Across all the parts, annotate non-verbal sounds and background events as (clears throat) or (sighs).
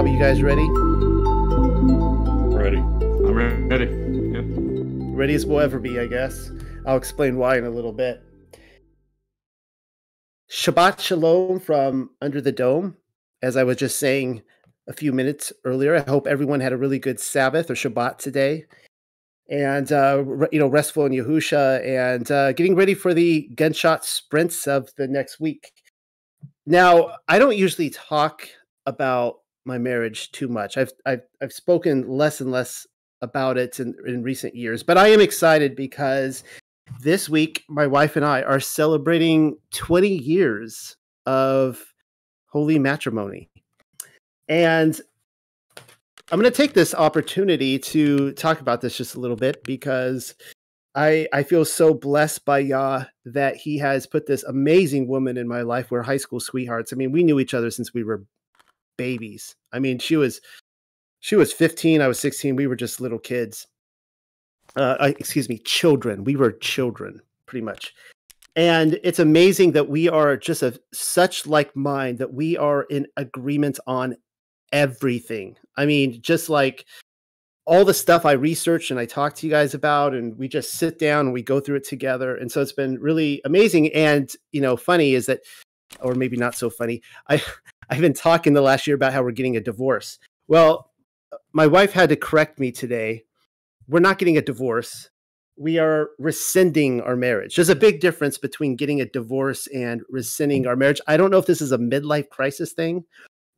are recording. Michael, Rob, you guys ready? Ready. I'm ready. Yep. Ready as we'll ever be, I guess. I'll explain why in a little bit. Shabbat Shalom from Under the Dome. As I was just saying a few minutes earlier, I hope everyone had a really good Sabbath or Shabbat today. And, uh, you know, restful in Yahusha and uh, getting ready for the gunshot sprints of the next week. Now, I don't usually talk about my marriage too much. I've I've I've spoken less and less about it in, in recent years, but I am excited because this week my wife and I are celebrating 20 years of holy matrimony. And I'm going to take this opportunity to talk about this just a little bit because I I feel so blessed by Yah that He has put this amazing woman in my life. We're high school sweethearts. I mean, we knew each other since we were babies. I mean, she was she was 15, I was 16. We were just little kids. Uh, excuse me, children. We were children, pretty much. And it's amazing that we are just of such like mind that we are in agreement on everything. I mean, just like all the stuff I research and I talk to you guys about, and we just sit down and we go through it together. And so it's been really amazing. And you know, funny is that, or maybe not so funny. I I've been talking the last year about how we're getting a divorce. Well, my wife had to correct me today. We're not getting a divorce. We are rescinding our marriage. There's a big difference between getting a divorce and rescinding our marriage. I don't know if this is a midlife crisis thing.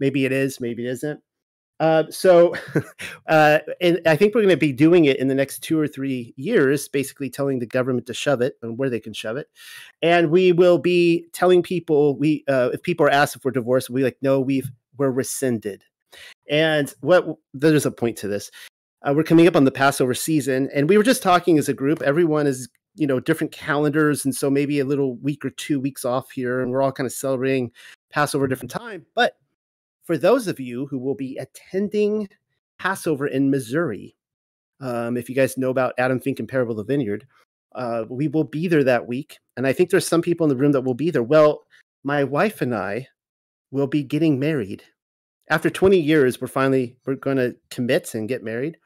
Maybe it is, maybe it isn't uh, so, (laughs) uh, and I think we're going to be doing it in the next two or three years, basically telling the government to shove it and where they can shove it. And we will be telling people we, uh, if people are asked if we're divorced, we like, no, we've we're rescinded. And what there's a point to this. Uh, we're coming up on the Passover season, and we were just talking as a group. Everyone is you know different calendars, and so maybe a little week or two weeks off here, and we're all kind of celebrating Passover at different time, but for those of you who will be attending Passover in Missouri, um, if you guys know about Adam Fink and Parable of the Vineyard, uh, we will be there that week. And I think there's some people in the room that will be there. Well, my wife and I will be getting married. After 20 years, we're finally we're going to commit and get married.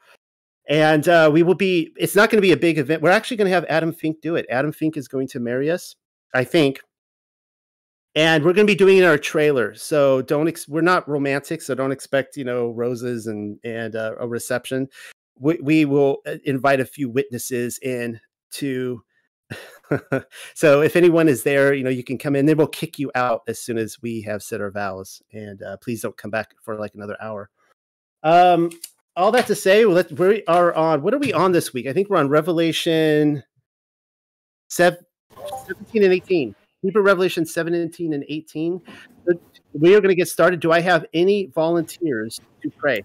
And uh, we will be. It's not going to be a big event. We're actually going to have Adam Fink do it. Adam Fink is going to marry us. I think and we're going to be doing it in our trailer. So don't ex- we're not romantic so don't expect you know roses and and uh, a reception. We, we will uh, invite a few witnesses in to (laughs) so if anyone is there you know you can come in. Then we'll kick you out as soon as we have said our vows. And uh, please don't come back for like another hour. Um all that to say well, we are on what are we on this week? I think we're on revelation 7, 17 and 18 Hebrew Revelation 17 and 18. We are going to get started. Do I have any volunteers to pray?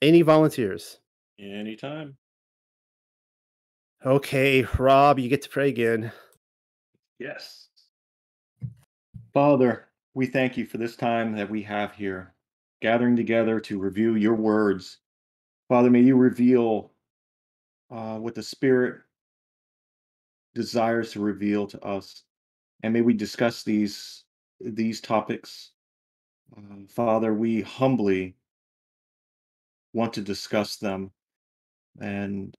Any volunteers? Anytime. Okay, Rob, you get to pray again. Yes. Father, we thank you for this time that we have here, gathering together to review your words Father, may you reveal uh, what the Spirit desires to reveal to us, and may we discuss these these topics. Uh, Father, we humbly want to discuss them and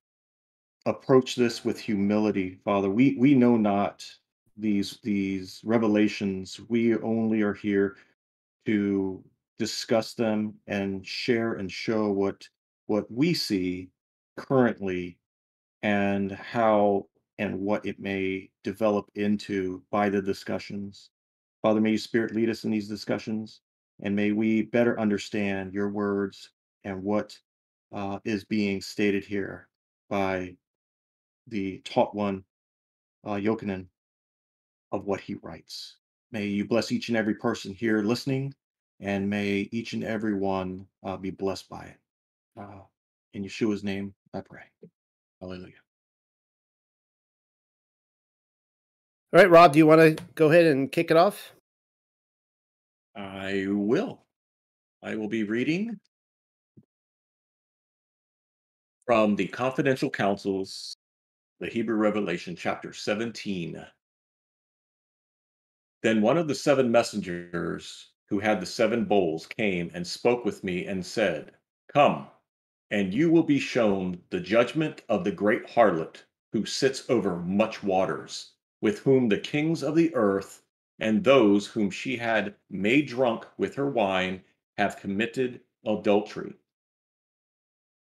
approach this with humility, Father. We we know not these these revelations. We only are here to discuss them and share and show what what we see currently and how and what it may develop into by the discussions. Father, may your spirit lead us in these discussions and may we better understand your words and what uh, is being stated here by the taught one, uh, Yochanan, of what he writes. May you bless each and every person here listening, and may each and every one uh, be blessed by it. Uh, in Yeshua's name, I pray. Hallelujah. All right, Rob, do you want to go ahead and kick it off? I will. I will be reading from the Confidential Counsels, the Hebrew Revelation, chapter 17. Then one of the seven messengers who had the seven bowls came and spoke with me and said, Come, and you will be shown the judgment of the great harlot who sits over much waters, with whom the kings of the earth and those whom she had made drunk with her wine have committed adultery.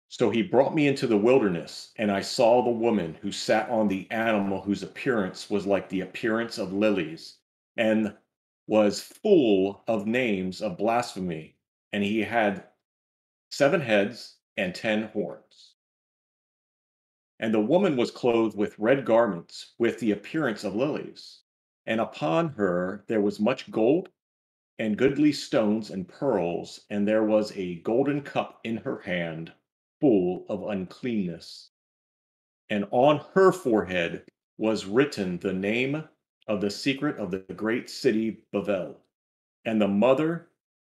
So he brought me into the wilderness, and I saw the woman who sat on the animal whose appearance was like the appearance of lilies, and was full of names of blasphemy, and he had seven heads and ten horns. And the woman was clothed with red garments, with the appearance of lilies, and upon her there was much gold and goodly stones and pearls, and there was a golden cup in her hand full of uncleanness. And on her forehead was written the name of the secret of the great city Babel, and the mother,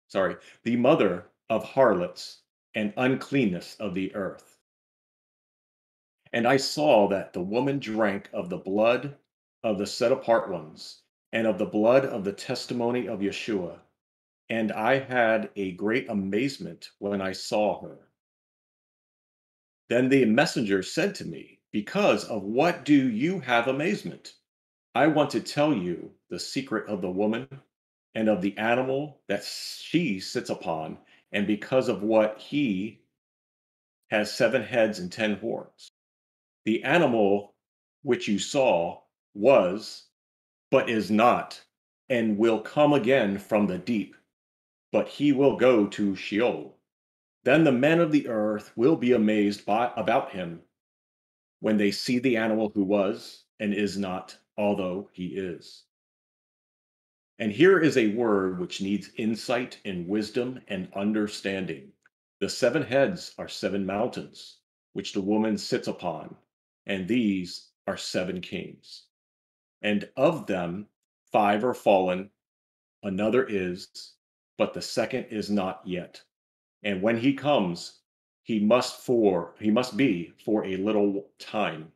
sorry, the mother of harlots and uncleanness of the earth. And I saw that the woman drank of the blood of the set apart ones, and of the blood of the testimony of Yeshua. And I had a great amazement when I saw her. Then the messenger said to me, Because of what do you have amazement? I want to tell you the secret of the woman and of the animal that she sits upon, and because of what he has seven heads and ten horns. The animal which you saw was, but is not, and will come again from the deep, but he will go to Sheol. Then the men of the earth will be amazed by, about him when they see the animal who was and is not, although he is. And here is a word which needs insight and wisdom and understanding. The seven heads are seven mountains, which the woman sits upon, and these are seven kings. And of them, five are fallen, another is, but the second is not yet and when he comes, he must for he must be for a little time.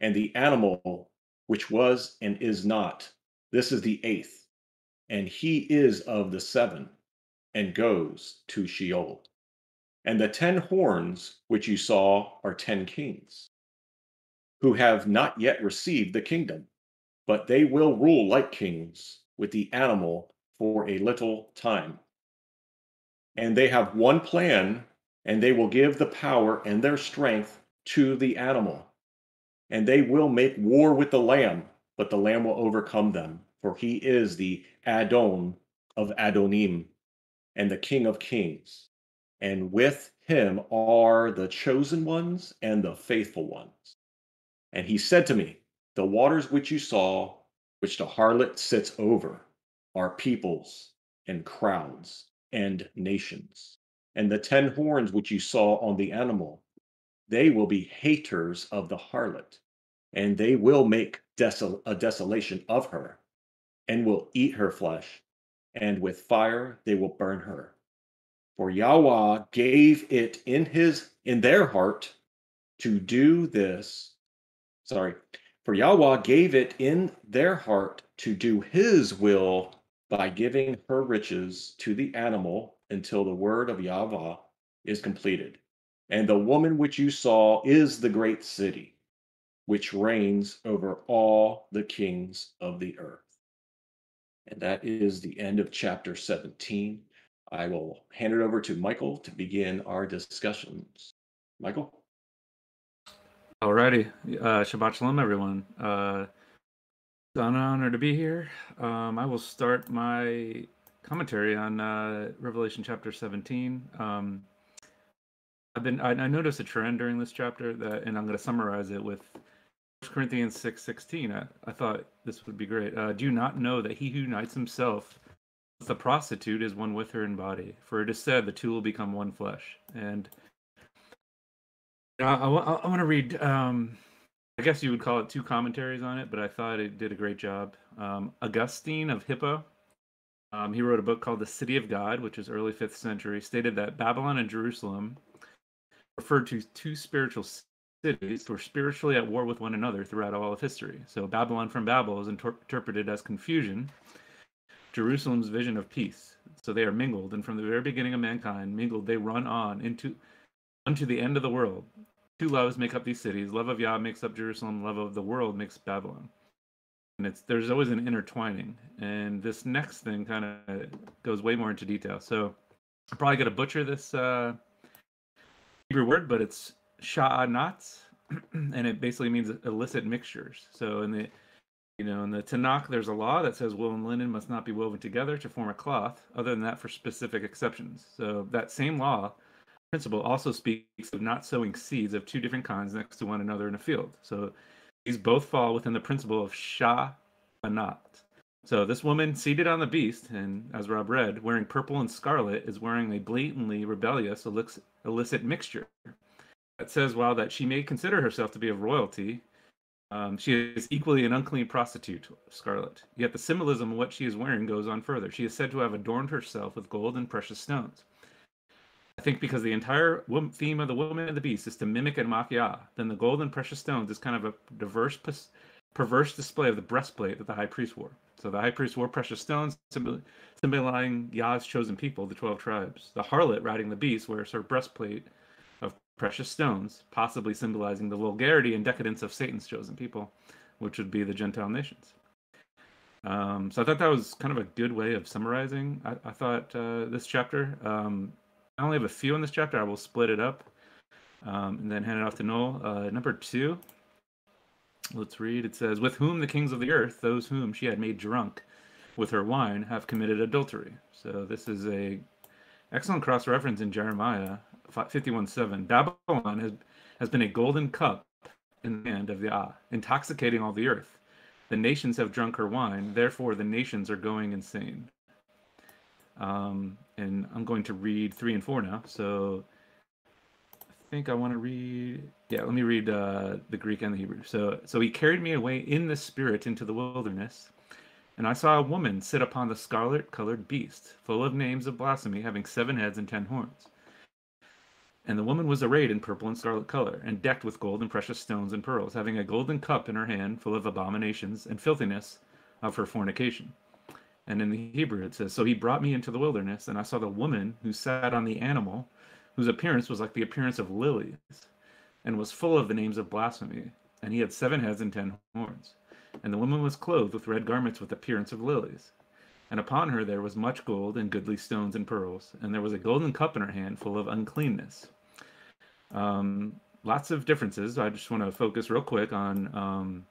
And the animal which was and is not, this is the eighth, and he is of the seven, and goes to Sheol. And the ten horns which you saw are ten kings, who have not yet received the kingdom, but they will rule like kings with the animal for a little time and they have one plan, and they will give the power and their strength to the animal. And they will make war with the Lamb, but the Lamb will overcome them, for he is the Adon of Adonim and the King of Kings. And with him are the chosen ones and the faithful ones. And he said to me, The waters which you saw, which the harlot sits over, are peoples and crowds and nations. And the ten horns which you saw on the animal, they will be haters of the harlot, and they will make desol- a desolation of her, and will eat her flesh, and with fire they will burn her. For Yahweh gave it in his in their heart to do this. Sorry, for Yahweh gave it in their heart to do his will by giving her riches to the animal until the word of Yahweh is completed. And the woman which you saw is the great city, which reigns over all the kings of the earth. And that is the end of chapter 17. I will hand it over to Michael to begin our discussions. Michael? Alrighty. Uh, Shabbat Shalom, everyone. Uh, it's an honor to be here. Um, I will start my commentary on uh, Revelation chapter 17. Um, I've been I, I, noticed a trend during this chapter that, and I'm going to summarize it with 1 Corinthians 6 16. I, I thought this would be great. Uh, Do you not know that he who unites himself with a prostitute is one with her in body? For it is said, the two will become one flesh. And I, I, I want to read. Um, I guess you would call it two commentaries on it, but I thought it did a great job. Um, Augustine of Hippo, um, he wrote a book called The City of God, which is early fifth century, stated that Babylon and Jerusalem referred to two spiritual cities were spiritually at war with one another throughout all of history. So Babylon from Babel is inter- interpreted as confusion, Jerusalem's vision of peace. So they are mingled, and from the very beginning of mankind, mingled they run on into unto the end of the world. Two loves make up these cities. Love of Yah makes up Jerusalem. Love of the world makes Babylon. And it's there's always an intertwining. And this next thing kind of goes way more into detail. So I'm probably gonna butcher this uh, Hebrew word, but it's sha'anats, (clears throat) and it basically means illicit mixtures. So in the you know, in the Tanakh, there's a law that says wool and linen must not be woven together to form a cloth, other than that for specific exceptions. So that same law principle also speaks of not sowing seeds of two different kinds next to one another in a field. So these both fall within the principle of sha'anat. So this woman seated on the beast, and as Rob read, wearing purple and scarlet, is wearing a blatantly rebellious illicit mixture. It says, while that she may consider herself to be of royalty, um, she is equally an unclean prostitute, Scarlet. Yet the symbolism of what she is wearing goes on further. She is said to have adorned herself with gold and precious stones. I think because the entire theme of the woman and the beast is to mimic and mock Yah, then the gold and precious stones is kind of a diverse, perverse display of the breastplate that the high priest wore. So the high priest wore precious stones, symbolizing Yah's chosen people, the 12 tribes. The harlot riding the beast wears her breastplate precious stones, possibly symbolizing the vulgarity and decadence of Satan's chosen people, which would be the Gentile nations. Um, so I thought that was kind of a good way of summarizing. I, I thought uh, this chapter. Um, I only have a few in this chapter. I will split it up um, and then hand it off to Noel. Uh, number two. Let's read. It says, "With whom the kings of the earth, those whom she had made drunk with her wine, have committed adultery." So this is a excellent cross reference in Jeremiah 51:7. Babylon has, has been a golden cup in the hand of the Yah, intoxicating all the earth. The nations have drunk her wine, therefore the nations are going insane. Um, and I'm going to read three and four now. So I think I want to read. Yeah, let me read uh, the Greek and the Hebrew. So, so he carried me away in the spirit into the wilderness, and I saw a woman sit upon the scarlet-colored beast, full of names of blasphemy, having seven heads and ten horns. And the woman was arrayed in purple and scarlet color, and decked with gold and precious stones and pearls, having a golden cup in her hand full of abominations and filthiness of her fornication. And in the Hebrew it says, So he brought me into the wilderness, and I saw the woman who sat on the animal, whose appearance was like the appearance of lilies, and was full of the names of blasphemy. And he had seven heads and ten horns. And the woman was clothed with red garments with appearance of lilies. And upon her there was much gold and goodly stones and pearls, and there was a golden cup in her hand full of uncleanness. Um, lots of differences. I just want to focus real quick on um,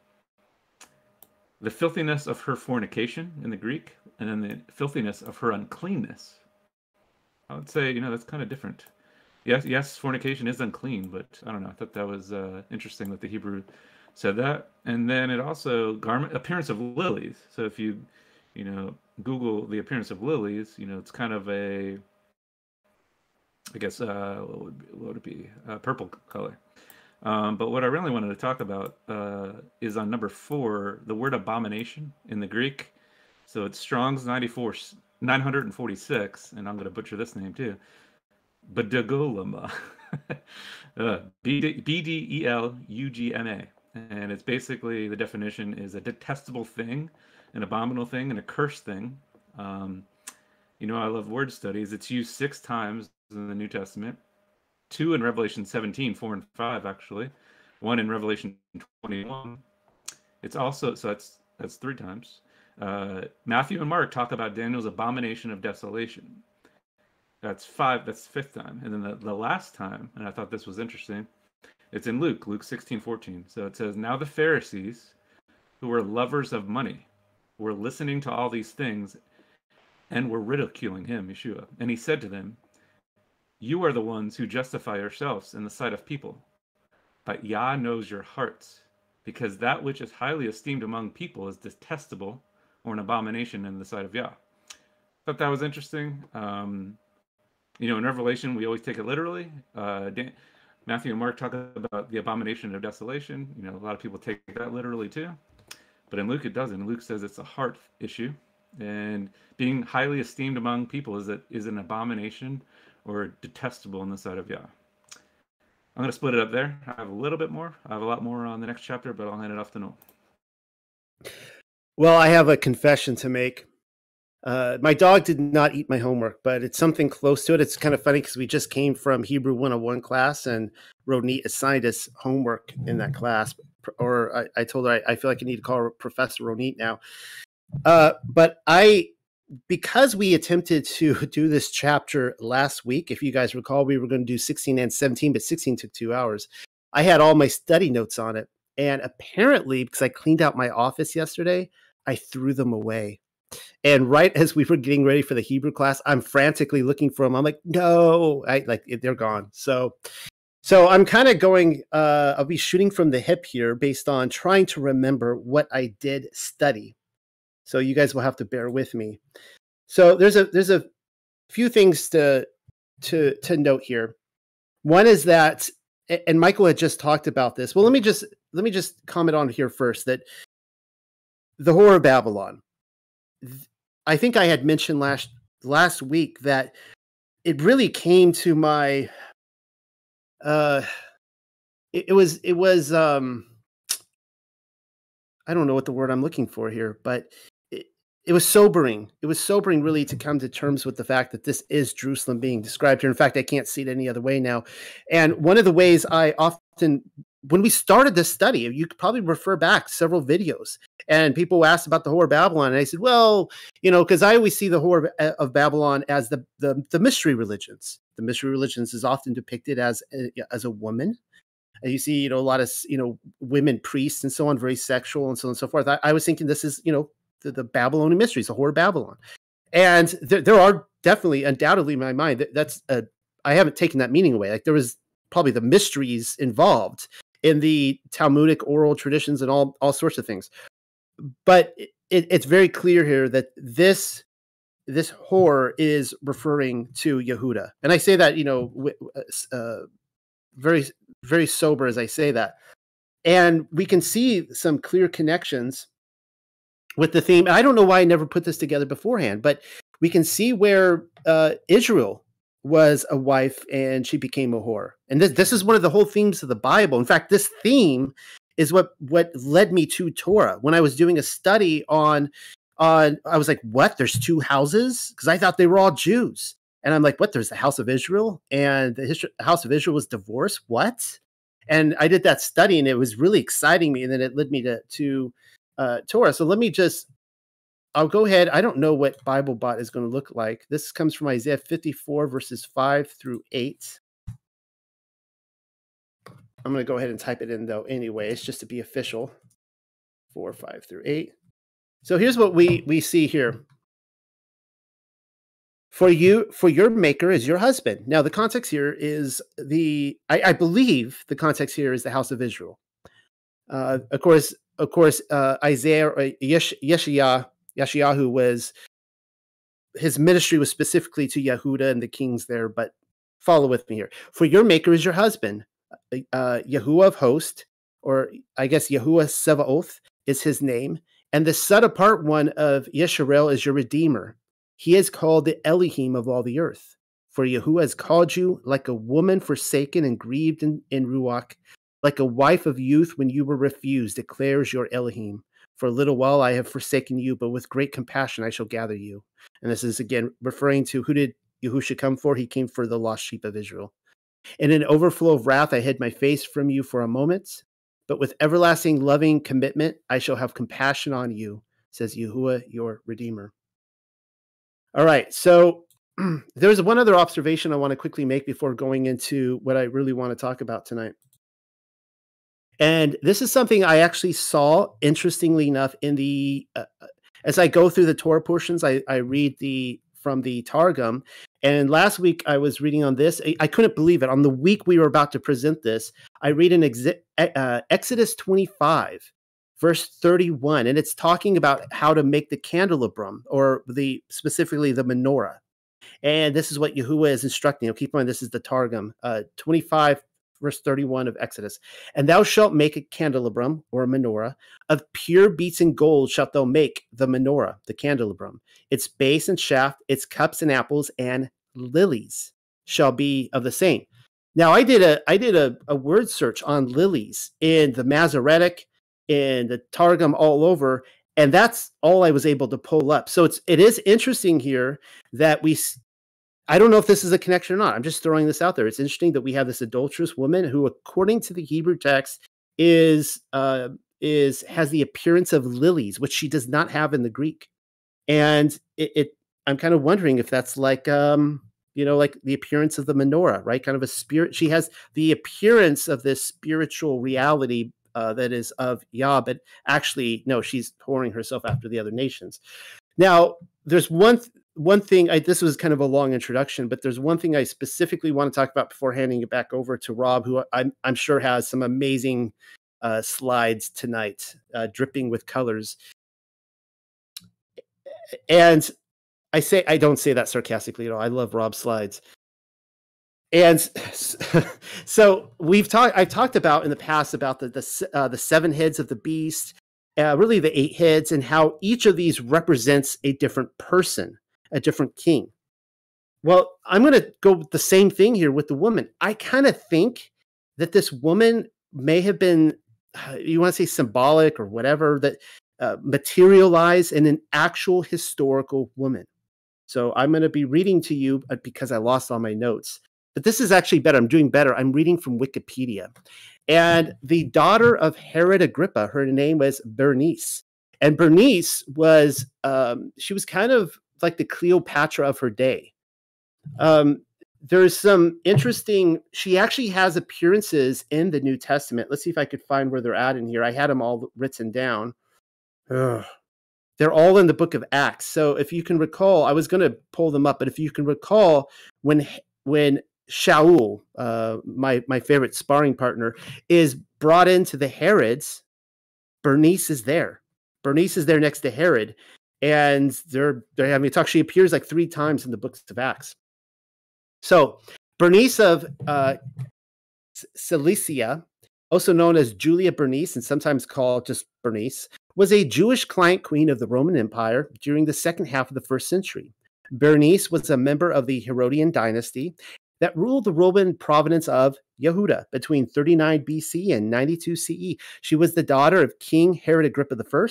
the filthiness of her fornication in the Greek, and then the filthiness of her uncleanness. I would say, you know, that's kind of different. Yes, yes, fornication is unclean, but I don't know. I thought that was uh, interesting that the Hebrew said that. And then it also garment appearance of lilies. So if you, you know, Google the appearance of lilies, you know, it's kind of a, I guess, uh, what would, be, what would it be? Uh, purple color. Um, but what I really wanted to talk about uh, is on number four, the word abomination in the Greek. So it's Strong's 94, 946, and I'm going to butcher this name too. Bedegulama. (laughs) uh, B D E L U G M A. And it's basically the definition is a detestable thing an abominable thing and a cursed thing. Um, you know, I love word studies. It's used six times in the New Testament, two in Revelation 17, four and five, actually, one in Revelation 21. It's also, so that's, that's three times. Uh, Matthew and Mark talk about Daniel's abomination of desolation. That's five, that's fifth time. And then the, the last time, and I thought this was interesting, it's in Luke, Luke 16, 14. So it says, Now the Pharisees, who were lovers of money, were listening to all these things and were ridiculing him, Yeshua. And he said to them, You are the ones who justify yourselves in the sight of people, but Yah knows your hearts, because that which is highly esteemed among people is detestable or an abomination in the sight of Yah. Thought that was interesting. Um, you know, in Revelation, we always take it literally. Uh, Dan- Matthew and Mark talk about the abomination of desolation. You know, a lot of people take that literally too. But in Luke, it doesn't. Luke says it's a heart issue, and being highly esteemed among people is that is an abomination or detestable in the sight of Yah. I'm going to split it up there. I have a little bit more. I have a lot more on the next chapter, but I'll hand it off to Noel. Well, I have a confession to make. Uh, my dog did not eat my homework, but it's something close to it. It's kind of funny because we just came from Hebrew 101 class and Ronit assigned us homework in that class. Or I, I told her I, I, feel like I need to call Professor Ronit now. Uh, but I, because we attempted to (laughs) do this chapter last week, if you guys recall, we were going to do 16 and 17, but 16 took two hours. I had all my study notes on it. And apparently, because I cleaned out my office yesterday, I threw them away. And right (laughs) as we were getting ready for the Hebrew class, I'm frantically looking for them. I'm like, no, I like they're gone. So, so I'm kind of going. Uh, I'll be shooting from the hip here, based on trying to remember what I did study. So you guys will have to bear with me. So there's a there's a few things to to to note here. One is that, and Michael had just talked about this. Well, let me just let me just comment on here first that the whore of Babylon. I think I had mentioned last last week that it really came to my uh it, it was it was um I don't know what the word I'm looking for here, but it, it was sobering. It was sobering really to come to terms with the fact that this is Jerusalem being described here. In fact, I can't see it any other way now. And one of the ways I often when we started this study, you could probably refer back several videos, and people asked about the Whore of Babylon, and I said, well, you know, because I always see the Whore of uh, Babylon as the, the the mystery religions. The mystery religions is often depicted as a, as a woman. And you see, you know, a lot of you know women priests and so on, very sexual and so on and so forth. I, I was thinking this is you know the, the Babylonian mysteries, the whore of Babylon, and there, there are definitely, undoubtedly, in my mind, that, that's a I haven't taken that meaning away. Like there was probably the mysteries involved in the Talmudic oral traditions and all all sorts of things. But it, it's very clear here that this this whore is referring to Yehuda, and I say that you know uh, uh, very very sober as I say that, and we can see some clear connections with the theme. I don't know why I never put this together beforehand, but we can see where uh, Israel was a wife and she became a whore. And this this is one of the whole themes of the Bible. In fact, this theme is what what led me to Torah. When I was doing a study on on I was like, "What? There's two houses?" Because I thought they were all Jews. And I'm like, "What? There's the house of Israel and the history, house of Israel was divorced? What?" And I did that study and it was really exciting me and then it led me to to uh, Torah. So let me just I'll go ahead. I don't know what BibleBot is going to look like. This comes from Isaiah 54, verses 5 through 8. I'm going to go ahead and type it in, though, Anyway, it's just to be official. 4, 5 through 8. So here's what we, we see here. For you, for your maker is your husband. Now, the context here is the, I, I believe the context here is the house of Israel. Uh, of course, of course, uh, Isaiah, uh, Yesh, Yeshiah Yeshayahu was his ministry was specifically to Yehuda and the kings there, but follow with me here. For your maker is your husband, uh Yahuwah of host, or I guess Yahuwah Sevaoth is his name, and the set apart one of Yisrael is your redeemer. He is called the Elohim of all the earth. For Yahuwah has called you like a woman forsaken and grieved in, in Ruach, like a wife of youth when you were refused, declares your Elohim. For a little while I have forsaken you, but with great compassion I shall gather you. And this is again referring to who did Yahusha come for? He came for the lost sheep of Israel. In an overflow of wrath I hid my face from you for a moment, but with everlasting loving commitment I shall have compassion on you, says Yahuwah, your Redeemer. All right, so (clears throat) there's one other observation I want to quickly make before going into what I really want to talk about tonight. And this is something I actually saw, interestingly enough, in the uh, uh, as I go through the Torah portions, I, I read the from the Targum. And last week I was reading on this. I, couldn't believe it. On the week we were about to present this, I read in exi- uh, Exodus 25, verse 31, and it's talking about how to make the candelabrum, or the specifically the menorah. And this is what Yahuwah is instructing. Now, keep in mind, this is the Targum, uh, 25, verse 31 of Exodus. And thou shalt make a candelabrum or a menorah of pure beaten gold shalt thou make the menorah, the candelabrum. Its base and shaft, its cups and apples and lilies shall be of the same. Now I did a I did a, a word search on lilies in the Masoretic and the Targum all over, and that's all I was able to pull up. So it's it is interesting here that we I don't know if this is a connection or not. I'm just throwing this out there. It's interesting that we have this adulterous woman who, according to the Hebrew text, is uh, is has the appearance of lilies, which she does not have in the Greek. And it, it I'm kind of wondering if that's like um, you know, like the appearance of the menorah, right? Kind of a spirit. She has the appearance of this spiritual reality uh, that is of Yah, but actually, no, she's pouring herself after the other nations. Now, there's one th- one thing. I, this was kind of a long introduction, but there's one thing I specifically want to talk about before handing it back over to Rob, who I'm I'm sure has some amazing uh, slides tonight, uh, dripping with colors. And I say I don't say that sarcastically at all. I love Rob's slides. And (laughs) so we've talked. I've talked about in the past about the the uh, the seven heads of the beast, uh, really the eight heads, and how each of these represents a different person, a different king. Well, I'm going to go with the same thing here with the woman. I kind of think that this woman may have been, you want to say symbolic or whatever, that uh, materialize in an actual historical woman. So I'm going to be reading to you uh, because I lost all my notes. But this is actually better. I'm doing better. I'm reading from Wikipedia. And the daughter of Herod Agrippa, her name was Bernice. And Bernice was, um, she was kind of like the Cleopatra of her day. Um, there's some interesting, she actually has appearances in the New Testament. Let's see if I could find where they're at in here. I had them all written down. Ugh. They're all in the book of Acts. So if you can recall, I was going to pull them up, but if you can recall when when Shaul, uh, my my favorite sparring partner, is brought into the Herods, Bernice is there. Bernice is there next to Herod, and they're they're having a. She appears like three times in the books of Acts. So Bernice of uh, Cilicia, also known as Julia Bernice, and sometimes called just Bernice, was a Jewish client queen of the Roman Empire during the second half of the first century. Bernice was a member of the Herodian dynasty that ruled the Roman province of Yehuda between 39 BC and 92 CE. She was the daughter of King Herod Agrippa I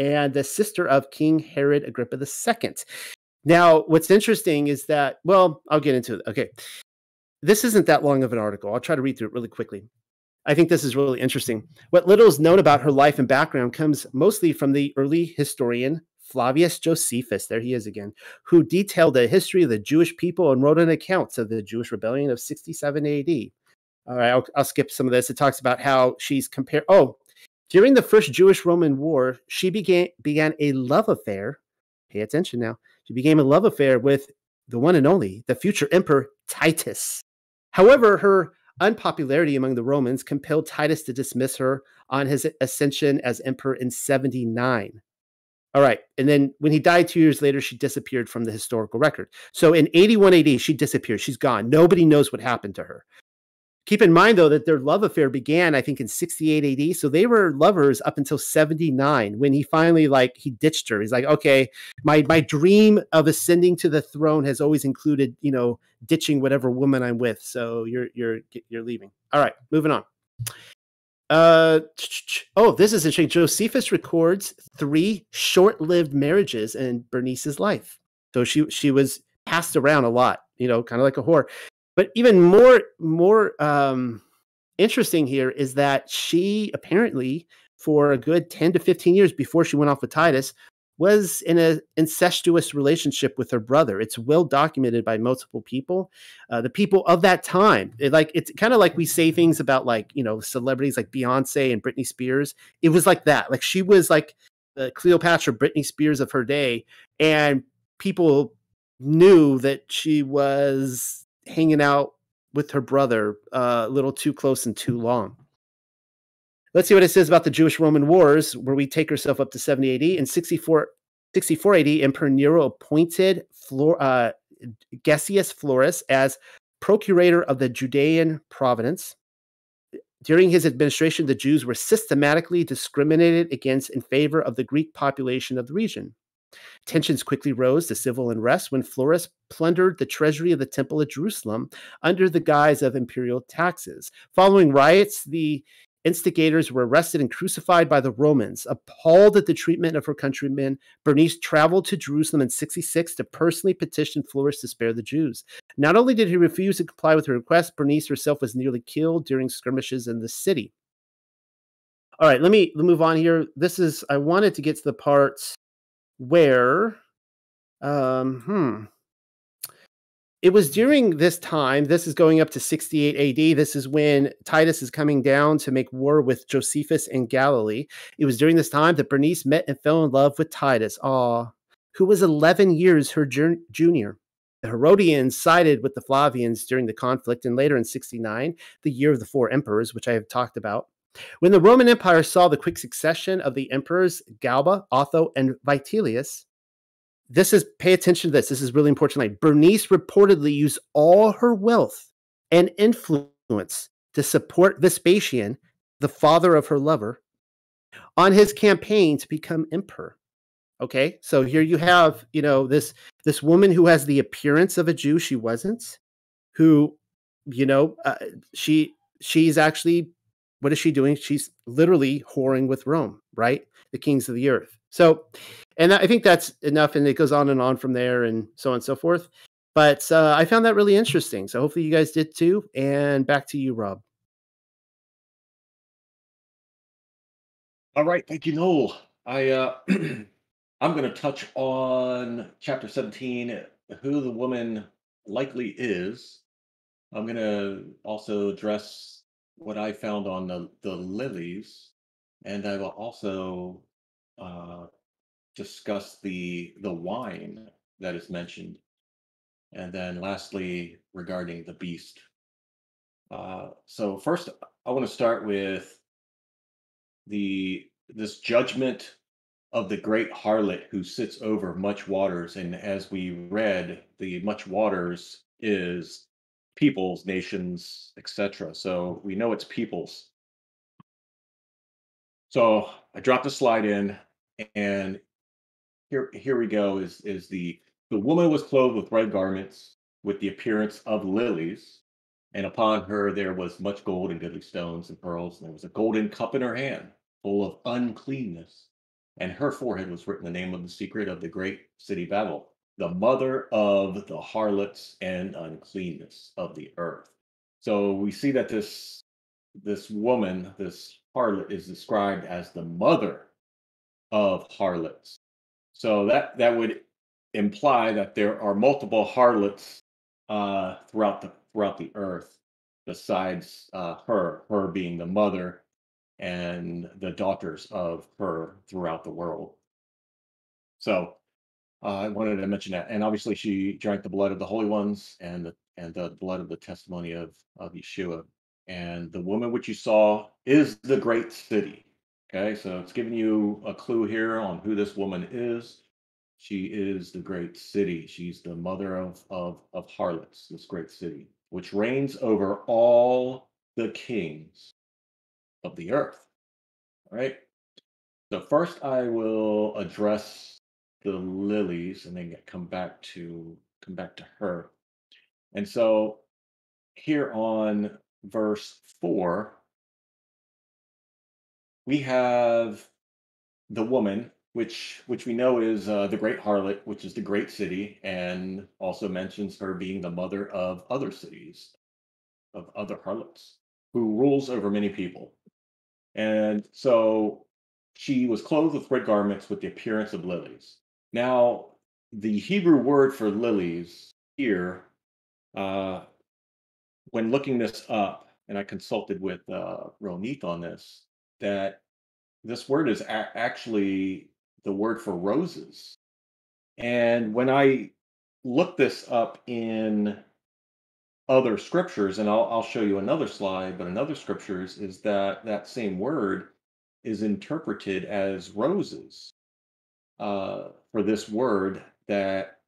and the sister of King Herod Agrippa II. Now, what's interesting is that, well, I'll get into it. Okay. This isn't that long of an article. I'll try to read through it really quickly. I think this is really interesting. What little is known about her life and background comes mostly from the early historian Flavius Josephus, there he is again, who detailed the history of the Jewish people and wrote an account of the Jewish rebellion of 67 AD. All right, I'll, I'll skip some of this. It talks about how she's compared. Oh, during the first Jewish Roman War, she began began a love affair. Pay attention now. She began a love affair with the one and only, the future emperor Titus. However, her unpopularity among the Romans compelled Titus to dismiss her on his ascension as emperor in 79. All right. And then when he died two years later, she disappeared from the historical record. So in 81 AD, she disappeared. She's gone. Nobody knows what happened to her. Keep in mind, though, that their love affair began, I think, in 68 AD. So they were lovers up until 79 when he finally, like, he ditched her. He's like, okay, my, my dream of ascending to the throne has always included, you know, ditching whatever woman I'm with. So you're, you're, you're leaving. All right, moving on. Uh, (tsk) oh, this is interesting. Josephus records three short-lived marriages in Bernice's life. So she she was passed around a lot, you know, kind of like a whore. But even more more um, interesting here is that she apparently, for a good ten to fifteen years before she went off with Titus, was in an incestuous relationship with her brother. It's well documented by multiple people, uh, the people of that time. It, like it's kind of like we say things about like you know celebrities like Beyonce and Britney Spears. It was like that. Like she was like the Cleopatra, Britney Spears of her day, and people knew that she was hanging out with her brother uh, a little too close and too long. Let's see what it says about the Jewish Roman Wars, where we take ourselves up to 70 AD. In 64, 64 AD, Emperor Nero appointed Flor, uh, Gessius Florus as procurator of the Judean province. During his administration, the Jews were systematically discriminated against in favor of the Greek population of the region. Tensions quickly rose to civil unrest when Florus plundered the treasury of the Temple at Jerusalem under the guise of imperial taxes. Following riots, the instigators were arrested and crucified by the Romans. Appalled at the treatment of her countrymen, Bernice traveled to Jerusalem in 66 to personally petition Florus to spare the Jews. Not only did he refuse to comply with her request, Bernice herself was nearly killed during skirmishes in the city. All right, let me, move on here. This is, I wanted to get to the parts where, um, hmm, it was during this time, this is going up to 68 AD. This is when Titus is coming down to make war with Josephus in Galilee. It was during this time that Bernice met and fell in love with Titus, aw, who was 11 years her junior. The Herodians sided with the Flavians during the conflict, and later in 69, the year of the four emperors, which I have talked about. When the Roman Empire saw the quick succession of the emperors Galba, Otho, and Vitellius, this is pay attention to this. This is really important tonight. Bernice reportedly used all her wealth and influence to support Vespasian, the father of her lover, on his campaign to become emperor. Okay, so here you have, you know, this this woman who has the appearance of a Jew, she wasn't, who, you know, uh, she she's actually what is she doing? She's literally whoring with Rome, right? The kings of the earth. So, and I think that's enough. And it goes on and on from there and so on and so forth. But uh, I found that really interesting. So hopefully you guys did too. And back to you, Rob. All right. Thank you, Noel. I, uh, (clears throat) I'm going to touch on chapter 17, who the woman likely is. I'm going to also address what I found on the, the lilies, and I will also uh, discuss the the wine that is mentioned, and then lastly regarding the beast. Uh, so first, I want to start with the this judgment of the great harlot who sits over much waters, and as we read, the much waters is peoples, nations, etc. So we know it's peoples. So I dropped a slide in and here here we go is is the the woman was clothed with red garments with the appearance of lilies and upon her there was much gold and goodly stones and pearls and there was a golden cup in her hand full of uncleanness and her forehead was written the name of the secret of the great city babel the mother of the harlots and uncleanness of the earth so we see that this this woman this harlot is described as the mother of harlots. So that that would imply that there are multiple harlots uh, throughout the throughout the earth, besides uh, her, her being the mother, and the daughters of her throughout the world. So Uh, I wanted to mention that, and obviously she drank the blood of the holy ones and the and the blood of the testimony of of Yeshua. And the woman which you saw is the great city, Okay, so it's giving you a clue here on who this woman is. She is the great city. She's the mother of, of, of harlots, this great city, which reigns over all the kings of the earth. All right. So first I will address the lilies and then come back to come back to her. And so here on verse four, we have the woman, which which we know is uh, the great harlot, which is the great city, and also mentions her being the mother of other cities, of other harlots, who rules over many people. And so she was clothed with red garments with the appearance of lilies. Now, the Hebrew word for lilies here, uh, when looking this up, and I consulted with uh, Ronit on this, that this word is a- actually the word for roses. And when I look this up in other scriptures, and I'll, I'll show you another slide, but in other scriptures, is that that same word is interpreted as roses uh, for this word that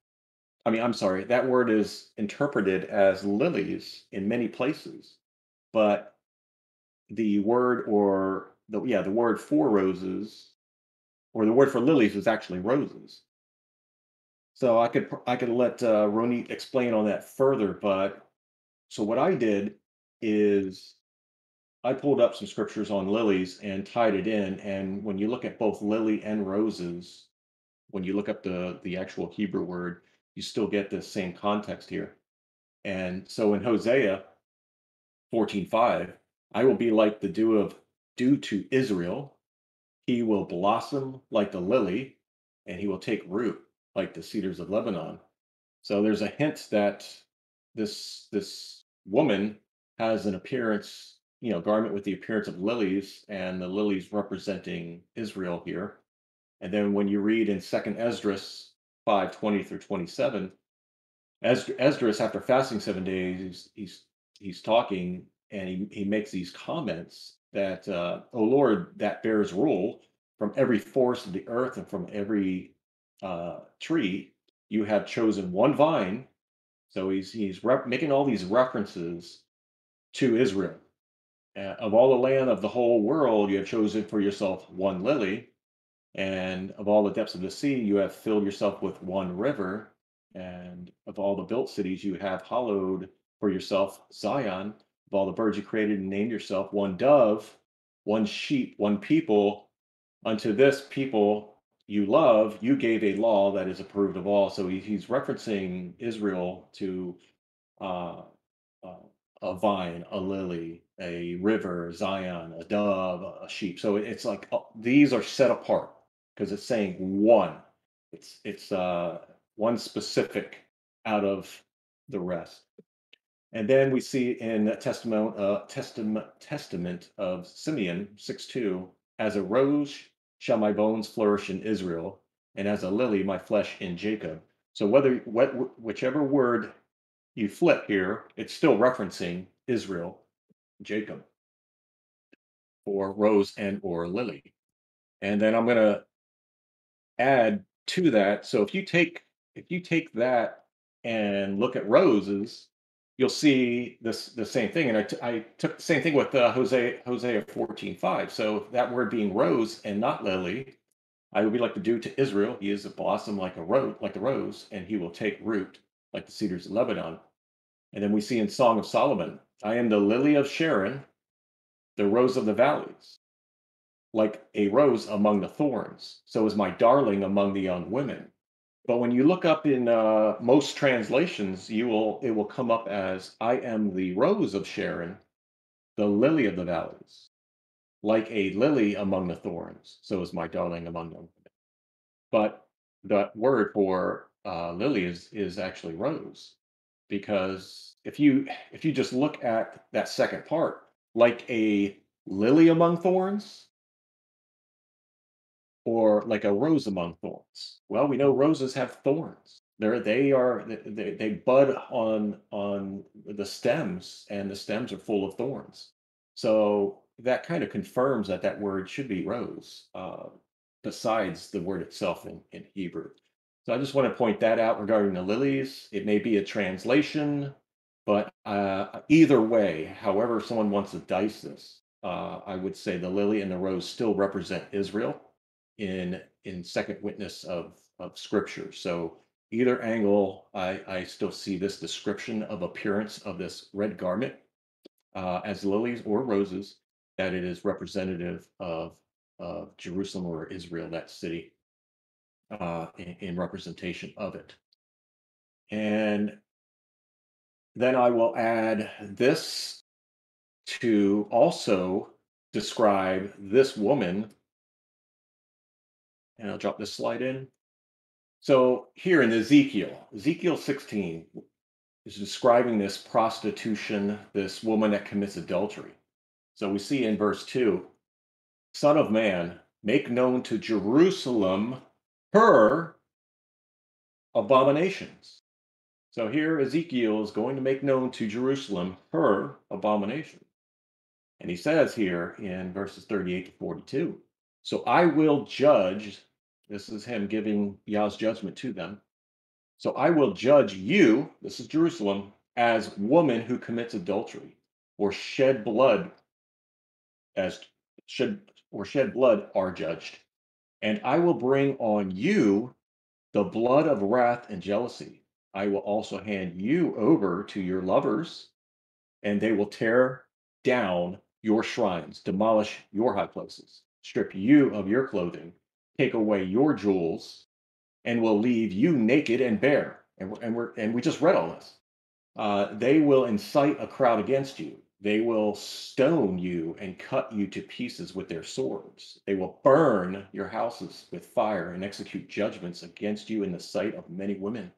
I mean, I'm sorry, that word is interpreted as lilies in many places, but the word or the yeah the word for roses or the word for lilies is actually roses So I could I could let uh, Roni explain on that further, but so what I did is I pulled up some scriptures on lilies and tied it in. And when you look at both lily and roses, when you look up the the actual Hebrew word, you still get the same context here. And so in Hosea 14:5, I will be like the dew of dew to Israel. He will blossom like the lily, and he will take root like the cedars of Lebanon. So there's a hint that this this woman has an appearance, you know, garment with the appearance of lilies, and the lilies representing Israel here. And then when you read in Second Esdras 5:20 through 27, Esdras, Esdras after fasting seven days, he's he's talking and he, he makes these comments that, uh, "O Lord, that bears rule from every forest of the earth and from every uh, tree, you have chosen one vine." So he's he's rep- making all these references to Israel. Uh, of all the land of the whole world, you have chosen for yourself one lily, and of all the depths of the sea, you have filled yourself with one river. And of all the built cities, you have hollowed for yourself Zion. Of all the birds you created and named yourself one dove, one sheep, one people. Unto this people you love, you gave a law that is approved of all. So he, he's referencing Israel to uh, uh, a vine, a lily, a river, Zion, a dove, a sheep. So it's like uh, these are set apart because it's saying one. It's it's uh, one specific out of the rest. And then we see in testament, uh, testament, testament of Simeon 6.2, as a rose shall my bones flourish in Israel, and as a lily my flesh in Jacob. So whether what, whichever word you flip here, it's still referencing Israel, Jacob, or rose and or lily. And then I'm going to add to that. So if you take if you take that and look at roses, you'll see this the same thing. And I, I took the same thing with uh, Hosea Hosea fourteen five. So that word being rose and not lily, I would be like the dew to Israel. He is a blossom like a rose, like the rose, and he will take root like the cedars of Lebanon. And then we see in Song of Solomon, I am the lily of Sharon, the rose of the valleys like a rose among the thorns. So is my darling among the young women. But when you look up in uh, most translations, you will it will come up as I am the rose of Sharon, the lily of the valleys, like a lily among the thorns. So is my darling among them. But the word for uh, lily is is actually rose, because if you if you just look at that second part, like a lily among thorns, or like a rose among thorns. Well, we know roses have thorns. They're, they are they, they bud on on the stems, and the stems are full of thorns. So that kind of confirms that that word should be rose, uh, besides the word itself in, in Hebrew. So I just want to point that out regarding the lilies. It may be a translation, but uh, either way, however someone wants to dice this, uh, I would say the lily and the rose still represent Israel in in second witness of of scripture. So either angle, I, I still see this description of appearance of this red garment uh, as lilies or roses, that it is representative of of Jerusalem or Israel, that city, uh, in, in representation of it. And then I will add this to also describe this woman and I'll drop this slide in. So here in Ezekiel, Ezekiel 16 is describing this prostitution, this woman that commits adultery. So we see in verse 2 Son of man, make known to Jerusalem her abominations. So here Ezekiel is going to make known to Jerusalem her abomination. And he says here in verses 38 to 42 So I will judge this is him giving Yah's judgment to them. So I will judge you, this is Jerusalem, as woman who commits adultery or shed blood as shed or shed blood are judged. And I will bring on you the blood of wrath and jealousy. I will also hand you over to your lovers, and they will tear down your shrines, demolish your high places, strip you of your clothing, take away your jewels, and will leave you naked and bare. And we're, and we're and we just read all this. Uh, they will incite a crowd against you. They will stone you and cut you to pieces with their swords. They will burn your houses with fire and execute judgments against you in the sight of many women.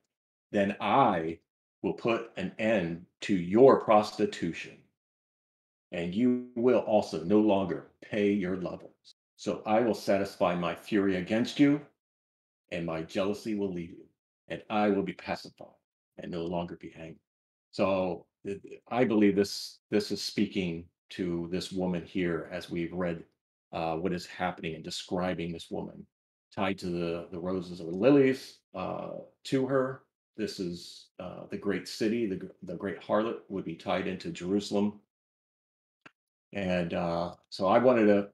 Then I will put an end to your prostitution, and you will also no longer pay your lovers. So I will satisfy my fury against you, and my jealousy will leave you, and I will be pacified and no longer be angry. So I believe this this is speaking to this woman here as we've read uh, what is happening and describing this woman tied to the the roses or lilies uh, to her. This is uh, the great city, the the great harlot would be tied into Jerusalem, and uh, so I wanted to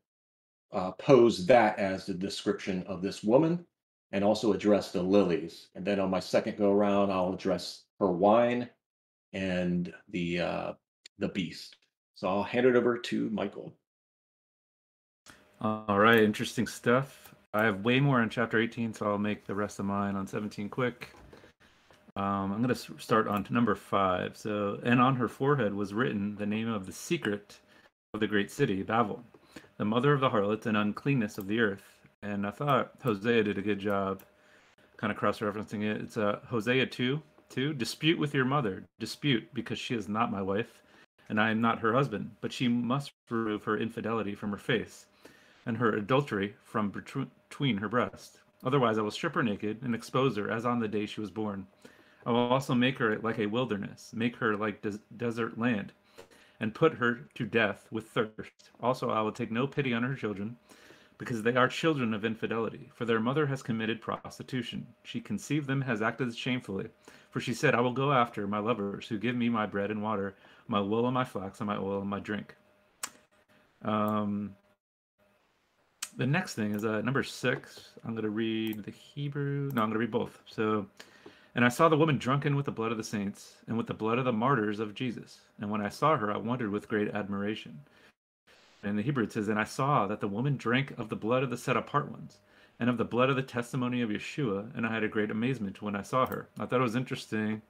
uh, pose that as the description of this woman, and also address the lilies. And then on my second go around, I'll address her wine and the uh, the beast. So I'll hand it over to Michael. All right, interesting stuff. I have way more in chapter 18, so I'll make the rest of mine on 17 quick. Um, I'm going to start on to number five. So, and on her forehead was written the name of the secret of the great city, Babel, the mother of the harlots and uncleanness of the earth. And I thought Hosea did a good job kind of cross referencing it. It's uh, Hosea 2 Two, dispute with your mother. Dispute, because she is not my wife, and I am not her husband. But she must remove her infidelity from her face, and her adultery from between her breasts. Otherwise, I will strip her naked and expose her as on the day she was born. I will also make her like a wilderness, make her like des- desert land, and put her to death with thirst. Also, I will take no pity on her children, because they are children of infidelity. For their mother has committed prostitution. She conceived them, has acted shamefully. For she said, I will go after my lovers who give me my bread and water, my wool and my flax, and my oil and my drink. Um, the next thing is uh, number six. I'm going to read the Hebrew. No, I'm going to read both. So, and I saw the woman drunken with the blood of the saints and with the blood of the martyrs of Jesus. And when I saw her, I wondered with great admiration. And the Hebrew it says, And I saw that the woman drank of the blood of the set apart ones and of the blood of the testimony of Yeshua, and I had a great amazement when I saw her. I thought it was interesting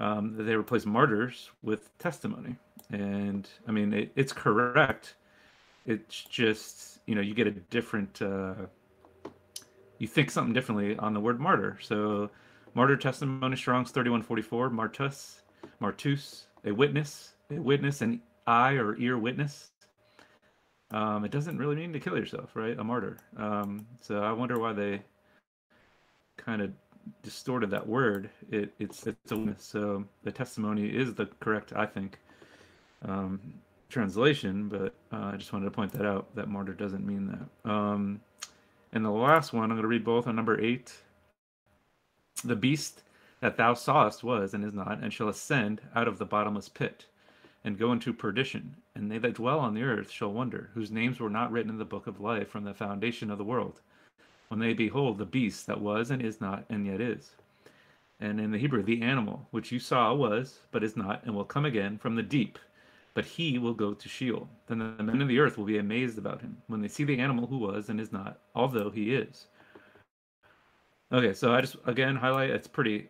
um, that they replaced martyrs with testimony. And I mean, it, it's correct. It's just, you know, you get a different, uh, you think something differently on the word martyr. So, martyr testimony, Strong's 3144, martus, martus, a witness, a witness, an eye or ear witness. Um, it doesn't really mean to kill yourself, right? A martyr. Um, so I wonder why they kind of distorted that word. It, it's it's a witness. So the testimony is the correct, I think, um, translation. But uh, I just wanted to point that out. That martyr doesn't mean that. Um, and the last one, I'm going to read both on number eight. The beast that thou sawest was and is not, and shall ascend out of the bottomless pit and go into perdition, and they that dwell on the earth shall wonder, whose names were not written in the book of life from the foundation of the world, when they behold the beast that was and is not and yet is. And in the Hebrew, the animal which you saw was, but is not, and will come again from the deep, but he will go to Sheol. Then the men of the earth will be amazed about him when they see the animal who was and is not, although he is. Okay, so I just again highlight it's pretty,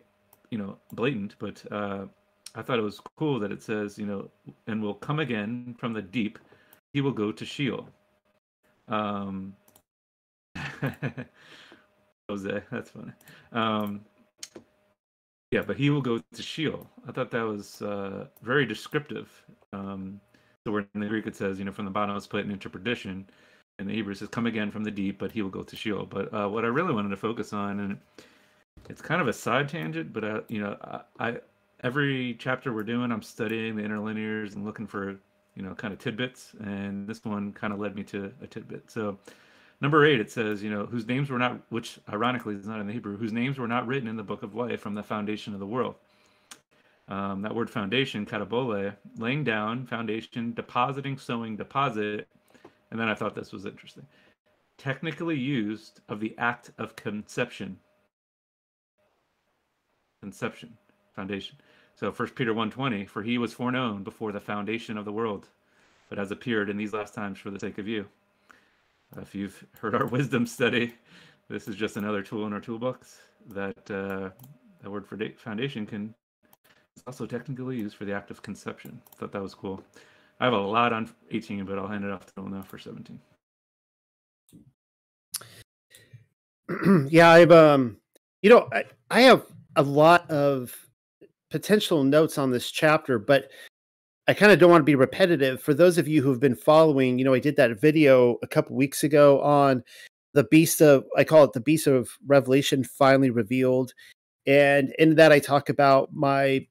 you know, blatant, but uh, I thought it was cool that it says, you know, and will come again from the deep. He will go to Sheol. Um, (laughs) Jose, that's funny. Um, yeah, but he will go to Sheol. I thought that was uh, very descriptive. Um, so where in the Greek it says, you know, from the bottom of put into perdition, and the Hebrew says, "Come again from the deep," but he will go to Sheol. But uh, what I really wanted to focus on, and it's kind of a side tangent, but I, uh, you know, I, I every chapter we're doing, I'm studying the interlinears and looking for, you know, kind of tidbits. And this one kind of led me to a tidbit. So, number eight, it says, you know, whose names were not, which ironically is not in the Hebrew, whose names were not written in the book of life from the foundation of the world. Um, that word foundation, katabole, laying down, foundation, depositing, sowing, deposit. And then I thought this was interesting. Technically used of the act of conception conception, foundation. So First Peter 1:20, for he was foreknown before the foundation of the world, but has appeared in these last times for the sake of you. If you've heard our (laughs) wisdom study, this is just another tool in our toolbox that uh, the word for foundation can is also technically used for the act of conception. Thought that was cool. I have a lot on 18, but I'll hand it off to Phil now for 17. (clears throat) yeah, I've um, you know, I, I have a lot of potential notes on this chapter, but I kind of don't want to be repetitive. For those of you who've been following, you know, I did that video a couple weeks ago on the beast of I call it the beast of Revelation finally revealed, and in that I talk about my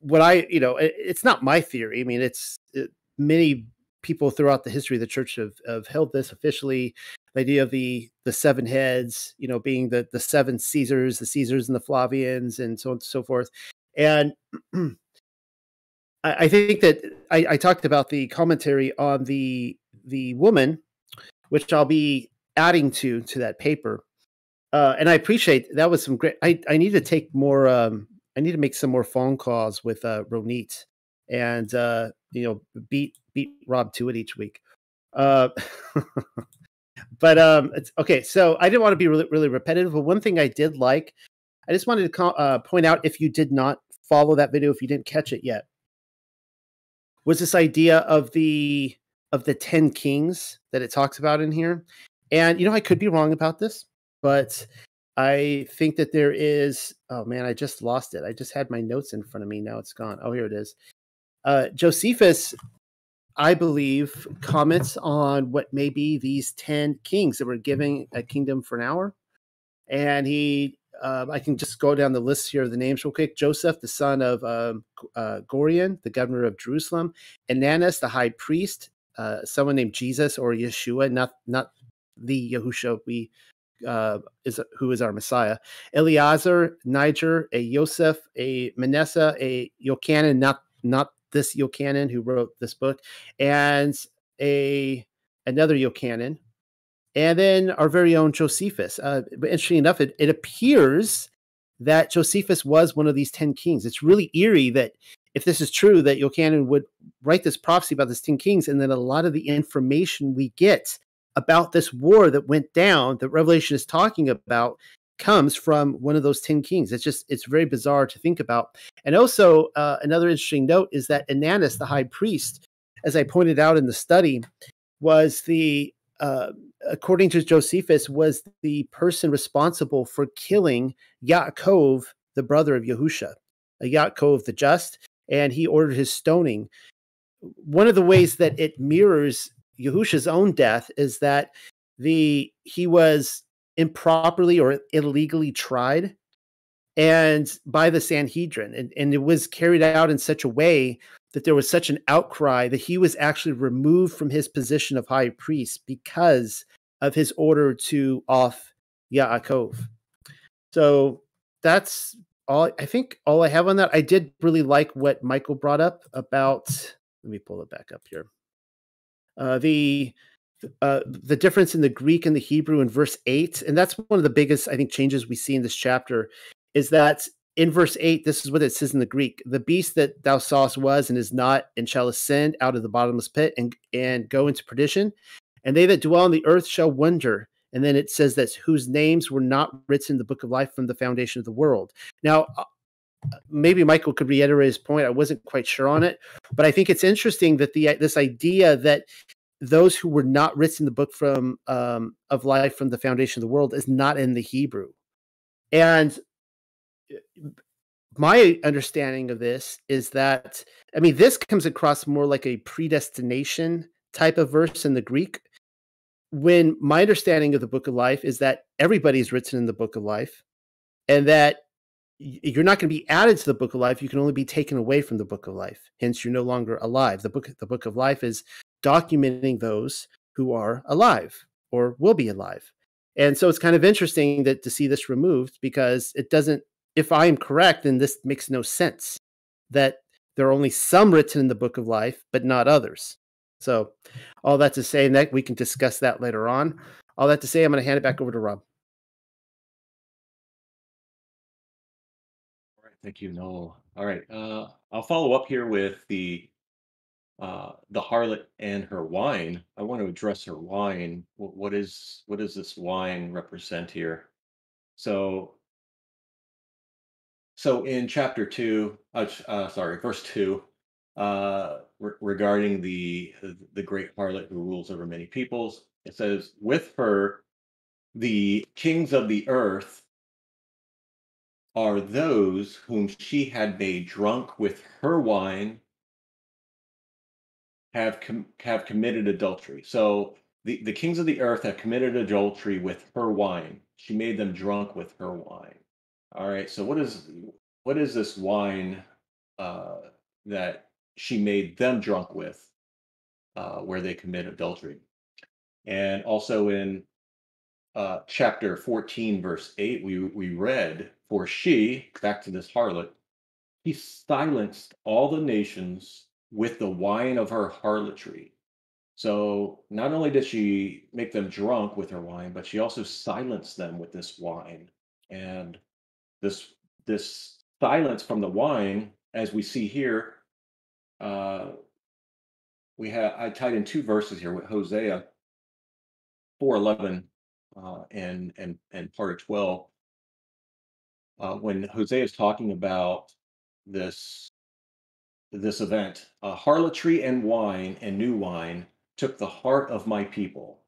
what I you know it, it's not my theory. I mean, it's it, many people throughout the history of the church have, have held this officially the idea of the the seven heads you know being the the seven caesars the caesars and the flavians and so on and so forth and (clears throat) I, I, think that I, I talked about the commentary on the the woman which i'll be adding to to that paper uh, and i appreciate that was some great i i need to take more um i need to make some more phone calls with uh ronit and uh you know beat beat rob to it each week. Uh (laughs) but um okay so i didn't want to be really really repetitive but one thing i did like i just wanted to uh, point out if you did not follow that video if you didn't catch it yet was this idea of the of the 10 kings that it talks about in here. And you know i could be wrong about this but i think that there is oh man i just lost it i just had my notes in front of me now it's gone oh here it is uh josephus I believe, comments on what may be these 10 kings that were giving a kingdom for an hour. And he, uh, I can just go down the list here of the names real quick Joseph, the son of um, uh, Gorion, the governor of Jerusalem, Ananus, the high priest, uh, someone named Jesus or Yeshua, not, not the Yahusha we uh, is who is our Messiah. Eleazar, Niger, a Yosef, a Manasseh, a Yochanan, not not this Yochanan who wrote this book, and a another Yochanan, and then our very own Josephus. Uh, but interesting enough, it, it appears that Josephus was one of these ten kings. It's really eerie that if this is true, that Yochanan would write this prophecy about these ten kings, and then a lot of the information we get about this war that went down that Revelation is talking about comes from one of those 10 kings. It's just, it's very bizarre to think about. And also, uh, another interesting note is that Ananus, the high priest, as I pointed out in the study, was the, uh, according to Josephus, was the person responsible for killing Yaakov, the brother of Yahusha, Yaakov the just, and he ordered his stoning. One of the ways that it mirrors Yahusha's own death is that the he was improperly or illegally tried and by the Sanhedrin. And, and it was carried out in such a way that there was such an outcry that he was actually removed from his position of high priest because of his order to off Yaakov. So that's all I think all I have on that. I did really like what Michael brought up about let me pull it back up here. Uh, the uh, the difference in the Greek and the Hebrew in verse 8, and that's one of the biggest, I think, changes we see in this chapter, is that in verse 8, this is what it says in the Greek the beast that thou sawest was and is not, and shall ascend out of the bottomless pit and, and go into perdition. And they that dwell on the earth shall wonder. And then it says that whose names were not written in the book of life from the foundation of the world. Now, uh, maybe Michael could reiterate his point. I wasn't quite sure on it, but I think it's interesting that the this idea that those who were not written the book from um, of life from the foundation of the world is not in the Hebrew. And my understanding of this is that I mean this comes across more like a predestination type of verse in the Greek. When my understanding of the book of life is that everybody is written in the book of life, and that you're not going to be added to the book of life you can only be taken away from the book of life hence you're no longer alive the book the book of life is documenting those who are alive or will be alive. And so it's kind of interesting that to see this removed because it doesn't, if I am correct, then this makes no sense that there are only some written in the book of life, but not others. So all that to say, and that we can discuss that later on. All that to say, I'm going to hand it back over to Rob. Thank you, Noel. All right. Uh, I'll follow up here with the uh, the harlot and her wine. I want to address her wine. Wh- What is what does this wine represent here? So so in chapter two, uh, uh, sorry, verse two, uh, re- regarding the the great harlot who rules over many peoples, it says, "With her, the kings of the earth are those whom she had made drunk with her wine, have com- have committed adultery." So the the kings of the earth have committed adultery with her wine. She made them drunk with her wine. All right. So what is what is this wine uh, that she made them drunk with, uh, where they commit adultery? And also in uh, chapter 14, verse 8, we we read, "For she," back to this harlot, he silenced all the nations with the wine of her harlotry. So not only did she make them drunk with her wine, but she also silenced them with this wine. And this this silence from the wine, as we see here, uh, we have I tied in two verses here with Hosea four eleven uh, and and and part of twelve. Uh, when Hosea is talking about this this event, uh, harlotry and wine and new wine took the heart of my people.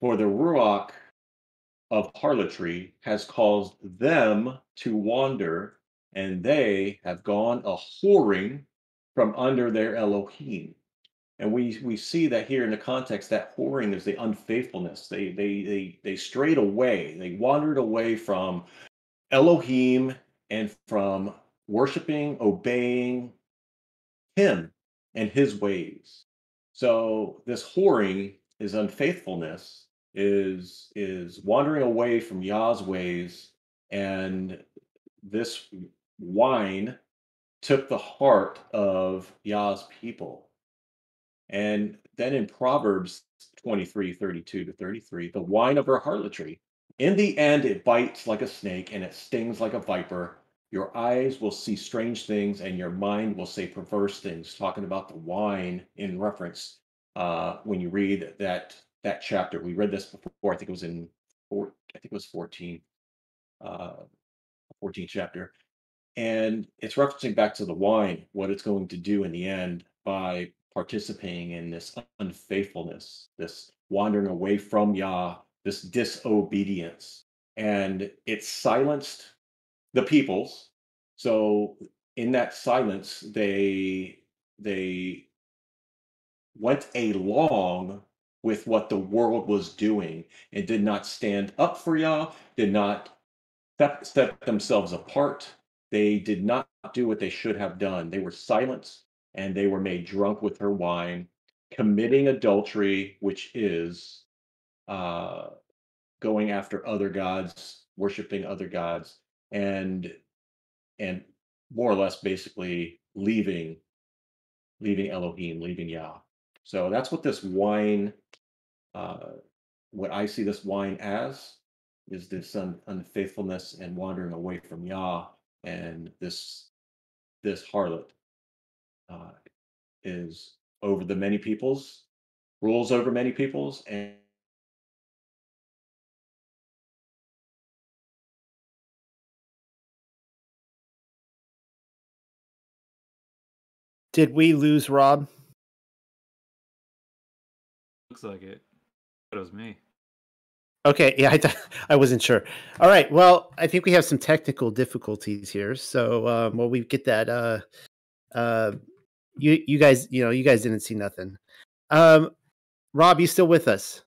For the ruach of harlotry has caused them to wander, and they have gone a whoring from under their Elohim. And we we see that here in the context that whoring is the unfaithfulness. They they they they strayed away. They wandered away from Elohim and from worshiping, obeying him and his ways. So this whoring is unfaithfulness, is is wandering away from Yah's ways, and this wine took the heart of Yah's people. And then in Proverbs 23, 32 to 33, the wine of her harlotry. In the end, it bites like a snake and it stings like a viper. Your eyes will see strange things and your mind will say perverse things, talking about the wine in reference uh, when you read that that chapter. We read this before, I think it was in four, I think it was 14, uh, 14th chapter. And it's referencing back to the wine, what it's going to do in the end by participating in this unfaithfulness, this wandering away from Yah, this disobedience. And it silenced the peoples. So in that silence, they they went along with what the world was doing and did not stand up for Yah, did not step, step themselves apart. They did not do what they should have done. They were silenced and they were made drunk with her wine, committing adultery, which is uh, going after other gods, worshiping other gods, and and more or less basically leaving leaving Elohim, leaving Yah. So that's what this wine, uh, what I see this wine as, is this un- unfaithfulness and wandering away from Yah, and this this harlot uh, is over the many peoples, rules over many peoples, and Did we lose Rob? Looks like it. But it was me. Okay, yeah, (laughs) I, th- I wasn't sure. All right, well, I think we have some technical difficulties here. So, um, while we get that, uh, uh, you you guys, you know, you guys didn't see nothing. Um, Rob, you still with us?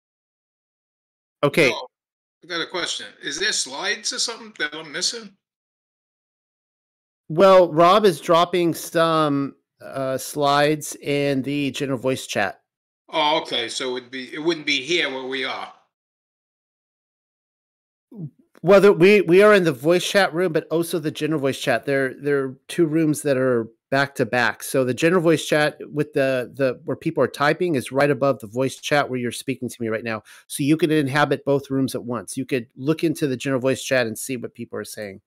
Okay, Oh, I got a question. Is there slides or something that I'm missing? well, Rob is dropping some uh, slides in the general voice chat. Oh, okay. So it'd be it wouldn't be here where we are. Whether we we are in the voice chat room, but also the general voice chat. There there are two rooms that are back to back. So the general voice chat with the the where people are typing is right above the voice chat where you're speaking to me right now. So you could inhabit both rooms at once. You could look into the general voice chat and see what people are saying.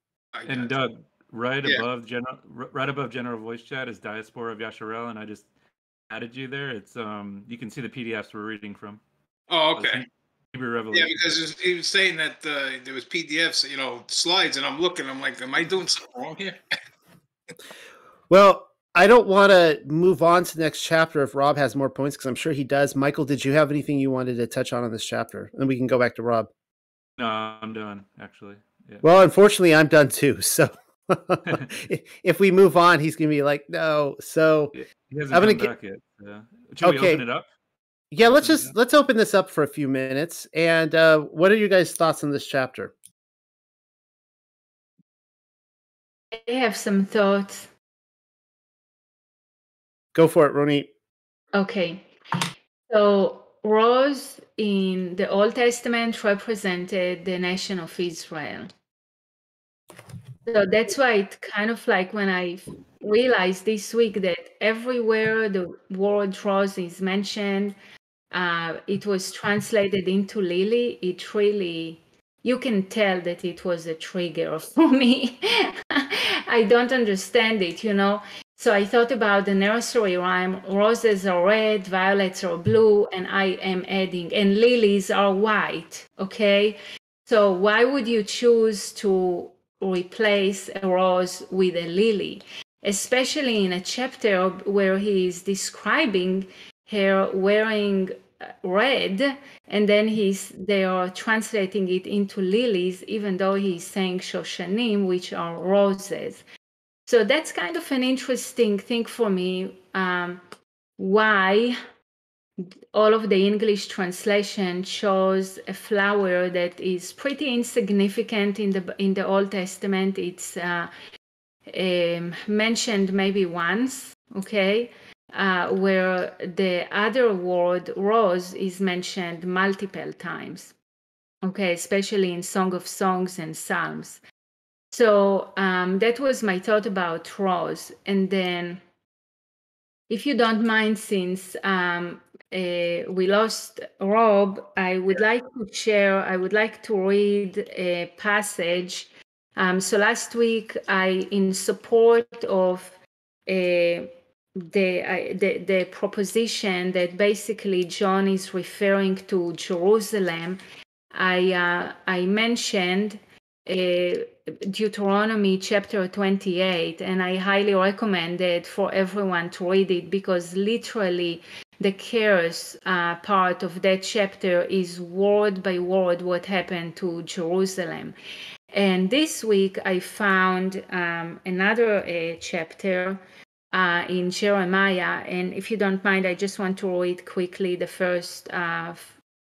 And Doug, right Yeah. above general, right above general voice chat is Diaspora of Yasharel, and I just added you there. It's um, you can see the PDFs we're reading from. Oh, okay. Hebrew Yeah, because he was- he was saying that uh, there was PDFs, you know, slides, and I'm looking. I'm like, am I doing something wrong here? (laughs) Well, I don't want to move on to the next chapter if Rob has more points because I'm sure he does. Michael, did you have anything you wanted to touch on in this chapter? And we can go back to Rob. No, I'm done actually. Yeah. Well, unfortunately, I'm done too. (laughs) So (laughs) if we move on, he's going to be like, no. So he hasn't I'm gonna come get- back yet. Should we Okay. open it up? yeah, let's just up. let's open this up for a few minutes. And uh, what are you guys' thoughts on this chapter? I have some thoughts. Go for it, Ronit. Okay. So rose in the Old Testament represented the nation of Israel. So that's why it kind of like when I realized this week that everywhere the word rose is mentioned, uh, it was translated into lily. It really, you can tell that it was a trigger (laughs) for me. (laughs) I don't understand it, you know. So I thought about the nursery rhyme roses are red, violets are blue, and I am adding, and lilies are white. Okay. So why would you choose to replace a rose with a lily? Especially in a chapter where he is describing her wearing uh, red and then he's they are translating it into lilies even though he's saying shoshanim which are roses so that's kind of an interesting thing for me um, why all of the english translation shows a flower that is pretty insignificant in the in the old testament. It's uh, um, mentioned maybe once okay? Uh, where the other word rose is mentioned multiple times okay? Especially in song of songs and psalms. So um, that was my thought about rose. And then, if you don't mind, since um, uh, we lost Rob, I would like to share, I would like to read a passage. Um, so last week, I, in support of uh, the, I the the proposition that basically John is referring to Jerusalem, I uh, I mentioned uh, Deuteronomy chapter 28, and I highly recommend it for everyone to read it because literally the curse uh, part of that chapter is word by word what happened to Jerusalem. And this week I found um, another uh, chapter uh, in Jeremiah. And if you don't mind, I just want to read quickly the first uh,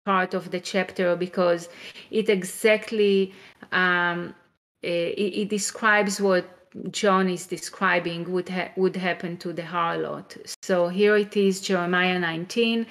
part of the chapter because it exactly um, it, it describes what John is describing would ha- would happen to the harlot. So here it is, Jeremiah 19.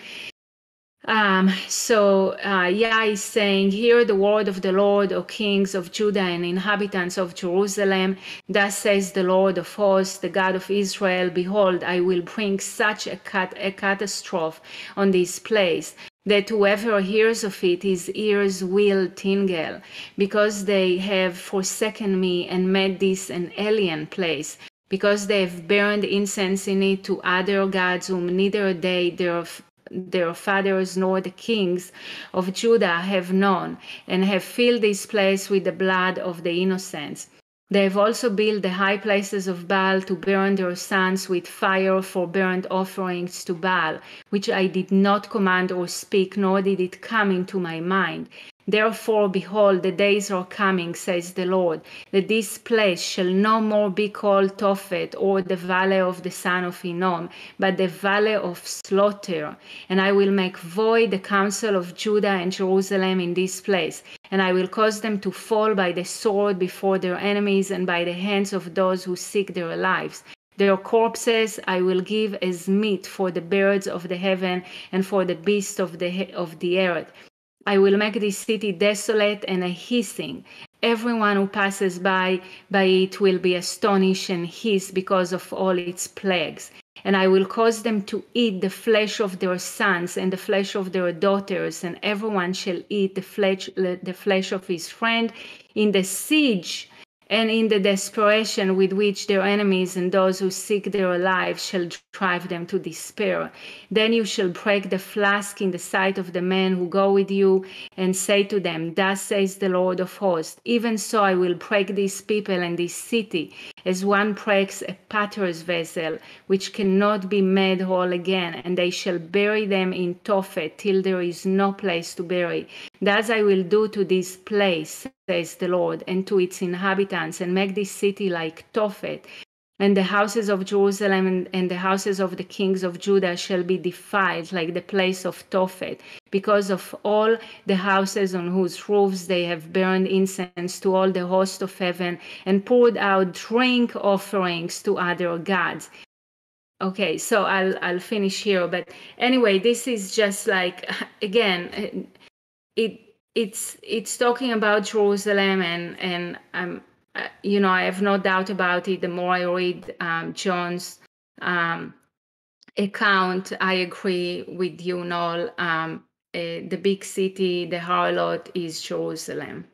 Um, so uh, Yah is saying, Hear the word of the Lord, O kings of Judah and inhabitants of Jerusalem. Thus says the Lord of hosts, the God of Israel Behold, I will bring such a, cat- a catastrophe on this place that whoever hears of it, his ears will tingle, because they have forsaken me and made this an alien place, because they have burned incense in it to other gods whom neither they, their their fathers nor the kings of Judah have known, and have filled this place with the blood of the innocents. They have also built the high places of Baal to burn their sons with fire for burnt offerings to Baal, which I did not command or speak, nor did it come into my mind. Therefore, behold, the days are coming, says the Lord, that this place shall no more be called Tophet or the valley of the son of Hinnom, but the valley of slaughter. And I will make void the counsel of Judah and Jerusalem in this place, and I will cause them to fall by the sword before their enemies and by the hands of those who seek their lives. Their corpses I will give as meat for the birds of the heaven and for the beasts of the, of the earth. I will make this city desolate and a hissing. Everyone who passes by by it will be astonished and hiss because of all its plagues. And I will cause them to eat the flesh of their sons and the flesh of their daughters, and everyone shall eat the flesh the flesh of his friend. In the siege and in the desperation with which their enemies and those who seek their lives shall drive them to despair. Then you shall break the flask in the sight of the men who go with you, and say to them, Thus says the Lord of hosts, even so I will break these people and this city, as one breaks a potter's vessel, which cannot be made whole again, and they shall bury them in Tophet till there is no place to bury. Thus I will do to this place, says the Lord, and to its inhabitants, and make this city like Tophet. And the houses of Jerusalem and, and, the houses of the kings of Judah shall be defiled like the place of Tophet, because of all the houses on whose roofs they have burned incense to all the host of heaven and poured out drink offerings to other gods. Okay, so I'll I'll finish here. But anyway, this is just like (laughs) again, it it's it's talking about Jerusalem, and and um, you know I have no doubt about it. The more I read um, John's um, account, I agree with you, Noel. Um, uh, the big city, the harlot, is Jerusalem.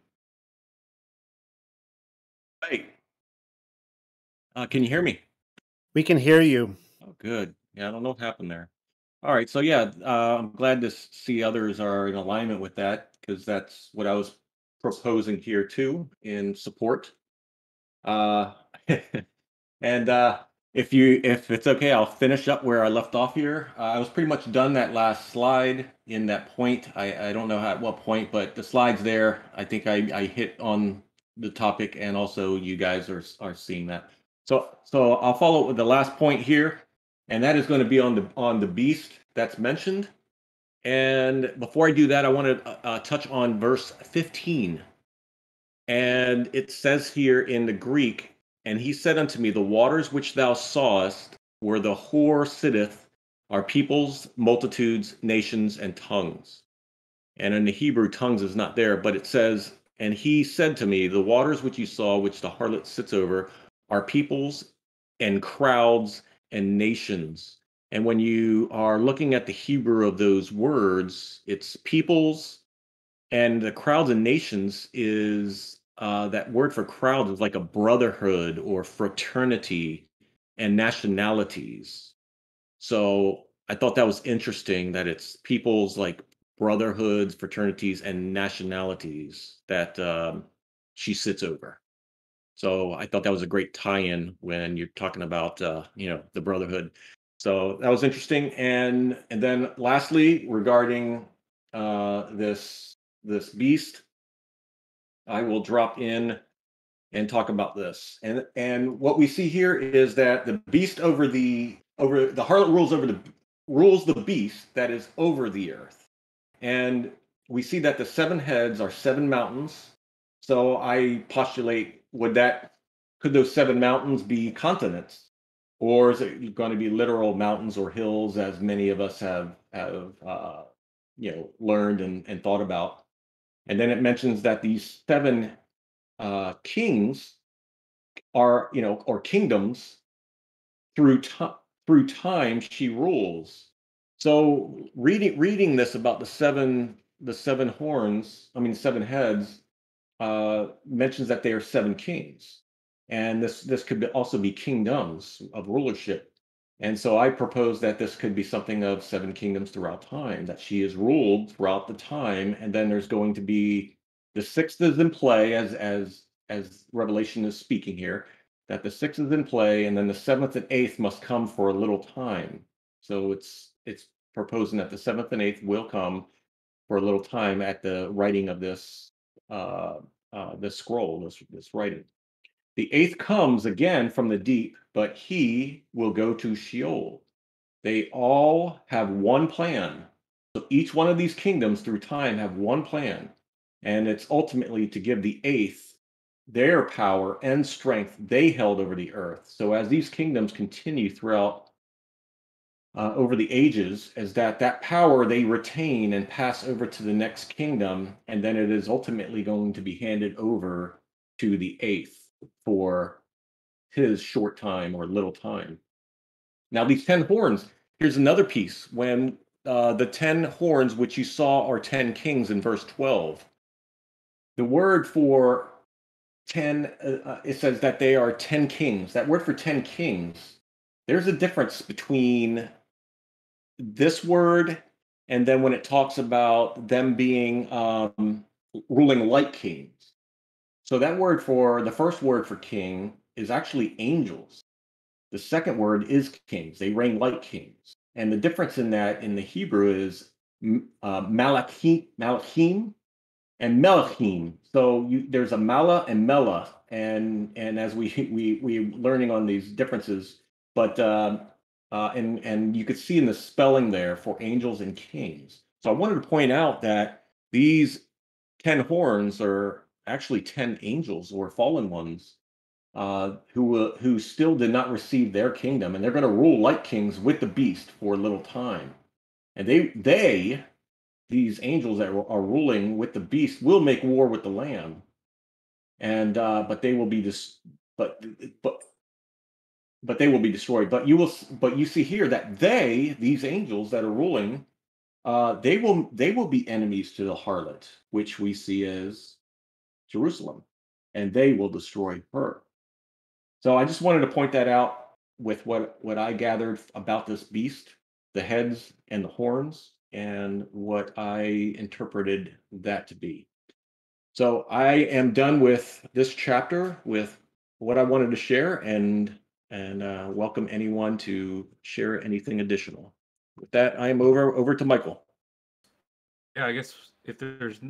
Hey, uh, can you hear me? We can hear you. Oh, good. Yeah, I don't know what happened there. All right, so yeah, uh, I'm glad to see others are in alignment with that because that's what I was proposing here too in support. Uh, (laughs) and uh, if you if it's okay, I'll finish up where I left off here. Uh, I was pretty much done that last slide in that point. I, I don't know how, at what point, but the slides there, I think I, I hit on the topic and also you guys are are seeing that. So so I'll follow with the last point here and that is going to be on the on the beast that's mentioned. And before I do that, I want to uh, uh, touch on verse 15. And it says here in the Greek, and he said unto me, The waters which thou sawest, where the whore sitteth, are peoples, multitudes, nations, and tongues. And in the Hebrew, tongues is not there, but it says, And he said to me, The waters which you saw, which the harlot sits over, are peoples and crowds and nations. And when you are looking at the Hebrew of those words, it's peoples and the crowds and nations is uh, that word for crowds is like a brotherhood or fraternity and nationalities. So I thought that was interesting that it's people's like brotherhoods, fraternities, and nationalities that um, she sits over. So I thought that was a great tie-in when you're talking about uh, you know the brotherhood. So that was interesting. And and then lastly, regarding uh, this this beast, I will drop in and talk about this. And and what we see here is that the beast over the over the harlot rules over the rules the beast that is over the earth. And we see that the seven heads are seven mountains. So I postulate would that could those seven mountains be continents or is it going to be literal mountains or hills as many of us have have uh, you know learned and, and thought about and then it mentions that these seven uh, kings are you know or kingdoms through time through time she rules so reading reading this about the seven the seven horns i mean seven heads uh, mentions that they are seven kings, and this this could be, also be kingdoms of rulership. And so I propose that this could be something of seven kingdoms throughout time, that she is ruled throughout the time, and then there's going to be the sixth is in play as as as Revelation is speaking here, that the sixth is in play, and then the seventh and eighth must come for a little time. So it's it's proposing that the seventh and eighth will come for a little time at the writing of this uh, uh, this scroll, this, this writing. The eighth comes again from the deep, but he will go to Sheol. They all have one plan. So each one of these kingdoms through time have one plan. And it's ultimately to give the eighth their power and strength they held over the earth. So as these kingdoms continue throughout uh, over the ages is that that power they retain and pass over to the next kingdom, and then it is ultimately going to be handed over to the eighth for his short time or little time. Now, these 10 horns, here's another piece. When uh, the 10 horns, which you saw are 10 kings in verse 12, the word for 10, uh, uh, it says that they are 10 kings. That word for 10 kings, there's a difference between this word and then when it talks about them being um, ruling like kings. So that word for the first word for king is actually angels. The second word is kings. They reign like kings. And the difference in that in the Hebrew is uh, malachim, malachim and melachim. So you, there's a mala and mela, and and as we (laughs) we we learning on these differences, but uh, uh, and and you could see in the spelling there for angels and kings. So I wanted to point out that these ten horns are actually ten angels or fallen ones uh, who who still did not receive their kingdom, and they're going to rule like kings with the beast for a little time. And they they these angels that are ruling with the beast will make war with the lamb, and uh, but they will be this but but but they will be destroyed. But you will but you see here that they these angels that are ruling. Uh, they will they will be enemies to the harlot, which we see as Jerusalem, and they will destroy her. So I just wanted to point that out with what what I gathered about this beast, the heads and the horns, and what I interpreted that to be. So I am done with this chapter with what I wanted to share, and and uh, welcome anyone to share anything additional. With that, I am over over to Michael. Yeah, I guess if there's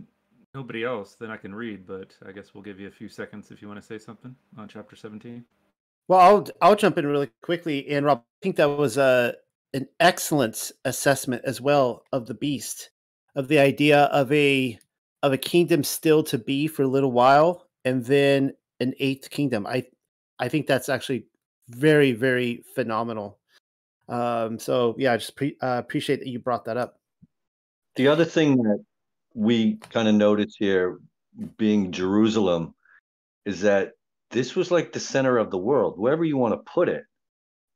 nobody else, then I can read, but I guess we'll give you a few seconds if you want to say something on chapter 17. Well, I'll I'll jump in really quickly, and Rob, I think that was a an excellent assessment as well of the beast, of the idea of a of a kingdom still to be for a little while, and then an eighth kingdom. I I think that's actually very very phenomenal. Um, so yeah, I just pre- uh, appreciate that you brought that up. The other thing that we kind of notice here, being Jerusalem, is that this was like the center of the world, wherever you want to put it.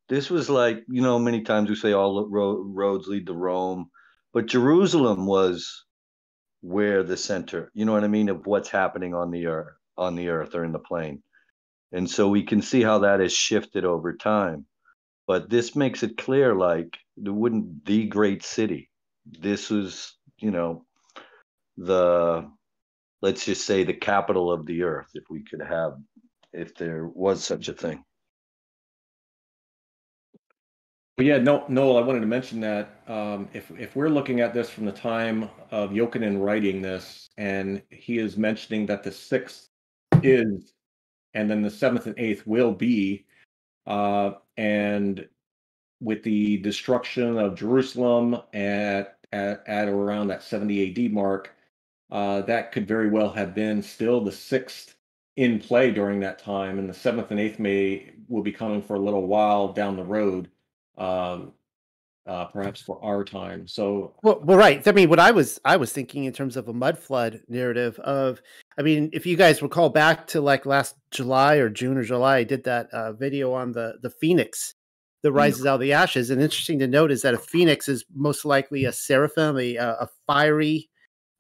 This was like, you know, many times we say all ro- roads lead to Rome, but Jerusalem was where the center, you know what I mean, of what's happening on the earth, on the earth or in the plane. And so we can see how that has shifted over time. But this makes it clear like it wouldn't the great city. This was, you know, the let's just say the capital of the earth, if we could have if there was such a thing. But yeah, no, Noel, I wanted to mention that um, if if we're looking at this from the time of Yochanan writing this, and he is mentioning that the sixth is, and then the seventh and eighth will be, uh, and with the destruction of Jerusalem at at, at around that 70 AD mark, uh, that could very well have been still the sixth in play during that time, and the seventh and eighth may will be coming for a little while down the road, um, uh, perhaps for our time. So, well, well, right. I mean, what I was I was thinking in terms of a mud flood narrative of, I mean, if you guys recall back to like last July or June or July, I did that uh, video on the the phoenix that mm. rises mm-hmm. out of the ashes. And interesting to note is that a phoenix is most likely a seraphim, a, a fiery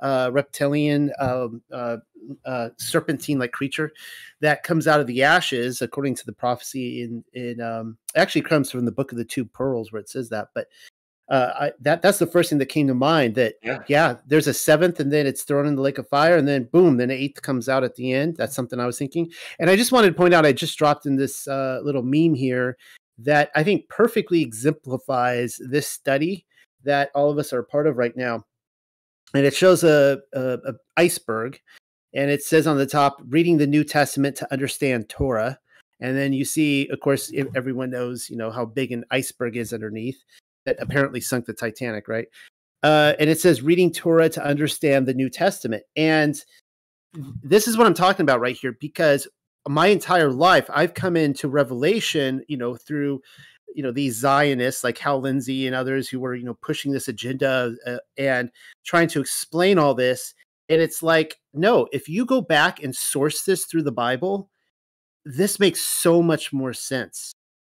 uh, reptilian um, uh, uh, serpentine like creature that comes out of the ashes, according to the prophecy in in um, actually comes from the book of the two pearls where it says that. But uh, I, that that's the first thing that came to mind. That yeah. yeah, there's a seventh, and then it's thrown in the lake of fire, and then boom, then eighth comes out at the end. That's something I was thinking, and I just wanted to point out. I just dropped in this uh, little meme here that I think perfectly exemplifies this study that all of us are part of right now and it shows a, a, a, iceberg and it says on the top reading the new testament to understand torah. And then you see of course everyone knows you know how big an iceberg is underneath that apparently sunk the titanic right? Uh, and it says reading torah to understand the new testament. And this is what i'm talking about right here because my entire life i've come into revelation you know through you know these Zionists like Hal Lindsey and others who were you know pushing this agenda uh, and trying to explain all this. And it's like, no, if you go back and source this through the Bible, this makes so much more sense.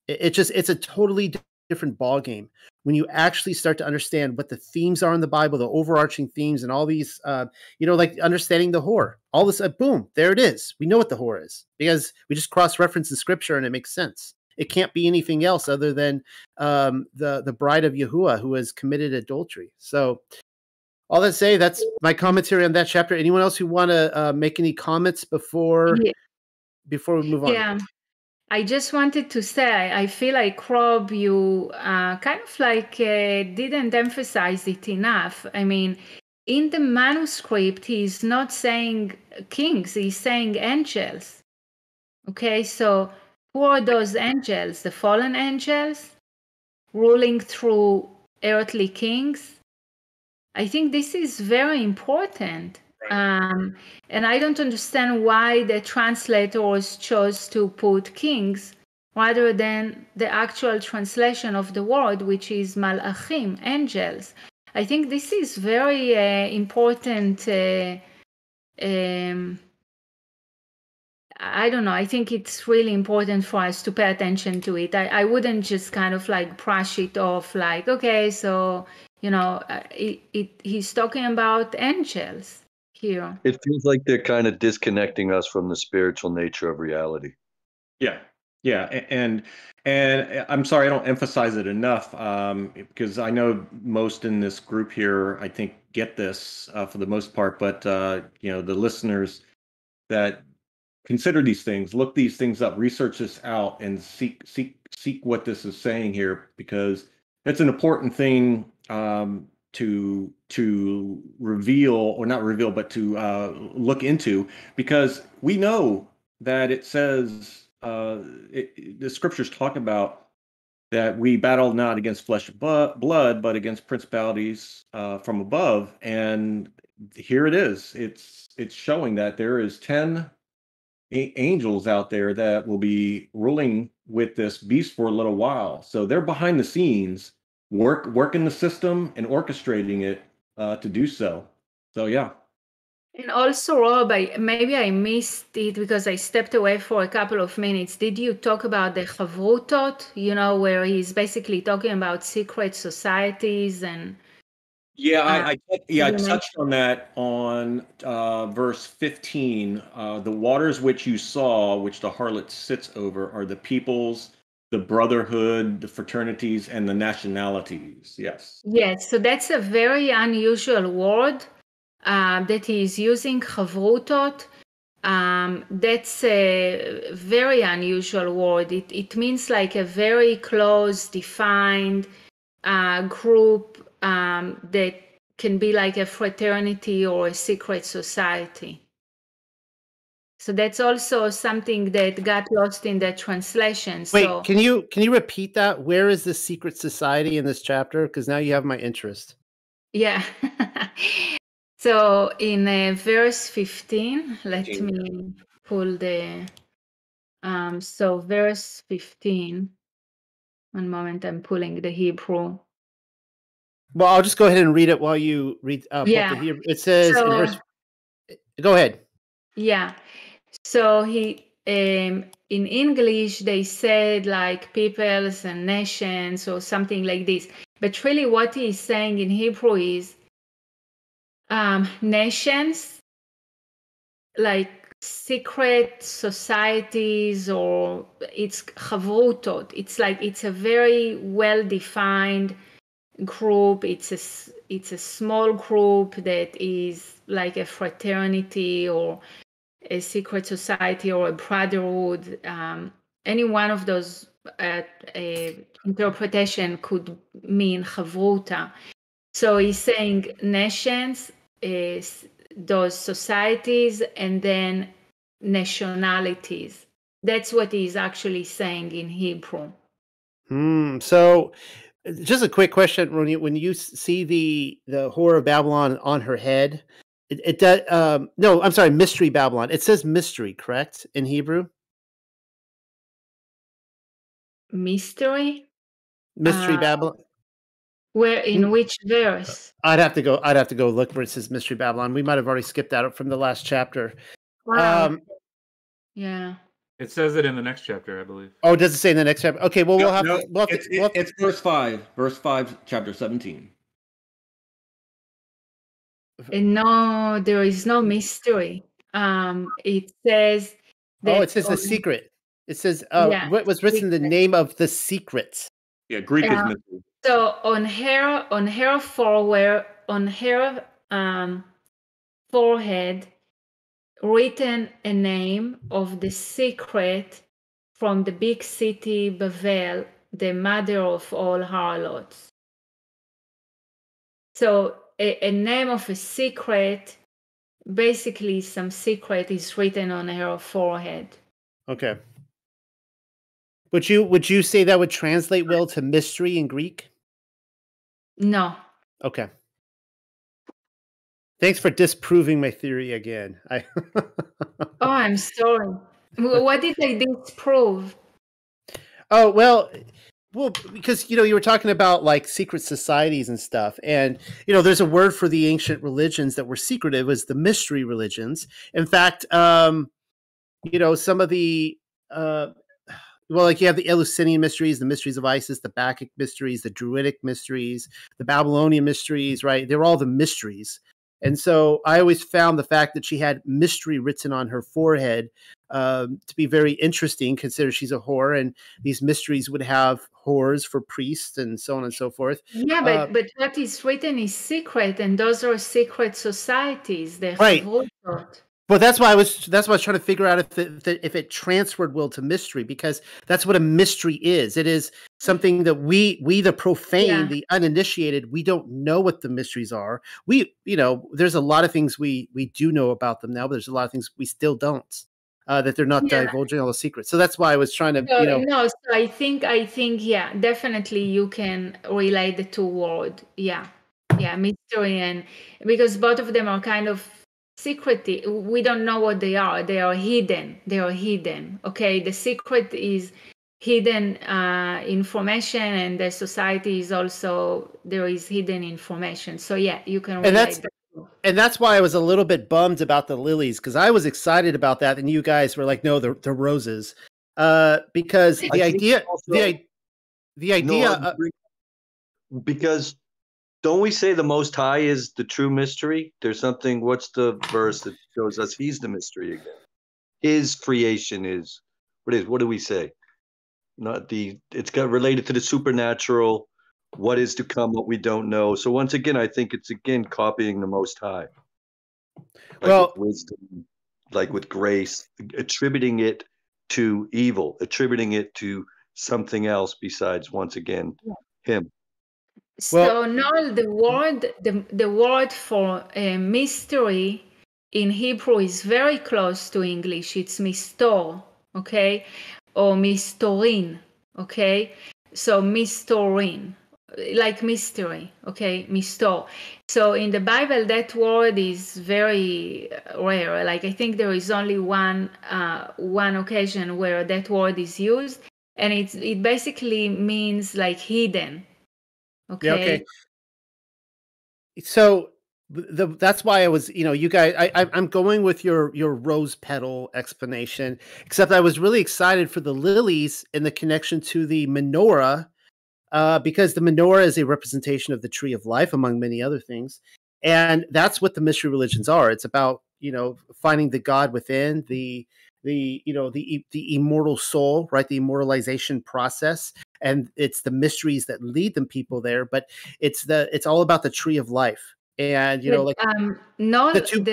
It, it just it's a totally different ball game when you actually start to understand what the themes are in the Bible, the overarching themes, and all these, uh, you know, like understanding the whore. All this, uh, boom, there it is. We know what the whore is because we just cross reference the Scripture and it makes sense. It can't be anything else other than um, the the bride of Yahuwah who has committed adultery. So, all that say, that's my commentary on that chapter. Anyone else who want to uh, make any comments before Yeah. before we move on? Yeah. I just wanted to say, I feel like Rob, you uh, kind of like uh, didn't emphasize it enough. I mean, in the manuscript, he's not saying kings, he's saying angels. Okay, so who are those angels? The fallen angels ruling through earthly kings? I think this is very important. Um, and I don't understand why the translators chose to put kings rather than the actual translation of the word, which is malachim, angels. I think this is very uh, important. Uh, um, I don't know. I think it's really important for us to pay attention to it. I, I wouldn't just kind of like brush it off, like, okay, so, you know, uh, it, it, he's talking about angels here. It feels like they're kind of disconnecting us from the spiritual nature of reality. Yeah, yeah, a- and and I'm sorry I don't emphasize it enough um, because I know most in this group here I think get this uh, for the most part, but uh, you know the listeners that consider these things, look these things up, research this out, and seek seek seek what this is saying here because it's an important thing um, to to reveal or not reveal, but to uh, look into because we know that it says uh, it, the scriptures talk about that we battle not against flesh and blood, but against principalities uh, from above. And here it is. It's it's showing that there is ten angels out there that will be ruling with this beast for a little while. So they're behind the scenes, work working the system and orchestrating it uh, to do so. So yeah. And also, Rob, I, maybe I missed it because I stepped away for a couple of minutes. Did you talk about the Chavrutot, you know, where he's basically talking about secret societies and Yeah, Uh, I, I yeah, I touched on that on uh, verse 15. Uh, the waters which you saw, which the harlot sits over, are the peoples, the brotherhood, the fraternities, and the nationalities. Yes. Yes, so that's a very unusual word uh, that he is using, chavrutot. Um, that's a very unusual word. It, it means like a very close, defined uh, group um, that can be like a fraternity or a secret society. So that's also something that got lost in the translation. Wait, so can you can you repeat that? Where is the secret society in this chapter? Because now you have my interest. Yeah. (laughs) so in uh, verse 15, let 15, me pull the. Um, so verse 15. One moment, I'm pulling the Hebrew. Well, I'll just go ahead and read it while you read. Uh, Yeah. It says in So- verse. Go ahead. Yeah. So he um in English they said like peoples and nations or something like this. But really what he's saying in Hebrew is um nations like secret societies or it's chavrutot. It's like it's a very well defined group. It's a it's a small group that is like a fraternity or a secret society or a brotherhood. Um, any one of those uh, uh, interpretation could mean chavruta. So he's saying nations is those societies and then nationalities. That's what he's actually saying in Hebrew. Hmm. So, just a quick question: when you when you see the the whore of Babylon on her head, it, it does. Um, no, I'm sorry, mystery Babylon. It says mystery, correct in Hebrew? Mystery? Mystery Uh, Babylon. Where in which verse? I'd have to go. I'd have to go look where it says mystery Babylon. We might have already skipped that from the last chapter. Wow. Um, yeah. It says it in the next chapter, I believe. Oh, does it say in the next chapter? Okay, well we'll have no, to. We'll have to- it's, we'll have to- it's verse five, verse five, chapter seventeen. And no, there is no mystery. Um, it says. oh, it says the secret. It says uh, Yeah, what was written the name of the secret. Yeah, Greek Yeah. is missing. So on her on her forehead on her um, forehead written a name of the secret from the big city Babel, the mother of all harlots. So a, a name of a secret, basically some secret is written on her forehead. Okay. Would you would you say that would translate well to mystery in Greek? No. Okay. Thanks for disproving my theory again. I Oh, I'm sorry. What did I disprove? Oh, well, well, because you know you were talking about like secret societies and stuff, and you know there's a word for the ancient religions that were secretive was the mystery religions. In fact, um, you know some of the uh, well, like you have the Eleusinian mysteries, the mysteries of Isis, the Bacchic mysteries, the Druidic mysteries, the Babylonian mysteries, right? They're all the mysteries. And so I always found the fact that she had mystery written on her forehead um, to be very interesting, consider she's a whore, and these mysteries would have whores for priests and so on and so forth. Yeah, but Uh, but what is written is secret, and those are secret societies. They Right. But that's why I was that's why I was trying to figure out if if it- if it transferred will to mystery because that's what a mystery is. It is something that we we the profane, Yeah. the uninitiated, we don't know what the mysteries are. We you know there's a lot of things we we do know about them now, but there's a lot of things we still don't. Uh, that they're not Yeah. divulging all the secrets. So that's why I was trying to So, you know no, so I think I think yeah, definitely you can relate the two world Yeah, yeah, mystery and because both of them are kind of secretive. We don't know what they are. They are hidden. They are hidden. Okay, the secret is hidden uh, information, and the society is also there is hidden information. So yeah, you can. And that's- the two. and that's why I was a little bit bummed about the lilies because I was excited about that, and you guys were like, "No, the the roses," uh, because the think idea, also- the i- the No, idea, I uh, because don't we say the Most High is the true mystery? There's something. What's the verse that shows us He's the mystery again? His creation is what is? What do we say? Not the. It's got related to the supernatural. What is to come? What we don't know. So once again, I think it's again copying the Most High. Like Well- with wisdom, like with grace, attributing it to evil, attributing it to something else besides once again him. Well- so no, the word the, the word for uh, mystery in Hebrew is very close to English. It's mistor, okay, or mistorin, okay. So mistorin, like mystery, okay, mistor. So in the Bible, that word is very rare. Like I think there is only one uh, one occasion where that word is used, and it's it basically means like hidden. Okay. Yeah, okay. So the, that's why I was, you know, you guys, I, I'm going with your your rose petal explanation. Except I was really excited for the lilies and the connection to the menorah, uh, because the menorah is a representation of the tree of life, among many other things, and that's what the mystery religions are. It's about you know finding the God within the the you know the the immortal soul, right? The immortalization process, and it's the mysteries that lead them people there. But it's the it's all about the tree of life, and you know like um, no, the the, two-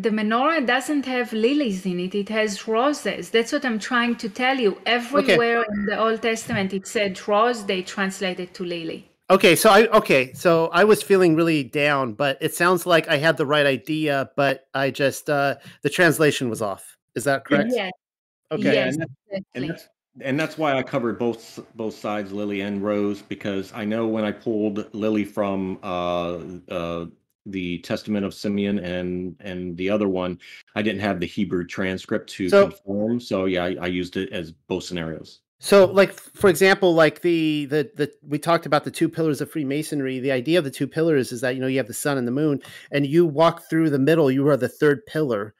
the menorah doesn't have lilies in it. It has roses. That's what I'm trying to tell you. Everywhere in the Old Testament, it said rose. They translated to lily. Okay, so I okay, so I was feeling really down, but it sounds like I had the right idea, but I just uh the translation was off. Is that correct? Yes. Okay. Yes. and, that- and that's and that's why I covered both both sides, Lily and Rose, because I know when I pulled Lily from uh, uh, the Testament of Simeon and and the other one, I didn't have the Hebrew transcript to So- confirm. So yeah, I, I used it as both scenarios. So like for example, like the the the we talked about the two pillars of Freemasonry. The idea of the two pillars is that you know you have the sun and the moon and you walk through the middle, you are the third pillar.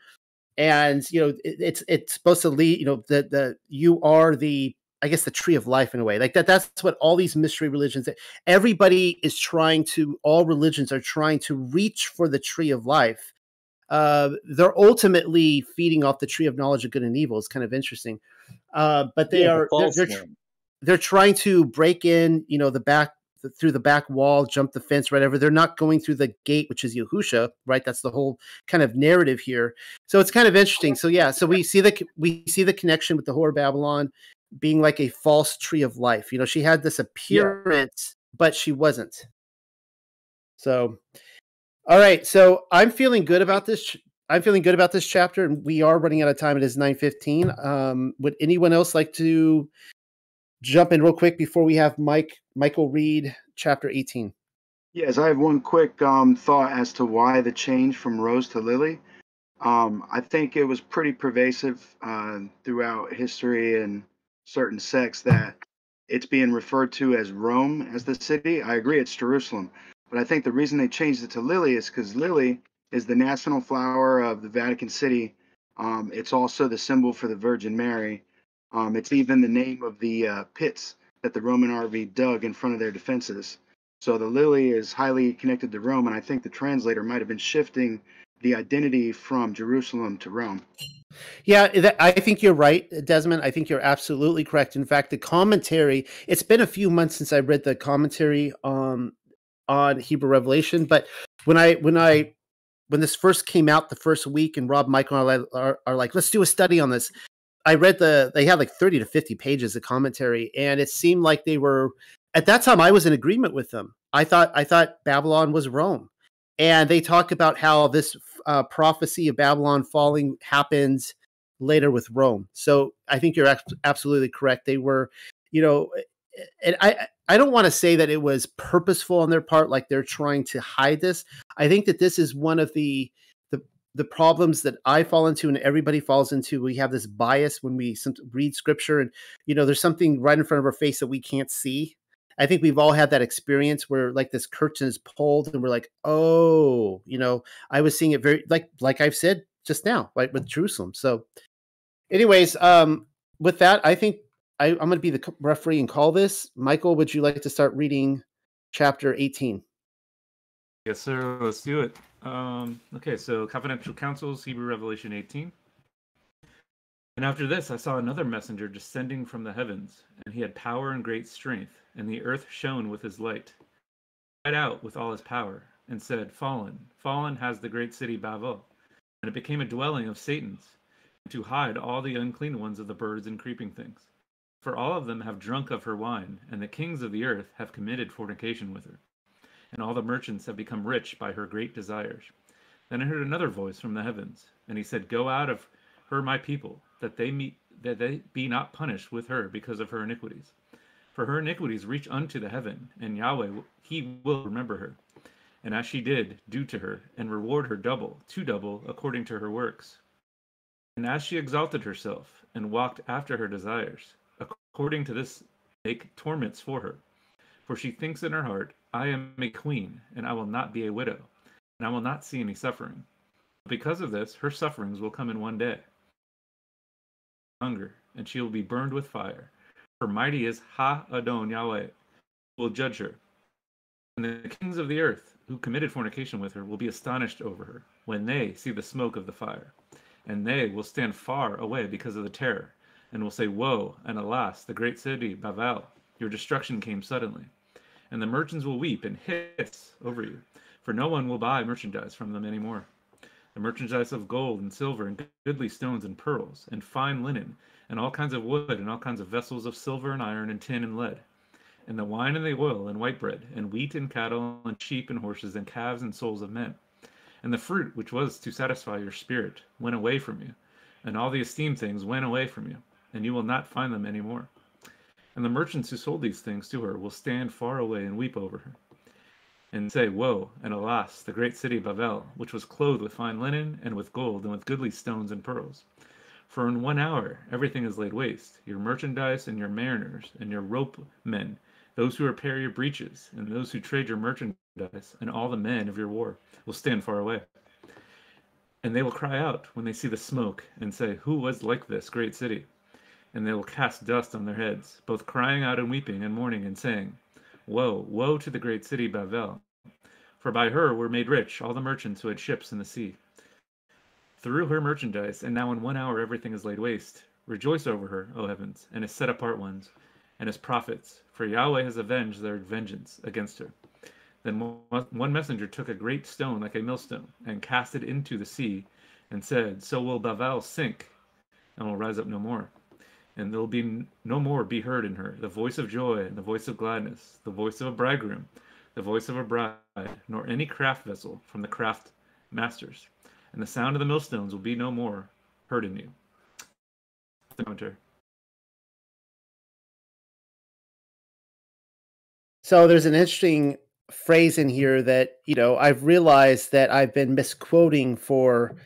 and you know it, it's it's supposed to lead you know the the you are the I guess the tree of life in a way like that. That's what all these mystery religions. Everybody is trying to. All religions are trying to reach for the tree of life. Uh, they're ultimately feeding off the tree of knowledge of good and evil. It's kind of interesting, uh, but they Yeah, the are they're, they're, they're trying to break in. You know the back through the back wall, jump the fence, whatever. They're not going through the gate, which is Yahusha, right? That's the whole kind of narrative here. So it's kind of interesting. So yeah, so we see the we see the connection with the whore of Babylon being like a false tree of life. You know, she had this appearance, but she wasn't. So, all right. So I'm feeling good about this. I'm feeling good about this chapter, and we are running out of time. It is 9:15. Um, would anyone else like to jump in real quick before we have Mike Michael read chapter 18? Yes, I have one quick um, thought as to why the change from Rose to Lily. Um, I think it was pretty pervasive uh, throughout history and certain sects that it's being referred to as Rome as the city. I agree, it's Jerusalem. But I think the reason they changed it to Lily is because Lily is the national flower of the Vatican City. Um, it's also the symbol for the Virgin Mary. Um, it's even the name of the uh, pits that the Roman army dug in front of their defenses. So the lily is highly connected to Rome, and I think the translator might have been shifting the identity from Jerusalem to Rome. Yeah, I think you're right, Desmond. I think you're absolutely correct. In fact, the commentary, it's been a few months since I read the commentary um, on Hebrew Revelation, but when I when I when this first came out the first week and Rob Michael are, like- are, are like, let's do a study on this. I read the they had like 30 to 50 pages of commentary, and it seemed like they were at that time I was in agreement with them. I thought I thought Babylon was Rome. And they talk about how this uh, prophecy of Babylon falling happens later with Rome. So I think you're absolutely correct. They were, you know, and I I don't want to say that it was purposeful on their part, like they're trying to hide this. I think that this is one of the the the problems that I fall into and everybody falls into. We have this bias when we read scripture, and you know, there's something right in front of our face that we can't see. I think we've all had that experience where like this curtain is pulled and we're like, oh, you know, I was seeing it very like like I've said just now, right with Jerusalem. So, anyways, um, with that, I think I, I'm going to be the referee and call this. Michael, would you like to start reading chapter 18? Yes, sir. Let's do it. Um, okay, so Confidential Counsels, Hebrew Revelation 18. And after this, I saw another messenger descending from the heavens, and he had power and great strength, and the earth shone with his light. He cried out with all his power, and said, Fallen, fallen has the great city Babel, and it became a dwelling of Satan's, to hide all the unclean ones of the birds and creeping things. For all of them have drunk of her wine, and the kings of the earth have committed fornication with her and all the merchants have become rich by her great desires. Then I heard another voice from the heavens, and he said, Go out of her, my people, that they meet that they be not punished with her because of her iniquities. For her iniquities reach unto the heaven, and Yahweh he will remember her. And as she did, do to her, and reward her double, two double, according to her works. And as she exalted herself, and walked after her desires, according to this make torments for her. For she thinks in her heart, I am a queen, and I will not be a widow, and I will not see any suffering. Because of this, her sufferings will come in one day. Hunger, and she will be burned with fire. For mighty is Ha Adon Yahweh, will judge her. And the kings of the earth, who committed fornication with her, will be astonished over her, when they see the smoke of the fire. And they will stand far away because of the terror, and will say, Woe, and alas, the great city, Babel, your destruction came suddenly and the merchants will weep and hiss over you, for no one will buy merchandise from them any more. The merchandise of gold and silver and goodly stones and pearls and fine linen and all kinds of wood and all kinds of vessels of silver and iron and tin and lead, and the wine and the oil and white bread and wheat and cattle and sheep and horses and calves and souls of men. And the fruit which was to satisfy your spirit went away from you, and all the esteemed things went away from you, and you will not find them any more. And the merchants who sold these things to her will stand far away and weep over her, and say, Woe, and alas, the great city Babel, which was clothed with fine linen, and with gold, and with goodly stones and pearls. For in one hour everything is laid waste, your merchandise, and your mariners, and your rope men, those who repair your breaches, and those who trade your merchandise, and all the men of your war will stand far away. And they will cry out when they see the smoke and say, Who was like this great city? And they will cast dust on their heads, both crying out and weeping and mourning and saying, Woe, woe to the great city Bavel! For by her were made rich all the merchants who had ships in the sea. Through her merchandise, and now in one hour everything is laid waste. Rejoice over her, O heavens, and his set apart ones, and his prophets, for Yahweh has avenged their vengeance against her. Then one messenger took a great stone like a millstone, and cast it into the sea, and said, So will Bavel sink, and will rise up no more. And there will be no more be heard in her the voice of joy, and the voice of gladness, the voice of a bridegroom, the voice of a bride, nor any craft vessel from the craft masters. And the sound of the millstones will be no more heard in you. The commentary. So there's an interesting phrase in here that you know I've realized that I've been misquoting for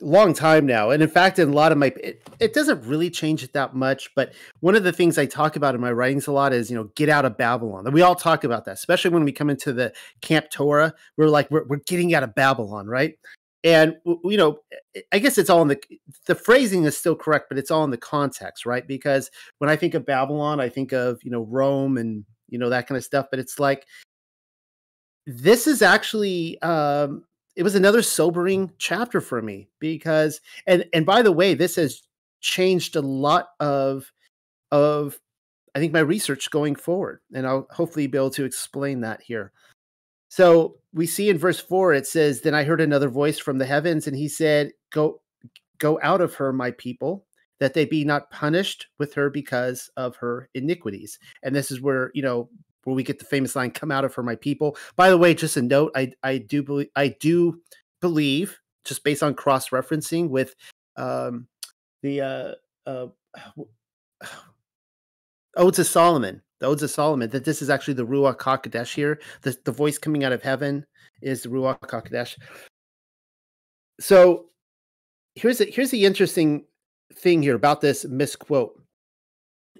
long time now, and in fact, in a lot of my it, it doesn't really change it that much. But one of the things I talk about in my writings a lot is you know get out of Babylon. We all talk about that, especially when we come into the Camp Torah. We're like we're, we're getting out of Babylon, right? and you know i guess it's all in the the phrasing is still correct but it's all in the context right because when i think of babylon i think of you know rome and you know that kind of stuff but it's like this is actually um it was another sobering chapter for me because and and by the way this has changed a lot of of i think my research going forward and i'll hopefully be able to explain that here. So we see in verse 4 it says then i heard another voice from the heavens and he said go go out of her my people that they be not punished with her because of her iniquities and this is where you know where we get the famous line come out of her my people. By the way just a note i i do believe i do believe just based on cross referencing with um the uh uh (sighs) odes of solomon the odes of solomon that this is actually the ruach hakodesh here. The, the voice coming out of heaven is the ruach hakodesh. So here's the, here's the interesting thing here about this misquote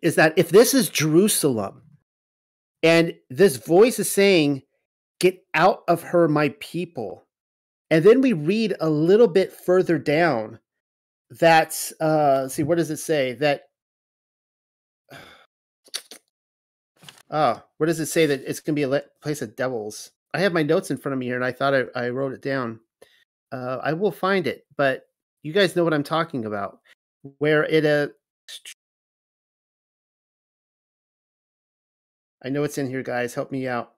is that if this is jerusalem and this voice is saying, Get out of her, my people. And then we read a little bit further down that, uh, see, what does it say? That, (sighs) oh, where does it say that it's going to be a place of devils? I have my notes in front of me here and I thought I, I wrote it down. Uh, I will find it, but you guys know what I'm talking about. Where it, uh, I know it's in here, guys. Help me out.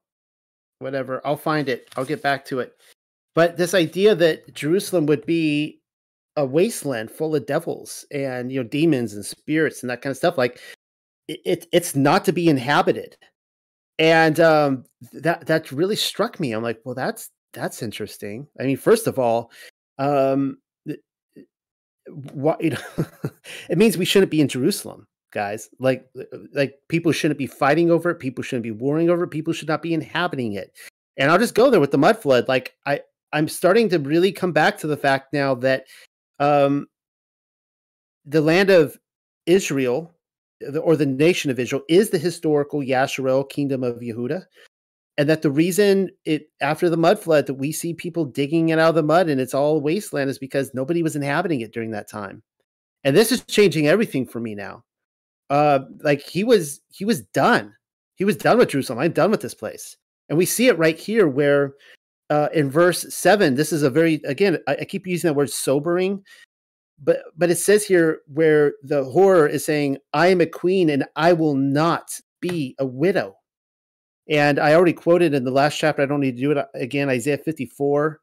Whatever. I'll find it. I'll get back to it. But this idea that Jerusalem would be a wasteland full of devils and you know demons and spirits and that kind of stuff, like it, it it's not to be inhabited. And um, that that really struck me. I'm like, well, that's that's interesting. I mean, first of all, um, what you know, (laughs) it means we shouldn't be in Jerusalem guys. Like uh, like people shouldn't be fighting over it. People shouldn't be warring over it. People should not be inhabiting it. And I'll just go there with the mud flood. Like I I'm starting to really come back to the fact now that um the land of Israel or the nation of Israel is the historical Yasharel kingdom of Yehuda. And that the reason it after the mud flood that we see people digging it out of the mud and it's all wasteland is because nobody was inhabiting it during that time. And this is changing everything for me now uh like he was he was done. He was done with jerusalem. I'm done with this place. And we see it right here where uh in verse 7 this is a very again I, I keep using that word sobering but but it says here where the horror is saying i am a queen and i will not be a widow. And i already quoted in the last chapter i don't need to do it again isaiah 54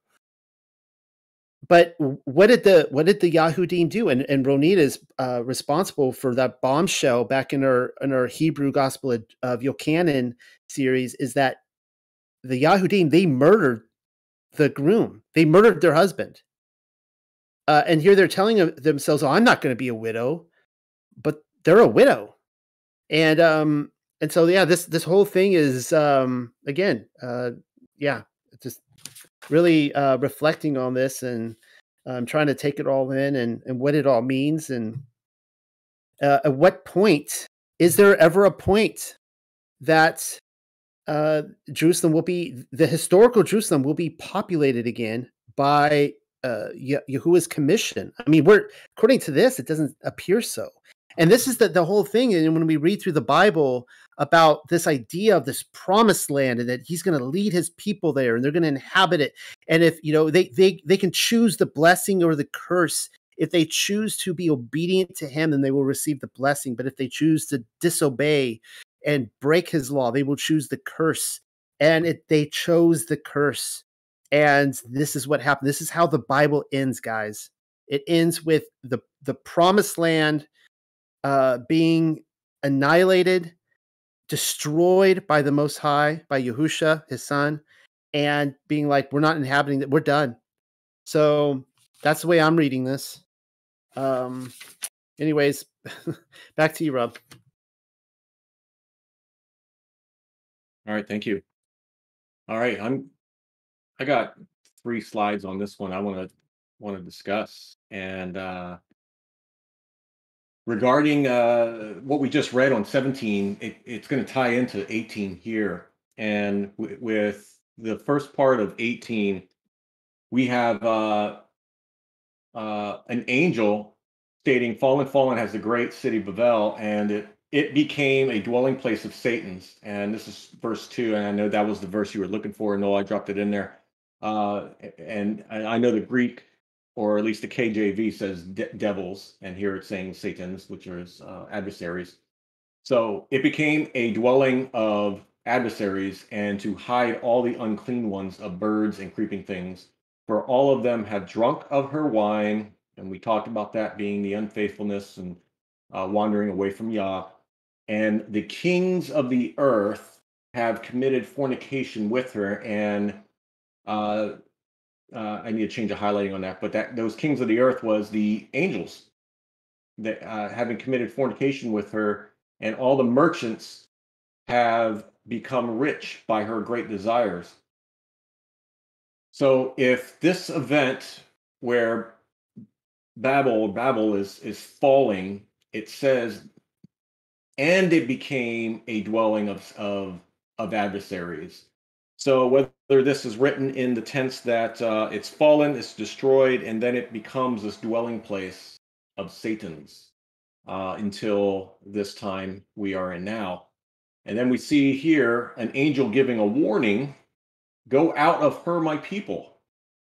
but what did the what did the Yahudim do? And and Ronita is uh, responsible for that bombshell back in our in our Hebrew Gospel of, of Yochanan series. Is that the Yahudim they murdered the groom? They murdered their husband. Uh, and here they're telling themselves, "Oh, I'm not going to be a widow," but they're a widow, and um, and so yeah, this this whole thing is um, again, uh, yeah, just really uh, reflecting on this and um, trying to take it all in and, and what it all means. And uh, at what point is there ever a point that uh, Jerusalem will be the historical Jerusalem will be populated again by uh, Yahuwah's commission. I mean, we're according to this, it doesn't appear so. And this is the, the whole thing. And when we read through the Bible about this idea of this promised land and that he's going to lead his people there and they're going to inhabit it. And if, you know, they, they, they can choose the blessing or the curse. If they choose to be obedient to him, then they will receive the blessing. But if they choose to disobey and break his law, they will choose the curse. And it, they chose the curse. And this is what happened. This is how the Bible ends, guys. It ends with the the promised land uh, being annihilated, destroyed by the Most High, by Yahusha, his son, and being like, we're not inhabiting that, we're done. So that's the way I'm reading this. Um, anyways, (laughs) back to you, Rob. All right, thank you. All right, I'm I got three slides on this one I want to want to discuss. And uh regarding uh, what we just read on 17, it, it's going to tie into 18 here. And with the first part of 18, we have uh, uh, an angel stating, Fallen, fallen has the great city Babel, and it, it became a dwelling place of Satan's. And this is verse 2. And I know that was the verse you were looking for. No, I dropped it in there. Uh, and I know the Greek or at least the KJV says de- devils, and here it's saying Satan's, which are uh, adversaries. So it became a dwelling of adversaries and to hide all the unclean ones of birds and creeping things. For all of them have drunk of her wine, and we talked about that being the unfaithfulness and uh, wandering away from Yah. And the kings of the earth have committed fornication with her, and uh, uh, I need to change the highlighting on that, but that those kings of the earth was the angels that uh, having committed fornication with her, and all the merchants have become rich by her great desires. So if this event where Babel Babel is is falling, it says, and it became a dwelling of of of adversaries. So whether this is written in the tense that uh, it's fallen, it's destroyed, and then it becomes this dwelling place of Satan's uh, until this time we are in now. And then we see here an angel giving a warning go out of her, my people.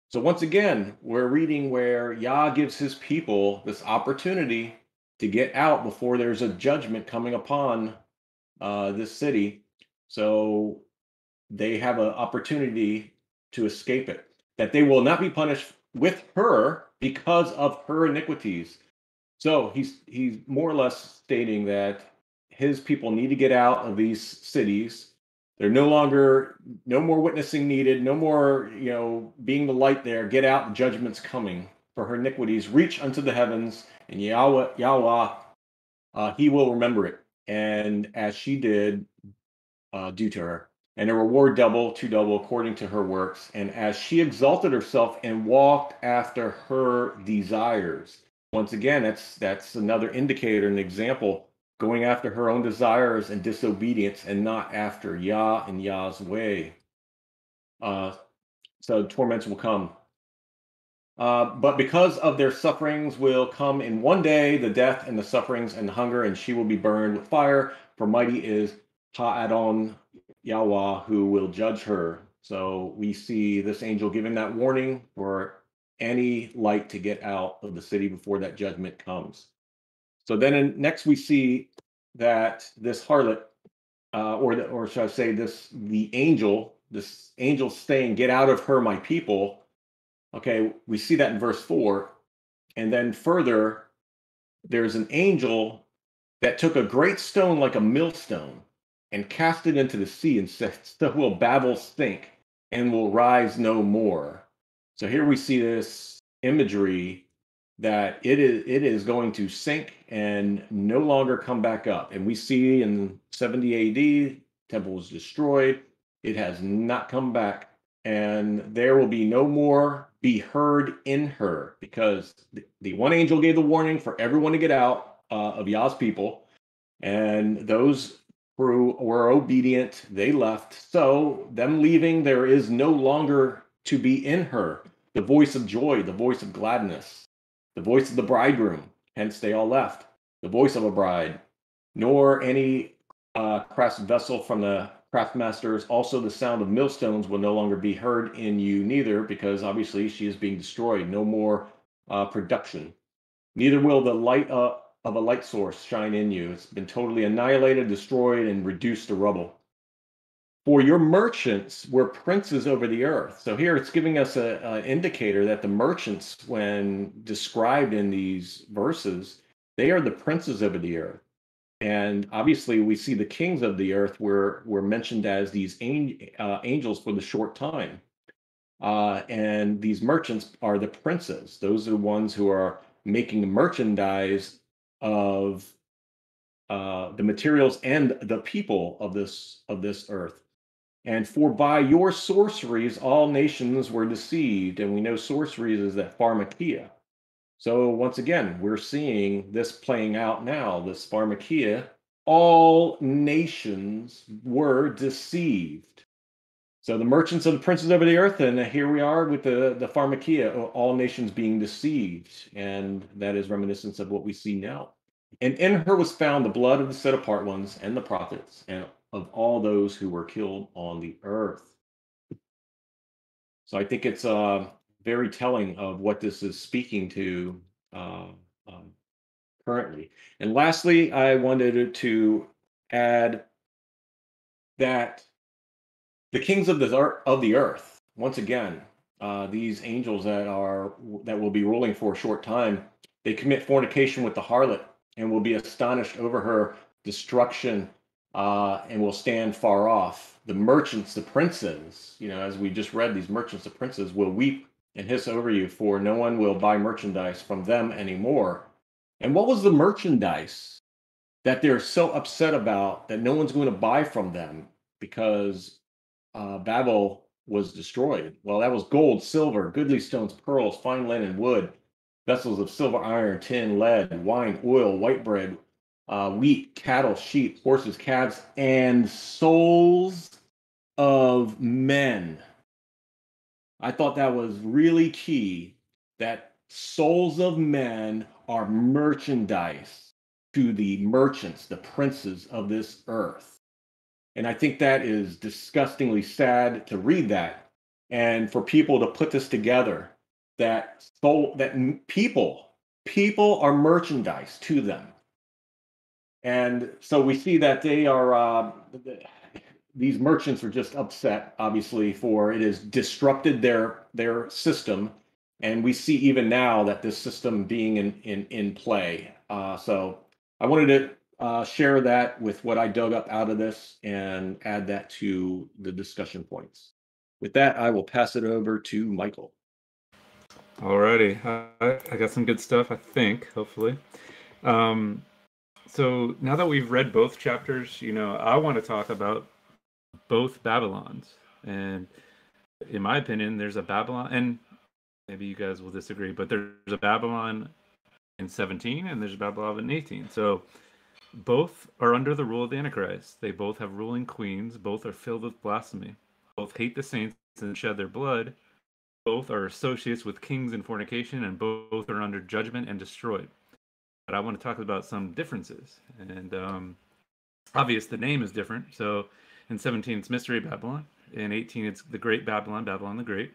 So once again, we're reading where Yah gives his people this opportunity to get out before there's a judgment coming upon uh, this city. So they have an opportunity to escape it, that they will not be punished with her because of her iniquities. So he's he's more or less stating that his people need to get out of these cities. They're no longer no more witnessing needed, no more, you know, being the light there. Get out, the judgment's coming. For her iniquities reach unto the heavens, and Yahweh Yahweh uh, he will remember it. And as she did uh, due to her and a reward double to double according to her works. And as she exalted herself and walked after her desires. Once again, that's that's another indicator, an example, going after her own desires and disobedience and not after Yah and Yah's way. Uh, so torments will come. Uh, but because of their sufferings will come in one day the death and the sufferings and the hunger, and she will be burned with fire. For mighty is Ha'adon Yahweh who will judge her. So we see this angel giving that warning for any light to get out of the city before that judgment comes. So then in, next we see that this harlot, uh, or the, or should I say this, the angel, this angel saying, "Get out of her, my people." Okay, we see that in verse four, and then further, there's an angel that took a great stone like a millstone and cast it into the sea and said, (laughs) So will Babel sink and will rise no more. So here we see this imagery that it is it is going to sink and no longer come back up. And we see in 70 AD, temple was destroyed. It has not come back. And there will be no more be heard in her because the, the one angel gave the warning for everyone to get out uh, of Yah's people. And those who were obedient, they left. So, them leaving, there is no longer to be in her. the voice of joy, the voice of gladness, the voice of the bridegroom, hence they all left, the voice of a bride, nor any uh, craft vessel from the craftmasters. Also, the sound of millstones will no longer be heard in you, neither, because obviously she is being destroyed. No more uh, production. Neither will the light uh, of a light source shine in you. It's been totally annihilated, destroyed, and reduced to rubble. For your merchants were princes over the earth. So here it's giving us an indicator that the merchants, when described in these verses, they are the princes over the earth. And obviously, we see the kings of the earth were, were mentioned as these uh, angels for the short time. Uh, and these merchants are the princes. Those are the ones who are making merchandise of uh, the materials and the people of this of this earth. And for by your sorceries all nations were deceived, and we know sorceries is that pharmakia. So once again, we're seeing this playing out now. This pharmakia, all nations were deceived. So the merchants of the princes over the earth, and here we are with the the pharmakia, all nations being deceived, and that is reminiscence of what we see now. And in her was found the blood of the set apart ones and the prophets and of all those who were killed on the earth. So I think it's uh, very telling of what this is speaking to uh, um, currently. And lastly, I wanted to add that the kings of the of the earth, once again, uh, these angels that are that will be ruling for a short time, they commit fornication with the harlot and will be astonished over her destruction uh, and will stand far off. The merchants, the princes, you know, as we just read, these merchants, the princes will weep and hiss over you, for no one will buy merchandise from them anymore. And what was the merchandise that they're so upset about that no one's going to buy from them because uh, Babel was destroyed? Well, that was gold, silver, goodly stones, pearls, fine linen, wood, vessels of silver, iron, tin, lead, wine, oil, white bread, uh, wheat, cattle, sheep, horses, calves, and souls of men. I thought that was really key that souls of men are merchandise to the merchants, the princes of this earth. And I think that is disgustingly sad to read that and for people to put this together that soul that people people are merchandise to them. And so we see that they are uh, these merchants are just upset obviously for it has disrupted their their system. And we see even now that this system being in in in play. Uh, so i wanted to uh, share that with what i dug up out of this and add that to the discussion points. With that i will pass it over to michael Alrighty, I, I got some good stuff. I think, hopefully. Um, so now that we've read both chapters, you know, I want to talk about both Babylons, and in my opinion, there's a Babylon, and maybe you guys will disagree, but there's a Babylon in 17 and there's a Babylon in 18. So both are under the rule of the Antichrist. They both have ruling queens. Both are filled with blasphemy. Both hate the saints and shed their blood both are associates with kings in fornication, and both are under judgment and destroyed. But I want to talk about some differences. And um, obvious, the name is different. So in 17, it's Mystery Babylon. In 18, it's the Great Babylon, Babylon the Great.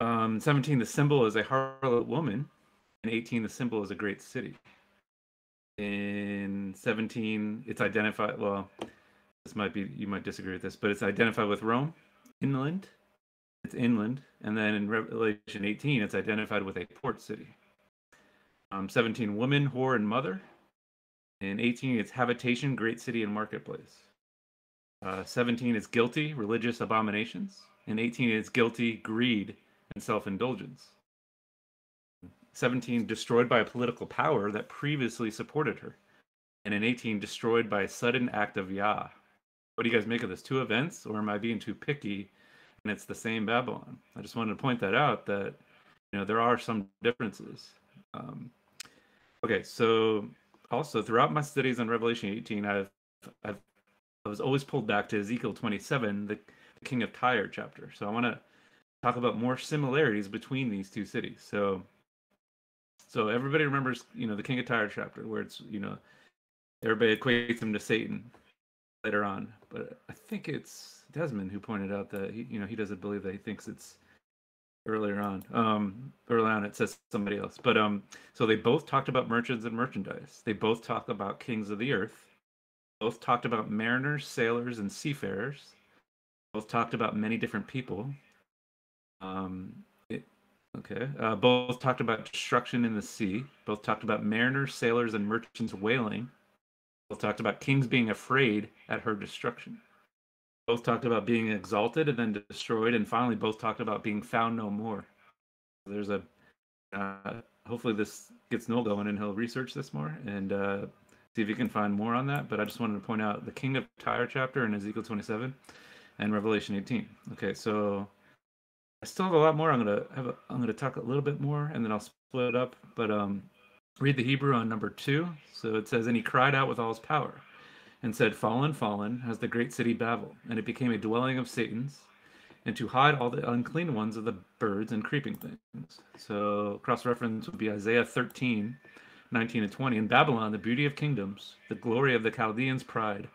Um, 17, the symbol is a harlot woman. In 18, the symbol is a great city. In 17, it's identified, well, this might be, you might disagree with this, but it's identified with Rome, inland, it's inland, and then in Revelation 18, it's identified with a port city. Um, 17, woman, whore, and mother. In 18, it's habitation, great city, and marketplace. Uh, 17 is guilty, religious abominations. In 18, it's guilty, greed, and self indulgence. 17, destroyed by a political power that previously supported her. And in 18, destroyed by a sudden act of Yah. What do you guys make of this? Two events, or am I being too picky and it's the same Babylon. I just wanted to point that out that you know there are some differences. Um, okay, so also throughout my studies on Revelation 18, I've, I've I was always pulled back to Ezekiel 27, the, the King of Tyre chapter. So I want to talk about more similarities between these two cities. So, so everybody remembers, you know, the King of Tyre chapter where it's, you know, everybody equates him to Satan later on. But I think it's Desmond who pointed out that he, you know, he doesn't believe that he thinks it's earlier on. Um, early on, it says somebody else. But um, so they both talked about merchants and merchandise. They both talk about kings of the earth. Both talked about mariners, sailors, and seafarers. Both talked about many different people. Um, it, okay. Uh, both talked about destruction in the sea. Both talked about mariners, sailors, and merchants wailing. Both talked about kings being afraid at her destruction. Both talked about being exalted and then destroyed, and finally, both talked about being found no more. There's a uh, hopefully this gets Noel going and he'll research this more and uh, see if he can find more on that. But I just wanted to point out the King of Tyre chapter in Ezekiel 27 and Revelation 18. Okay, so I still have a lot more. I'm gonna have a, I'm gonna talk a little bit more and then I'll split it up. But um, read the Hebrew on number two. So it says, and he cried out with all his power, and said, Fallen, fallen, has the great city Babel, and it became a dwelling of Satan's, and to hide all the unclean ones of the birds and creeping things. So cross reference would be Isaiah 13, 19 and 20. In Babylon, the beauty of kingdoms, the glory of the Chaldeans' pride,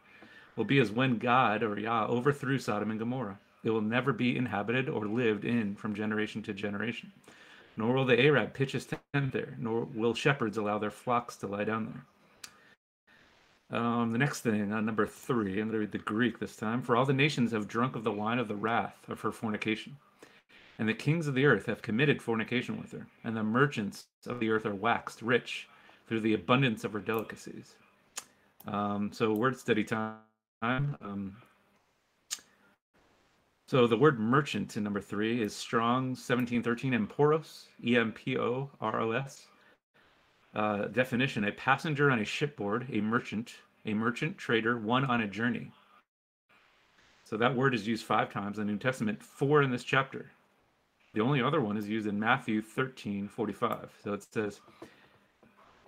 will be as when God or Yah overthrew Sodom and Gomorrah. It will never be inhabited or lived in from generation to generation. Nor will the Arab pitch his tent there, nor will shepherds allow their flocks to lie down there. Um, the next thing on number three, I'm going to read the Greek this time. For all the nations have drunk of the wine of the wrath of her fornication. And the kings of the earth have committed fornication with her. And the merchants of the earth are waxed rich through the abundance of her delicacies. Um, so, word study time. Um, so, the word merchant in number three is strong 1713 emporos, E M P O R O S. Uh, definition a passenger on a shipboard, a merchant, a merchant trader, one on a journey. So that word is used five times in the New Testament, four in this chapter. The only other one is used in Matthew 13 45. So it says,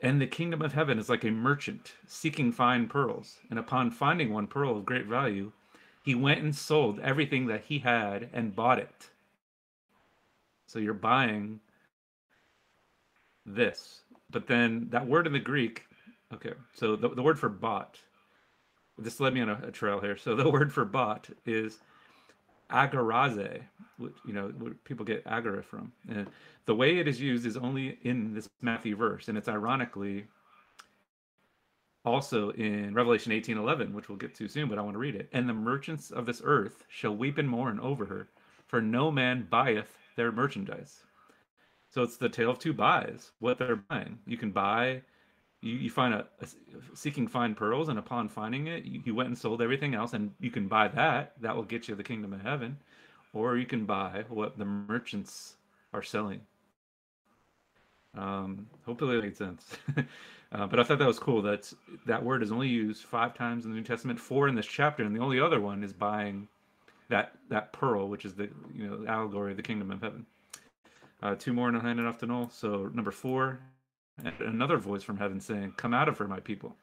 And the kingdom of heaven is like a merchant seeking fine pearls. And upon finding one pearl of great value, he went and sold everything that he had and bought it. So you're buying this but then that word in the Greek, okay, so the, the word for bot, this led me on a, a trail here. So (laughs) the word for bot is agorazo, which, you know, where people get agora from. And the way it is used is only in this Matthew verse, and it's ironically also in Revelation 18:11, which we'll get to soon, but I want to read it. And the merchants of this earth shall weep and mourn over her, for no man buyeth their merchandise. So it's the tale of two buys. What they're buying, you can buy. You, you find a, a seeking fine pearls, and upon finding it, you, you went and sold everything else, and you can buy that. That will get you the kingdom of heaven, or you can buy what the merchants are selling. Um, hopefully, that made sense. (laughs) uh, but I thought that was cool. That that word is only used five times in the New Testament, four in this chapter, and the only other one is buying that that pearl, which is the you know allegory of the kingdom of heaven. Uh, two more it off to Noel. So number four, another voice from heaven saying, Come out of her, my people,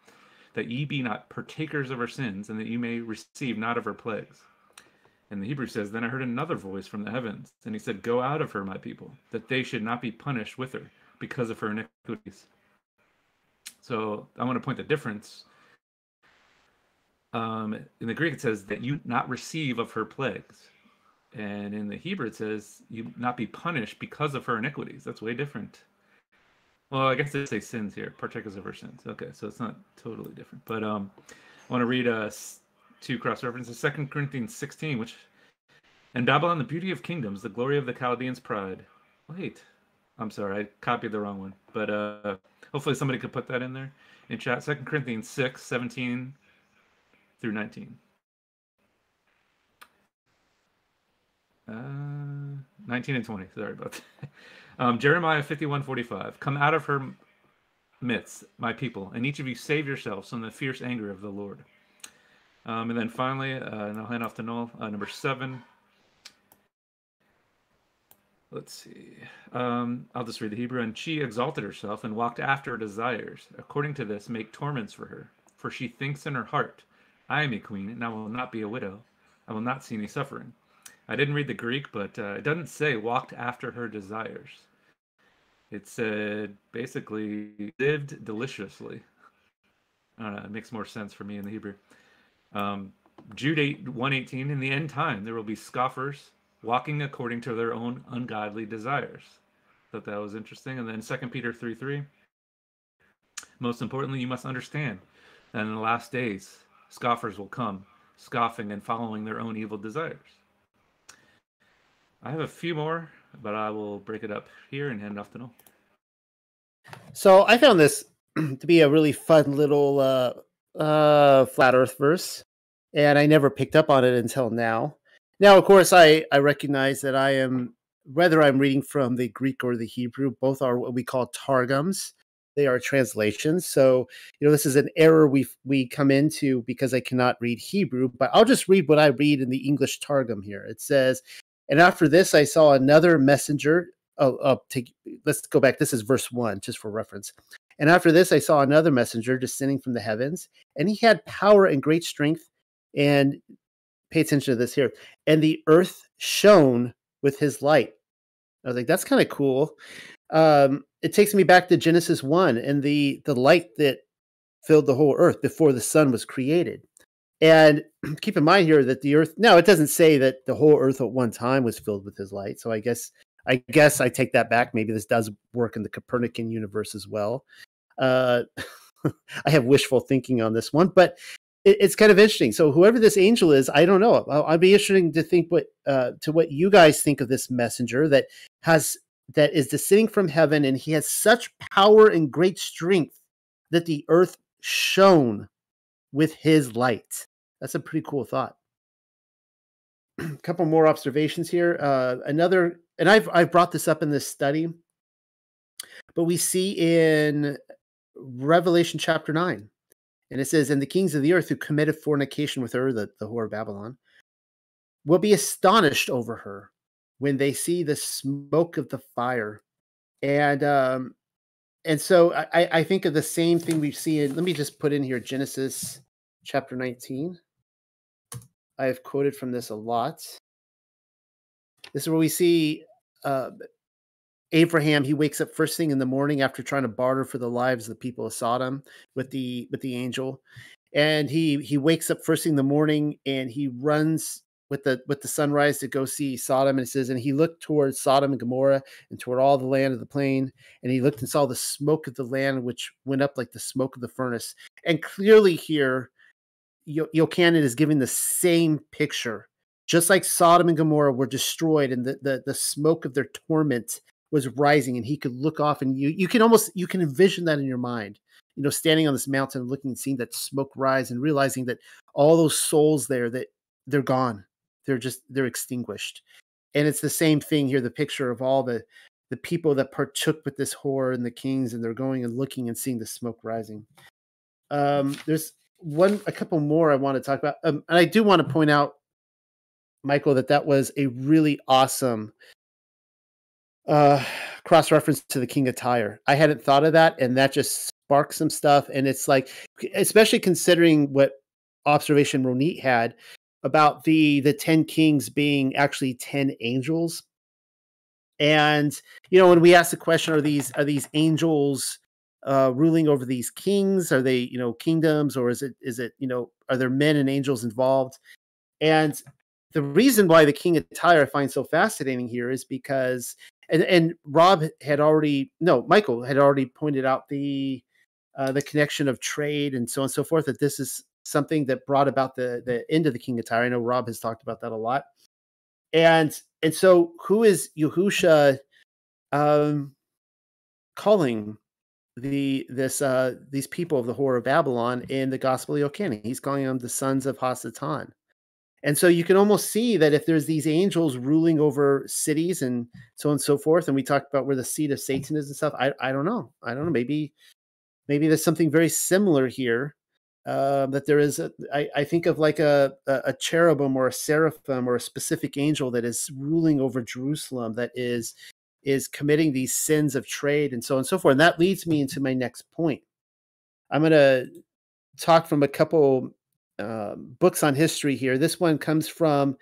that ye be not partakers of her sins, and that you may receive not of her plagues. And the Hebrew says, Then I heard another voice from the heavens, and he said, Go out of her, my people, that they should not be punished with her because of her iniquities. So I want to point the difference. Um, in the Greek, it says that you not receive of her plagues. And in the Hebrew, it says, you not be punished because of her iniquities. That's way different. Well, I guess they say sins here, partakers of her sins. Okay, so it's not totally different. But um, I want to read uh, two cross references. Second Corinthians 16, which, and Babylon, the beauty of kingdoms, the glory of the Chaldeans' pride. Wait, I'm sorry, I copied the wrong one. But uh, hopefully somebody could put that in there in chat. Second Corinthians 6, 17 through 19. Uh, 19 and 20. Sorry about that. Um, Jeremiah 51 45. Come out of her midst, my people, and each of you save yourselves from the fierce anger of the Lord. Um, and then finally, uh, and I'll hand off to Noel, uh, number seven. Let's see. Um, I'll just read the Hebrew. And she exalted herself and walked after her desires. According to this, make torments for her. For she thinks in her heart, I am a queen, and I will not be a widow. I will not see any suffering. I didn't read the Greek, but uh, it doesn't say walked after her desires. It said basically lived deliciously. Uh, it makes more sense for me in the Hebrew. Um, Jude 8, 118, in the end time, there will be scoffers walking according to their own ungodly desires. Thought that was interesting. And then 2 Peter 3, 3. Most importantly, you must understand that in the last days, scoffers will come, scoffing and following their own evil desires. I have a few more, but I will break it up here and hand it off to Noel. So I found this (clears throat) to be a really fun little uh, uh, flat Earth verse, and I never picked up on it until now. Now, of course, I I recognize that I am whether I'm reading from the Greek or the Hebrew, both are what we call targums. They are translations. So, you know, this is an error we we come into because I cannot read Hebrew, but I'll just read what I read in the English Targum here. It says, "And after this I saw another messenger oh, oh take, let's go back. This is verse one, just for reference. And after this, I saw another messenger descending from the heavens, and he had power and great strength. And pay attention to this here. And the earth shone with his light. I was like, that's kind of cool. Um, it takes me back to Genesis one and the the light that filled the whole earth before the sun was created. And (clears throat) keep in mind here that the earth, no, it doesn't say that the whole earth at one time was filled with his light. So I guess I guess I take that back. Maybe this does work in the Copernican universe as well. Uh, (laughs) I have wishful thinking on this one, but it, it's kind of interesting. So whoever this angel is, I don't know. I'll, I'll be interesting to think what uh, to what you guys think of this messenger that has that is descending from heaven, and he has such power and great strength that the earth shone with his light. That's a pretty cool thought. a (clears throat) couple more observations here. Uh, another and I've I've brought this up in this study, but we see in Revelation chapter nine, and it says, "And the kings of the earth who committed fornication with her, the, the whore of Babylon, will be astonished over her when they see the smoke of the fire." And um, and so I, I think of the same thing we see in. Let me just put in here Genesis chapter nineteen. I have quoted from this a lot. This is where we see uh, Abraham. He wakes up first thing in the morning after trying to barter for the lives of the people of Sodom with the with the angel, and he he wakes up first thing in the morning and he runs with the with the sunrise to go see Sodom. And it says, and he looked towards Sodom and Gomorrah and toward all the land of the plain, and he looked and saw the smoke of the land which went up like the smoke of the furnace. And clearly here, Yochanan is giving the same picture. Just like Sodom and Gomorrah were destroyed and the, the, the smoke of their torment was rising and he could look off and you you can almost you can envision that in your mind you know standing on this mountain looking and seeing that smoke rise and realizing that all those souls there that they're gone. They're just they're extinguished. And it's the same thing here the picture of all the the people that partook with this whore and the kings and they're going and looking and seeing the smoke rising. Um there's one a couple more i want to talk about um, and i do want to point out Michael, that that was a really awesome uh, cross reference to the King of Tyre. I hadn't thought of that, and that just sparked some stuff. And it's like, especially considering what observation Ronit had about the the ten kings being actually ten angels. And you know, when we ask the question, are these are these angels uh, ruling over these kings? Are they you know kingdoms, or is it is it you know are there men and angels involved? And the reason why the King of Tyre I find so fascinating here is because and and Rob had already no Michael had already pointed out the uh, the connection of trade and so on and so forth that this is something that brought about the the end of the King of Tyre. I know Rob has talked about that a lot, and and so who is Yahusha um, calling the this uh these people of the whore of Babylon in the Gospel of Yochanan? He's calling them the sons of Hasatan. And so you can almost see that if there's these angels ruling over cities and so on and so forth, and we talked about where the seat of Satan is and stuff. I, I don't know. I don't know. Maybe maybe there's something very similar here. Uh, that there is, a, I, I think of like a, a cherubim or a seraphim or a specific angel that is ruling over Jerusalem that is is committing these sins of trade and so on and so forth. And that leads me into my next point. I'm going to talk from a couple um, books on history here. This one comes from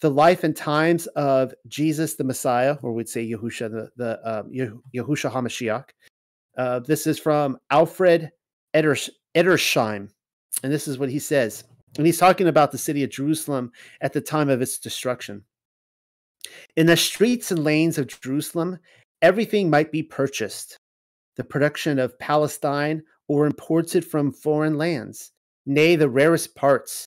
the life and times of Jesus the Messiah, or we'd say Yahusha the, the um, Yahusha Hamashiach. Uh, this is from Alfred Eders, Edersheim, and this is what he says. And he's talking about the city of Jerusalem at the time of its destruction. In the streets and lanes of Jerusalem, everything might be purchased the production of Palestine or imported from foreign lands, nay, the rarest parts,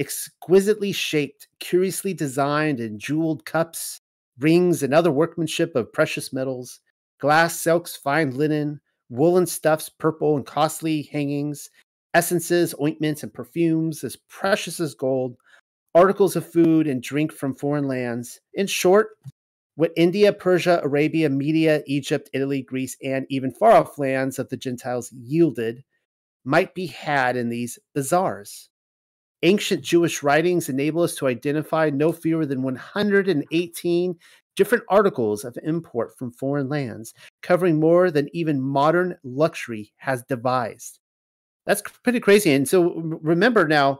exquisitely shaped, curiously designed and jeweled cups, rings, and other workmanship of precious metals, glass, silks, fine linen, woolen stuffs, purple and costly hangings, essences, ointments, and perfumes as precious as gold, articles of food and drink from foreign lands. In short, what India, Persia, Arabia, Media, Egypt, Italy, Greece, and even far off lands of the Gentiles yielded might be had in these bazaars. Ancient Jewish writings enable us to identify no fewer than 118 different articles of import from foreign lands, covering more than even modern luxury has devised. That's pretty crazy. And so remember now,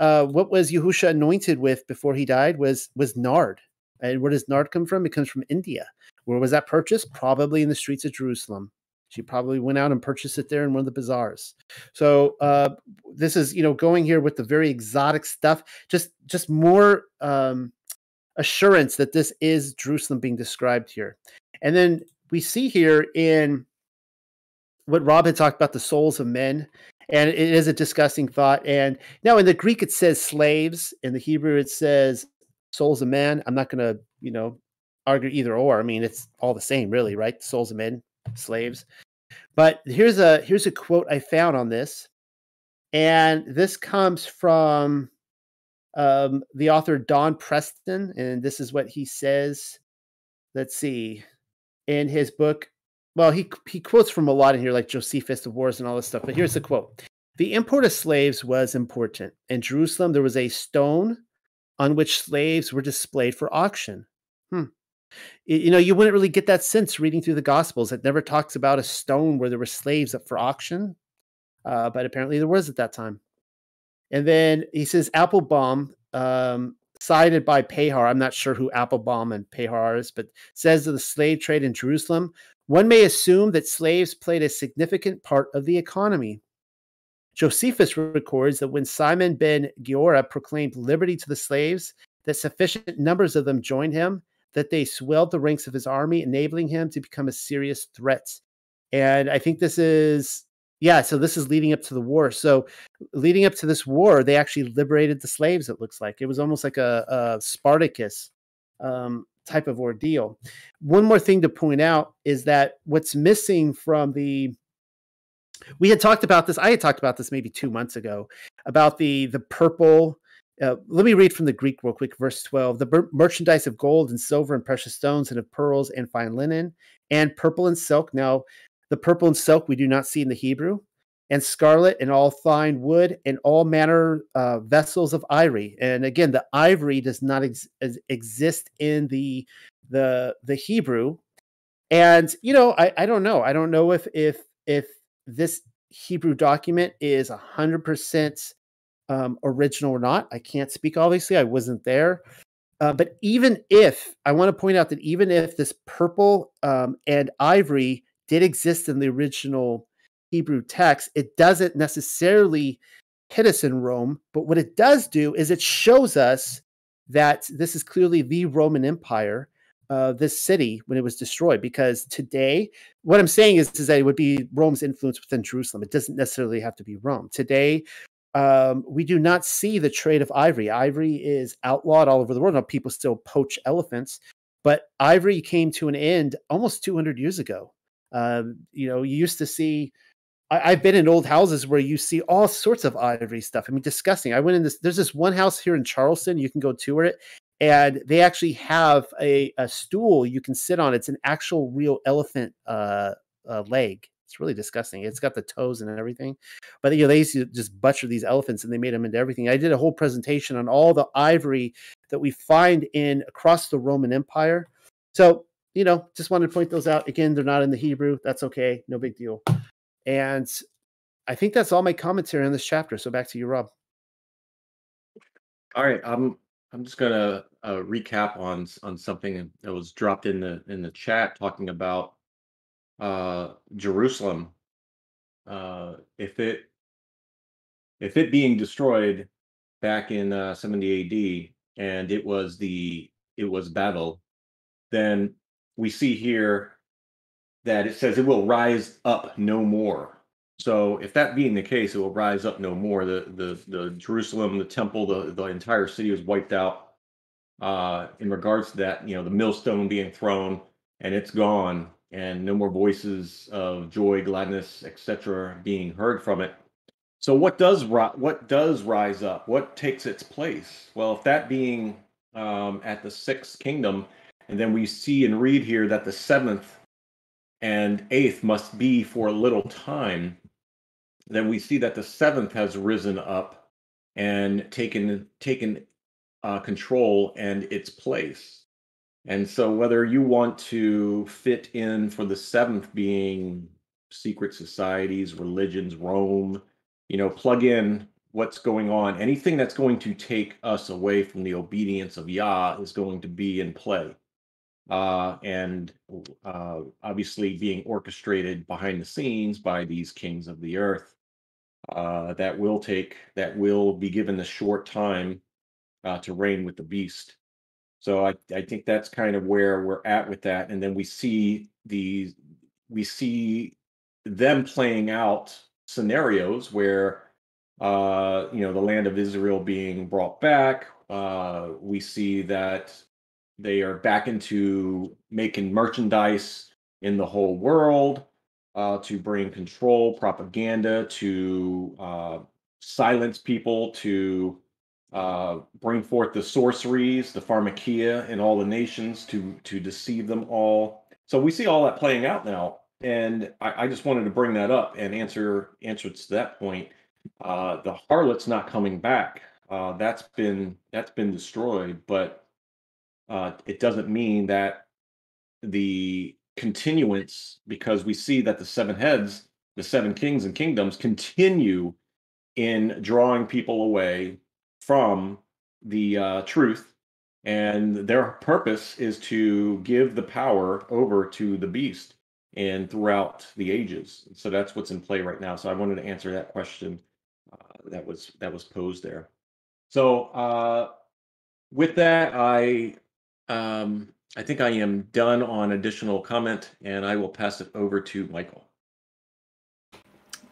uh, what was Yahusha anointed with before he died was was nard. And where does nard come from? It comes from India. Where was that purchased? Probably in the streets of Jerusalem. She probably went out and purchased it there in one of the bazaars. So uh, this is, you know, going here with the very exotic stuff. Just, just more um, assurance that this is Jerusalem being described here. And then we see here in what Rob had talked about the souls of men, and it is a disgusting thought. And now in the Greek it says slaves, in the Hebrew it says souls of men. I'm not going to, you know, argue either or. I mean, it's all the same, really, right? Souls of men, slaves. But here's a here's a quote I found on this, and this comes from um, the author Don Preston, and this is what he says. Let's see, in his book. Well, he he quotes from a lot in here, like Josephus, the Wars, and all this stuff. But here's the quote: "The import of slaves was important. In Jerusalem, there was a stone on which slaves were displayed for auction. Hmm. You know, you wouldn't really get that sense reading through the Gospels. It never talks about a stone where there were slaves up for auction, uh, but apparently there was at that time. And then he says Applebaum, um, cited by Pahar. I'm not sure who Applebaum and Pahar is, but says of the slave trade in Jerusalem, one may assume that slaves played a significant part of the economy. Josephus records that when Simon ben Giora proclaimed liberty to the slaves, that sufficient numbers of them joined him, that they swelled the ranks of his army, enabling him to become a serious threat. And I think this is, yeah, so this is leading up to the war. So, leading up to this war, they actually liberated the slaves, it looks like. It was almost like a, a Spartacus um, type of ordeal. One more thing to point out is that what's missing from the we had talked about this. I had talked about this maybe two months ago about the the purple. Uh, let me read from the Greek real quick, verse 12. The merchandise of gold and silver and precious stones and of pearls and fine linen and purple and silk. Now, the purple and silk we do not see in the Hebrew, and scarlet and all fine wood and all manner uh, vessels of ivory. And again, the ivory does not ex- exist in the the the Hebrew. And you know, I, I don't know. I don't know if if if this Hebrew document is a 100% um, original or not. I can't speak, obviously, I wasn't there. Uh, but even if, I want to point out that even if this purple um, and ivory did exist in the original Hebrew text, it doesn't necessarily hit us in Rome. But what it does do is it shows us that this is clearly the Roman Empire uh, this city when it was destroyed. Because today, what I'm saying is, is that it would be Rome's influence within Jerusalem. It doesn't necessarily have to be Rome. Today, um, we do not see the trade of ivory. Ivory is outlawed all over the world. Now, people still poach elephants, but ivory came to an end almost 200 years ago. Um, you know, you used to see. I, have been in old houses where you see all sorts of ivory stuff. I mean, disgusting. I went in this. There's this one house here in Charleston. You can go tour it, and they actually have a, a stool you can sit on. It's an actual real elephant uh, uh, leg. It's really disgusting. It's got the toes and everything. But you know, they used to just butcher these elephants and they made them into everything. I did a whole presentation on all the ivory that we find in across the Roman Empire. So, you know, just wanted to point those out. Again, they're not in the Hebrew. That's okay. No big deal. And I think that's all my commentary on this chapter. So back to you, Rob. All right. I'm I'm just gonna uh, recap on on something that was dropped in the in the chat talking about uh, Jerusalem. Uh, if it if it being destroyed back in uh, 70 AD and it was the it was Babel, then we see here that it says it will rise up no more. So if that being the case, it will rise up no more. The the the Jerusalem, the temple, the the entire city was wiped out. Uh, in regards to that, you know, the millstone being thrown and it's gone, and no more voices of joy, gladness, etc., being heard from it. So what does what does rise up? What takes its place? Well, if that being um, at the sixth kingdom, and then we see and read here that the seventh and eighth must be for a little time, then we see that the seventh has risen up and taken taken uh, control and its place. And so, whether you want to fit in for the seventh being secret societies, religions, Rome, you know, plug in what's going on. Anything that's going to take us away from the obedience of Yah is going to be in play. Uh, and uh, obviously being orchestrated behind the scenes by these kings of the earth uh, that will take, that will be given the short time uh, to reign with the beast. So I, I think that's kind of where we're at with that. And then we see the we see them playing out scenarios where uh, you know the land of Israel being brought back. Uh, we see that they are back into making merchandise in the whole world uh, to bring control, propaganda, to uh, silence people, to uh, bring forth the sorceries, the pharmakia in all the nations to to deceive them all. So we see all that playing out now, and I, I just wanted to bring that up and answer answer to that point. Uh, the harlot's not coming back. Uh, that's been that's been destroyed, but uh, it doesn't mean that the continuance, because we see that the seven heads, the seven kings and kingdoms, continue in drawing people away from the uh, truth, and their purpose is to give the power over to the beast and throughout the ages. So that's what's in play right now. So I wanted to answer that question uh, that was that was posed there. So uh, with that, I um, I think I am done on additional comment, and I will pass it over to Michael.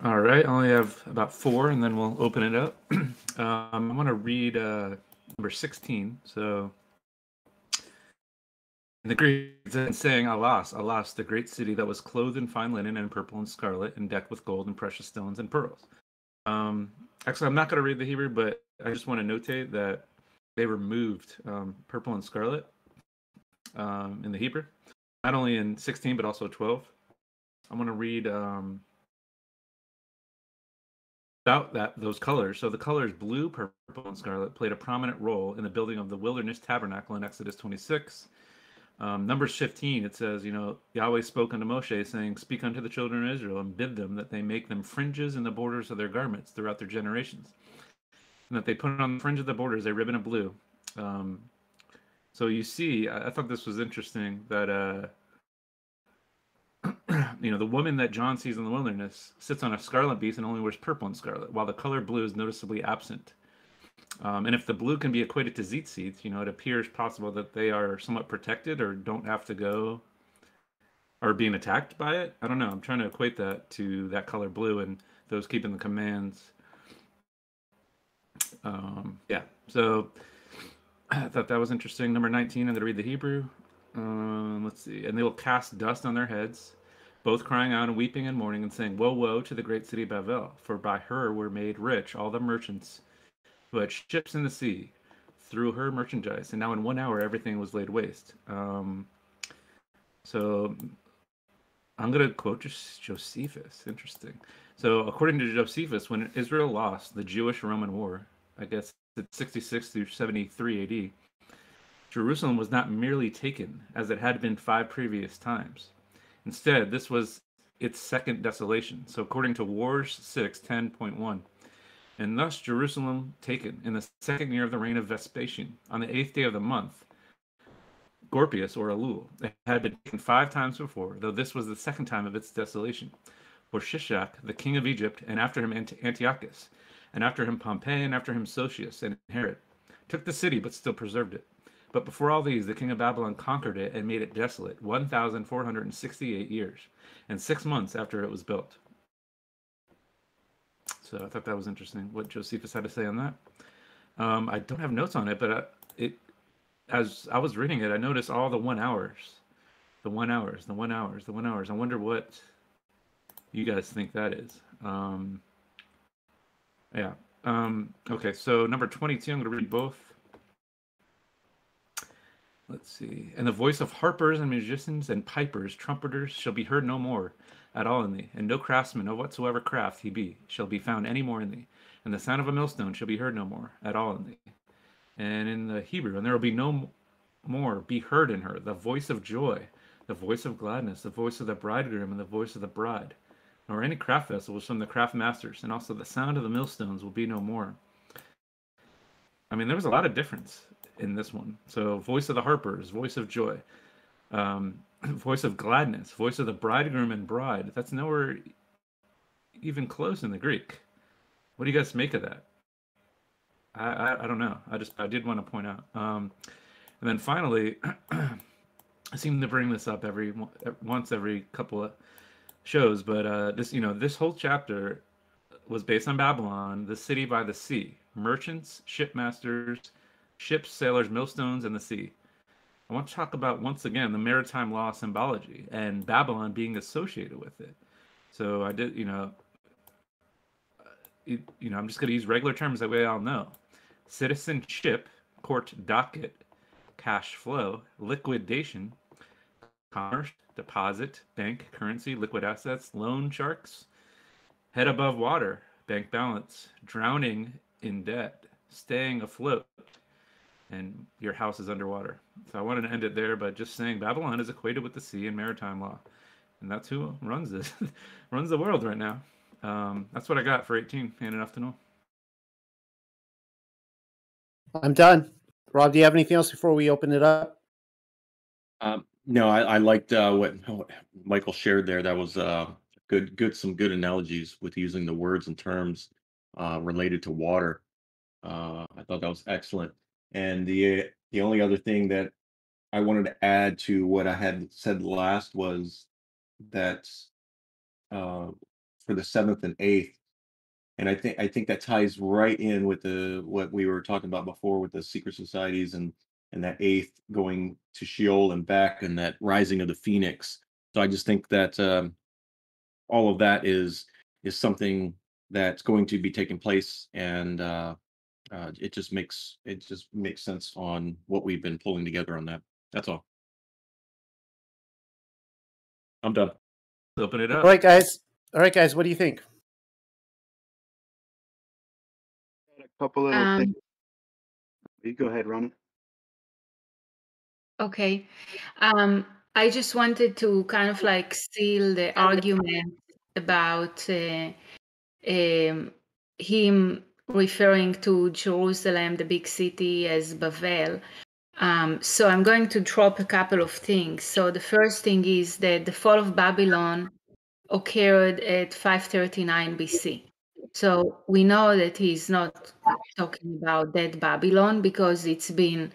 All right, I only have about four, and then we'll open it up. (clears throat) um, I'm going to read uh, number 16. So, in the Greek, and saying, Alas, alas, the great city that was clothed in fine linen and purple and scarlet, and decked with gold and precious stones and pearls. Um, actually, I'm not going to read the Hebrew, but I just want to notate that they removed um, purple and scarlet um, in the Hebrew, not only in 16, but also 12. I'm going to read. Um, about that those colors. So the colors blue, purple, and scarlet played a prominent role in the building of the wilderness tabernacle in Exodus 26. Um, Numbers 15, it says, you know, Yahweh spoke unto Moshe, saying, Speak unto the children of Israel, and bid them that they make them fringes in the borders of their garments throughout their generations. And that they put on the fringe of the borders a ribbon of blue. Um, so you see, I, I thought this was interesting that uh, (clears throat) you know, the woman that John sees in the wilderness sits on a scarlet beast and only wears purple and scarlet, while the color blue is noticeably absent. Um, and if the blue can be equated to tzitzit, you know, it appears possible that they are somewhat protected or don't have to go or being attacked by it. I don't know. I'm trying to equate that to that color blue and those keeping the commands. Um, yeah. So I thought that was interesting. Number 19, I'm going to read the Hebrew. Um, let's see. And they will cast dust on their heads, both crying out and weeping and mourning and saying, Woe, woe to the great city Bavel, for by her were made rich all the merchants who had ships in the sea through her merchandise. And now in one hour, everything was laid waste. Um, so I'm going to quote Josephus. Interesting. So, according to Josephus, when Israel lost the Jewish Roman War, I guess 66 through 73 AD, Jerusalem was not merely taken, as it had been five previous times. Instead, this was its second desolation. So, according to Wars 6 10.1, And thus Jerusalem taken in the second year of the reign of Vespasian, on the eighth day of the month, Gorpius or Elul. It had been taken five times before, though this was the second time of its desolation. For Shishak, the king of Egypt, and after him Antiochus, and after him Pompey, and after him Sosius and Herod, took the city but still preserved it. But before all these, the king of Babylon conquered it and made it desolate 1,468 years, and six months after it was built. So I thought that was interesting what Josephus had to say on that. Um, I don't have notes on it, but I, it as I was reading it, I noticed all the one hours, the one hours, the one hours, the one hours. I wonder what you guys think that is. Um, yeah. Um, okay, so number 22, I'm going to read both. Let's see. And the voice of harpers and musicians and pipers, trumpeters shall be heard no more at all in thee, and no craftsman of whatsoever craft he be shall be found any more in thee, and the sound of a millstone shall be heard no more at all in thee. And in the Hebrew, and there will be no more be heard in her the voice of joy, the voice of gladness, the voice of the bridegroom, and the voice of the bride, nor any craft vessels from the craft masters, and also the sound of the millstones will be no more. I mean, there was a lot of difference in this one. So, voice of the harpers, voice of joy, um, (clears throat) voice of gladness, voice of the bridegroom and bride. That's nowhere even close in the Greek. What do you guys make of that? I, I, I don't know. I just I did want to point out. Um, and then finally, (clears throat) I seem to bring this up every once every couple of shows, but uh, this you know this whole chapter was based on Babylon, the city by the sea, merchants, shipmasters, ships, sailors, millstones, and the sea. I want to talk about once again the maritime law symbology and Babylon being associated with it. So I did, you know, you, know, I'm just going to use regular terms that we I'll know. Citizenship, court docket, cash flow, liquidation, commerce, deposit, bank, currency, liquid assets, loan sharks, head above water, bank balance, drowning in debt, staying afloat, and your house is underwater. So I wanted to end it there by just saying Babylon is equated with the sea and maritime law, and that's who runs this, (laughs) runs the world right now. Um, that's what I got for 18 and enough to know. I'm done. Rob, do you have anything else before we open it up? Um, no, I, I liked uh, what, what Michael shared there. That was uh, good, good, some good analogies with using the words and terms uh, related to water. Uh, I thought that was excellent. And the the only other thing that I wanted to add to what I had said last was that uh, for the seventh and eighth, and I think I think that ties right in with the what we were talking about before with the secret societies and and that eighth going to Sheol and back and that rising of the phoenix. So I just think that um, all of that is is something that's going to be taking place, and uh, uh, it just makes it just makes sense on what we've been pulling together on that. That's all. I'm done. Open it up. All right, guys. All right, guys. What do you think? A couple little Um, things. You go ahead, Ronnie. Okay. Um, I just wanted to kind of like seal the argument about uh, um, him referring to Jerusalem, the big city, as Bavel. Um, so I'm going to drop a couple of things. So the first thing is that the fall of Babylon occurred at 539 BC. So we know that he's not talking about that Babylon because it's been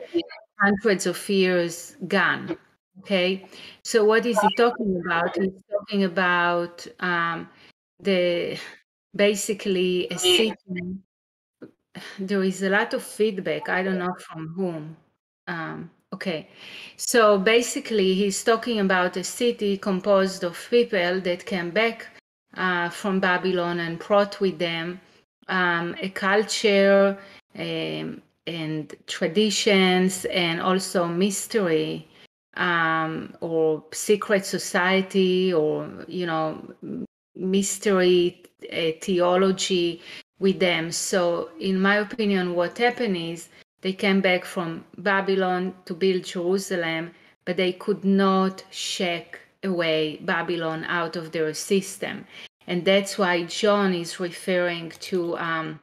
hundreds of years gone. Okay, so what is he talking about? He's talking about um, the basically a city. There is a lot of feedback. I don't know from whom. Um, okay, so basically, he's talking about a city composed of people that came back uh, from Babylon and brought with them um, a culture um, and traditions and also mystery um, or secret society or you know mystery uh, theology with them. So in my opinion what happened is they came back from babylon to build jerusalem but they could not shake away babylon out of their system. And that's why john is referring to um,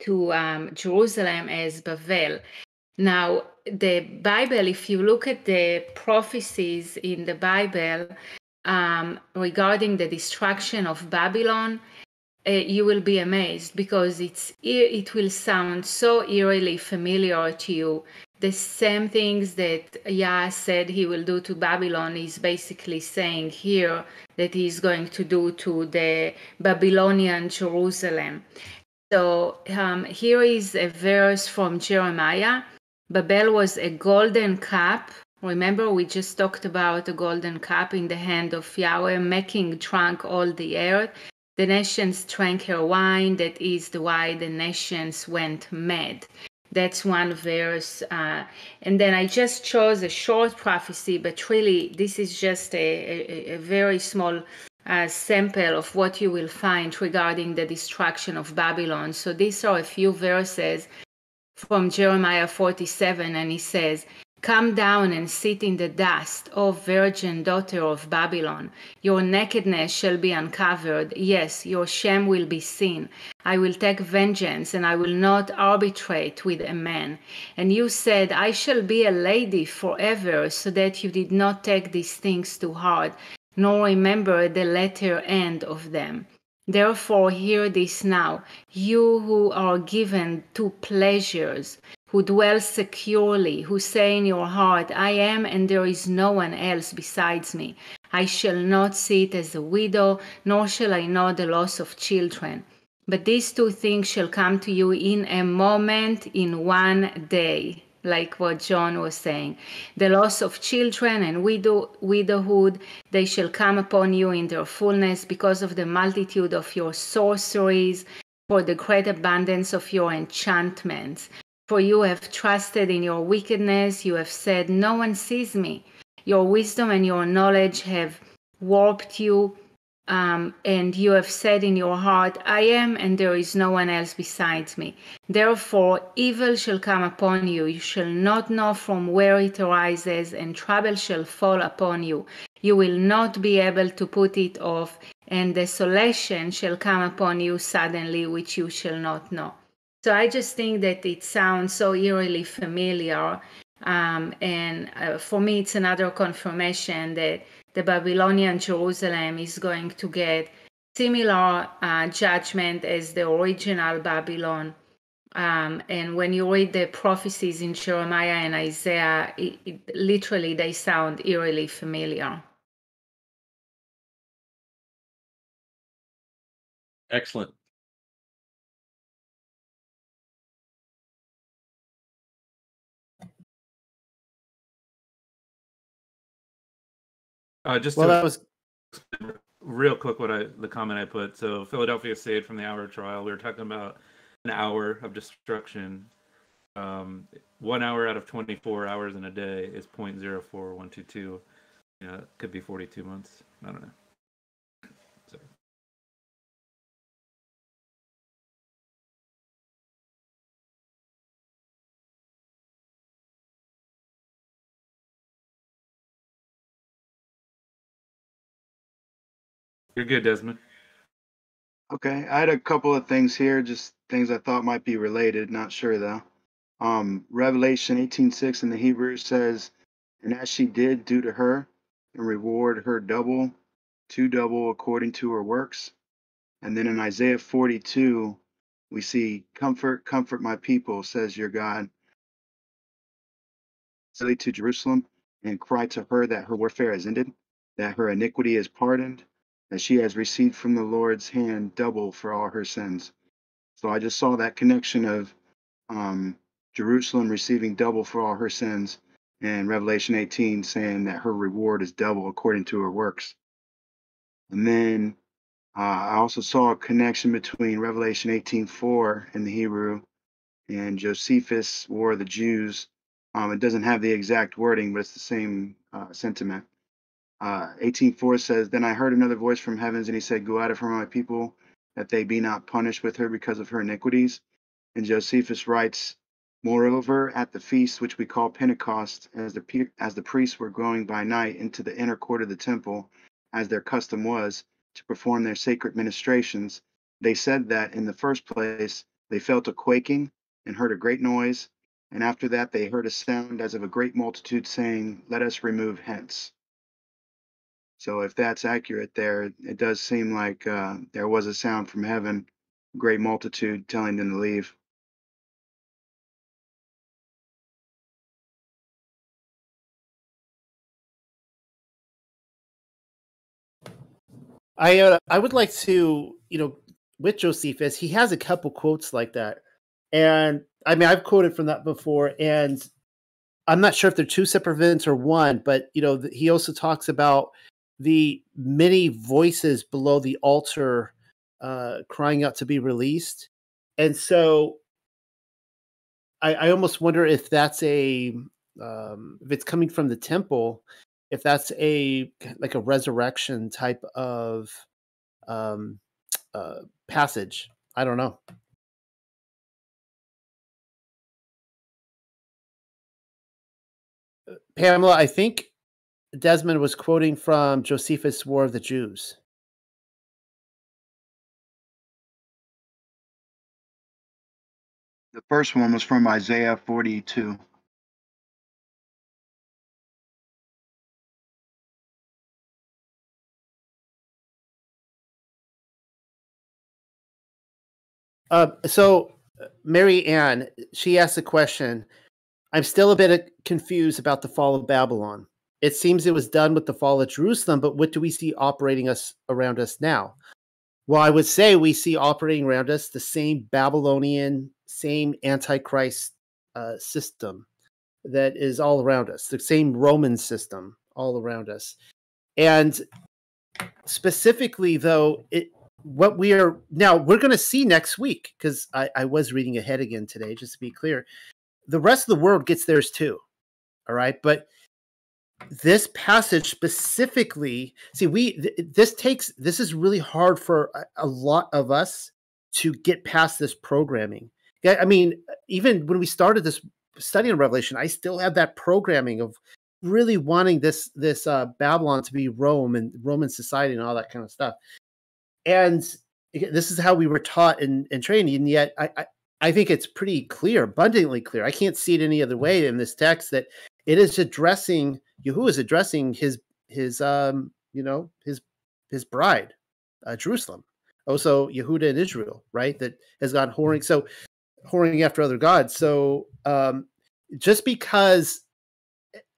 to um, Jerusalem as Bavel. Now, the Bible, if you look at the prophecies in the Bible um, regarding the destruction of Babylon, uh, you will be amazed because it's it will sound so eerily familiar to you. The same things that Yah said he will do to Babylon is basically saying here that he's going to do to the Babylonian Jerusalem. So um, here is a verse from Jeremiah Babel was a golden cup. Remember, we just talked about a golden cup in the hand of Yahweh, making drunk all the earth. The nations drank her wine. That is the why the nations went mad. That's one verse. Uh, and then I just chose a short prophecy, but really, this is just a, a, a very small uh, sample of what you will find regarding the destruction of Babylon. So these are a few verses from Jeremiah 47, and he says, Come down and sit in the dust, O virgin daughter of Babylon. Your nakedness shall be uncovered. Yes, your shame will be seen. I will take vengeance, and I will not arbitrate with a man. And you said, I shall be a lady forever, so that you did not take these things to heart, nor remember the latter end of them. Therefore, hear this now, you who are given to pleasures, who dwell securely, who say in your heart, I am, and there is no one else besides me. I shall not sit as a widow, nor shall I know the loss of children. But these two things shall come to you in a moment, in one day like what John was saying. The loss of children and widow, widowhood, they shall come upon you in their fullness because of the multitude of your sorceries, for the great abundance of your enchantments. For you have trusted in your wickedness, you have said, No one sees me. Your wisdom and your knowledge have warped you um, and you have said in your heart, I am, and there is no one else besides me. Therefore, evil shall come upon you. You shall not know from where it arises, and trouble shall fall upon you. You will not be able to put it off, and desolation shall come upon you suddenly, which you shall not know. So I just think that it sounds so eerily familiar. Um, and uh, for me, it's another confirmation that the Babylonian Jerusalem is going to get similar uh, judgment as the original Babylon. Um, and when you read the prophecies in Jeremiah and Isaiah, it, it, literally they sound eerily familiar. Excellent. Uh, just well, that was real quick. What I the comment I put. So Philadelphia saved from the hour of trial. We were talking about an hour of destruction. Um, one hour out of 24 hours in a day is 0.04122. Yeah, it could be 42 months. I don't know. You're good, Desmond. Okay, I had a couple of things here, just things I thought might be related. Not sure though. Um, Revelation 18:6 in the Hebrew says, "And as she did do to her, and reward her double, two double according to her works." And then in Isaiah 42, we see, "Comfort, comfort my people," says your God. Say to Jerusalem and cry to her that her warfare is ended, that her iniquity is pardoned, that she has received from the Lord's hand double for all her sins. So I just saw that connection of um, Jerusalem receiving double for all her sins, and Revelation 18 saying that her reward is double according to her works. And then uh, I also saw a connection between Revelation 18:4 in the Hebrew and Josephus War of the Jews. Um, it doesn't have the exact wording, but it's the same uh, sentiment. Uh, 18.4 says, Then I heard another voice from heavens, and he said, Go out of her, my people, that they be not punished with her because of her iniquities. And Josephus writes, Moreover, at the feast which we call Pentecost, as the, as the priests were going by night into the inner court of the temple, as their custom was, to perform their sacred ministrations, they said that in the first place They felt a quaking and heard a great noise, and after that they heard a sound as of a great multitude saying, Let us remove hence. So, if that's accurate there, it does seem like uh, there was a sound from heaven, great multitude telling them to leave. I uh, I would like to, you know, with Josephus, he has a couple quotes like that. And I mean, I've quoted from that before, and I'm not sure if they're two separate events or one, but you know, he also talks about the many voices below the altar uh, crying out to be released, and so I, I almost wonder if that's a um, if it's coming from the temple, if that's a like a resurrection type of um, uh, passage. I don't know. Pamela, I think Desmond was quoting from Josephus' War of the Jews. The first one was from Isaiah 42. Uh, so, Mary Ann, she asked a question. I'm still a bit confused about the fall of Babylon. It seems it was done with the fall of Jerusalem, but what do we see operating us around us now? Well, I would say we see operating around us the same Babylonian, same Antichrist uh, system that is all around us, the same Roman system all around us. And specifically, though, it what we are now we're going to see next week because I, I was reading ahead again today, just to be clear. The rest of the world gets theirs too. All right, but this passage specifically see we th- this takes this is really hard for a, a, lot of us to get past this programming. I mean even when we started this study on revelation i still have that programming of really wanting this this uh babylon to be rome and roman society and all that kind of stuff. And this is how we were taught in, in training and yet I, I I think it's pretty clear, abundantly clear. I can't see it any other way in this text that it is addressing Yahuwah is addressing his his um you know his his bride, uh, Jerusalem. Also Yehuda and Israel, right? That has gone whoring so whoring after other gods. So um just because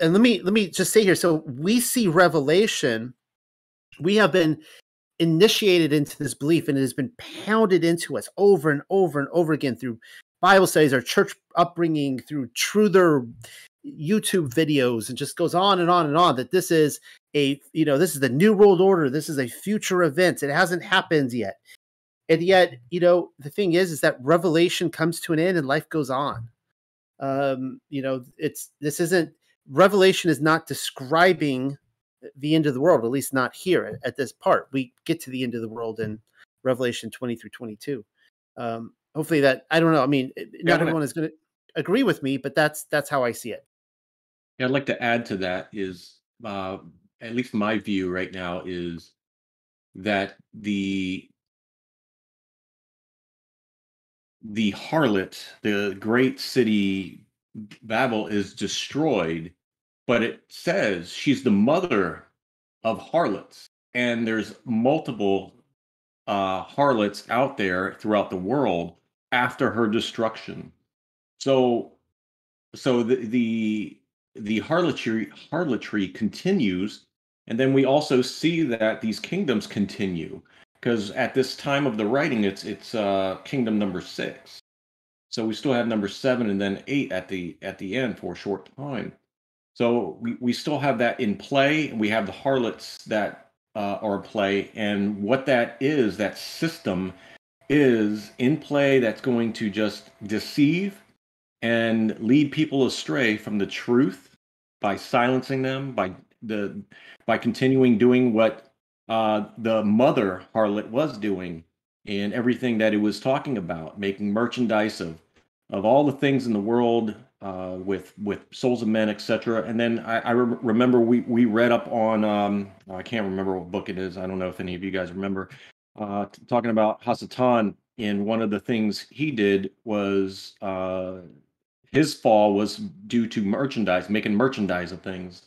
and let me let me just say here so we see revelation we have been initiated into this belief and it has been pounded into us over and over and over again through bible studies our church upbringing through truther YouTube videos and just goes on and on and on that this is a you know this is the new world order this is a future event it hasn't happened yet. And yet you know the thing is is that revelation comes to an end and life goes on. Um you know it's this isn't revelation is not describing the end of the world at least not here at, this part. We get to the end of the world in revelation 20 through 22 um hopefully that i don't know i mean not everyone is going to agree with me but that's that's how i see it I'd like to add to that is uh, at least my view right now is that the the harlot, the great city Babel, is destroyed, but it says she's the mother of harlots, and there's multiple uh, harlots out there throughout the world after her destruction. So, so the the the harlotry harlotry continues and then we also see that these kingdoms continue because at this time of the writing it's it's uh kingdom number six. So we still have number seven and then eight at the at the end for a short time. So we, we still have that in play and we have the harlots that uh, are play and what that is that system is in play that's going to just deceive and lead people astray from the truth by silencing them, by the by continuing doing what uh, the mother harlot was doing and everything that it was talking about, making merchandise of of all the things in the world uh, with with souls of men, etc. And then I, I re- remember we we read up on um, I can't remember what book it is. I don't know if any of you guys remember uh, talking about Hasatan and one of the things he did was uh, his fall was due to merchandise, making merchandise of things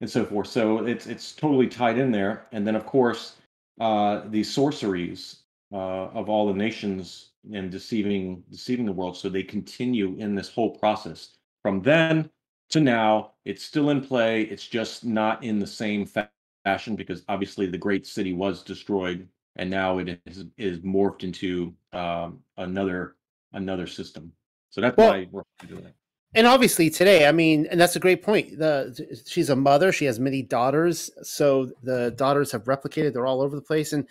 and so forth. So it's it's totally tied in there. And then of course uh, the sorceries uh, of all the nations and deceiving deceiving the world. So they continue in this whole process from then to now. It's still in play. It's just not in the same fa- fashion because obviously the great city was destroyed, and now it is, is morphed into um, another another system. So that's Well- why we're doing it. and obviously today i mean and that's a great point. The she's a mother. She has many daughters. So the daughters have replicated. They're all over the place. And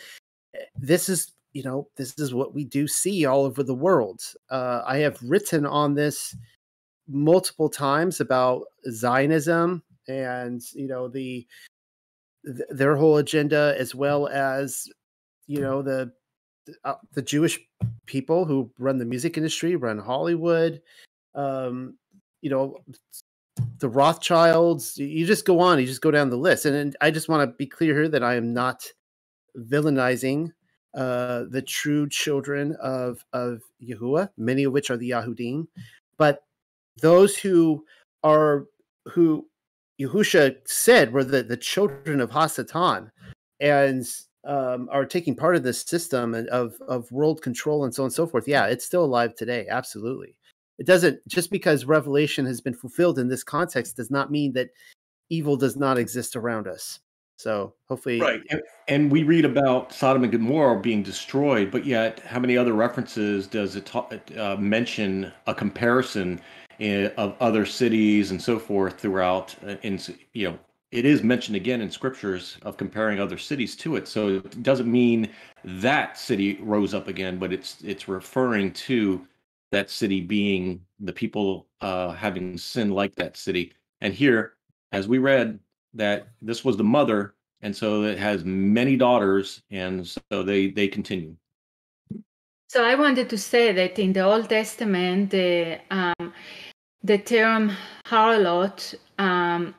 eh, this is you know this is what we do see all over the world. Uh, i have written on this multiple times about zionism and you know the th- their whole agenda as well as you know the uh, the jewish people who run the music industry run hollywood um you know the rothschilds you just go on you just go down the list. And, and i just want to be clear here that i am not villainizing uh the true children of of yahuwah many of which are the yahudim. But those who are who Yahusha said were the, the children of Hasatan. And um, are taking part of this system and of, of world control and so on and so forth. Yeah, it's still alive today. Absolutely. It doesn't just because revelation has been fulfilled in this context does not mean that evil does not exist around us. So hopefully, Right. And, and we read about Sodom and Gomorrah being destroyed, but yet, how many other references does it ta- uh, mention a comparison in, of other cities and so forth throughout? uh, In you know, it is mentioned again in scriptures of comparing other cities to it. So it doesn't mean that city rose up again, but it's it's referring to that city being the people uh, having sin like that city. And here, as we read, that this was the mother and so it has many daughters and so they they continue So I wanted to say that in the Old Testament, the um, the term harlot, um,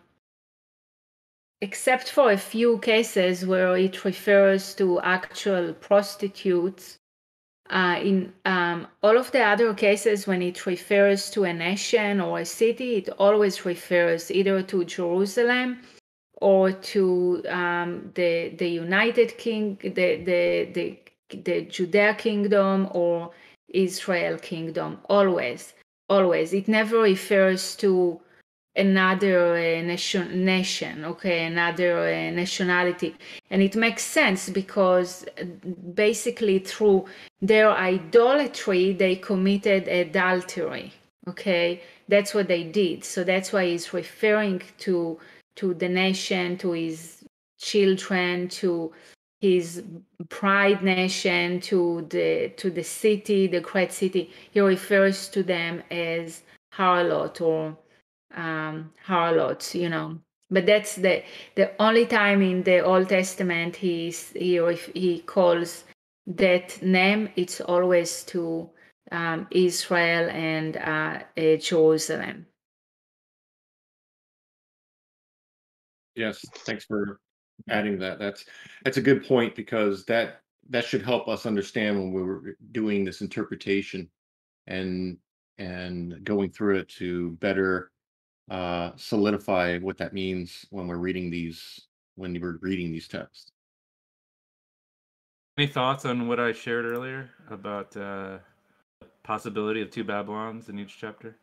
except for a few cases where it refers to actual prostitutes, uh, in um, all of the other cases when it refers to a nation or a city, it always refers either to Jerusalem or to um, the the United King, the the the the Judea kingdom or Israel kingdom. Always, always. It never refers to another uh, nation, nation. Okay, another uh, nationality, and it makes sense because uh, basically through their idolatry they committed adultery. Okay, that's what they did. So that's why he's referring to to the nation, to his children, to his pride nation, to the to the city, the great city. He refers to them as harlot or um, harlots, you know. But that's the the only time in the Old Testament he he he calls that name. It's always to um, Israel and uh, uh, Jerusalem. yes thanks for adding that that's that's a good point because that that should help us understand when we were doing this interpretation and and going through it to better uh solidify what that means when we're reading these when we're reading these texts Any thoughts on what I shared earlier about uh, the possibility of two Babylons in each chapter?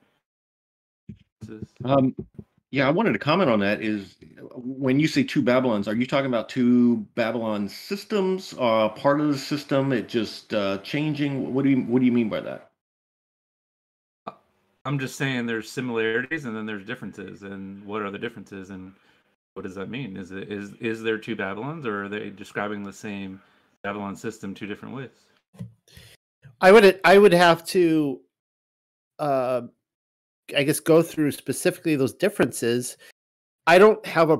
Um, yeah, I wanted to comment on that. Is when you say two Babylons, are you talking about two Babylon systems, uh, part of the system? It just uh, changing. What do you What do you mean by that? I'm just saying there's similarities and then there's differences, and what are the differences, and what does that mean? Is it is is there two Babylons, or are they describing the same Babylon system two different ways? I would I would have to uh I guess go through specifically those differences. I don't have a,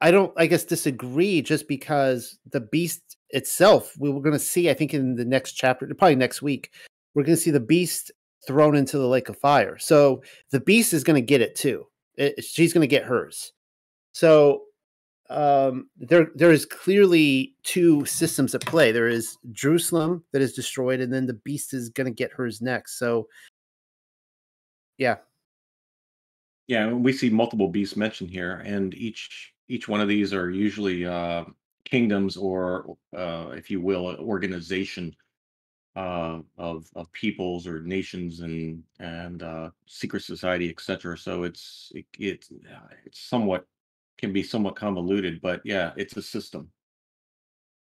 I don't I guess disagree just because the beast itself we were going to see I think in the next chapter probably next week we're going to see the beast thrown into the lake of fire. So the beast is going to get it too. It, she's going to get hers. So um, there there is clearly two systems at play. There is Jerusalem that is destroyed, and then the beast is going to get hers next. So, yeah, Yeah, we see multiple beasts mentioned here, and each each one of these are usually uh, kingdoms or, uh, if you will, an organization uh, of of peoples or nations and and uh, secret society, etc. So it's it, it uh, it's somewhat can be somewhat convoluted, but yeah, it's a system.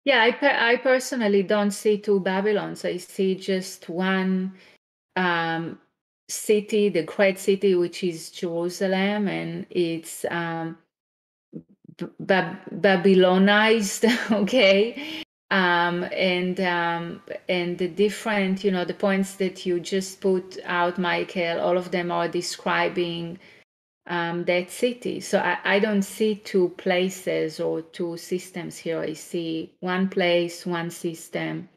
Yeah, I per- I personally don't see two Babylons. I see just one um, city, the great city, which is Jerusalem, and it's um, Babylonized. (laughs) okay, um, and um, and the different, you know, the points that you just put out, Michael. All of them are describing um, that city. So I, I don't see two places or two systems here. I see one place, one system.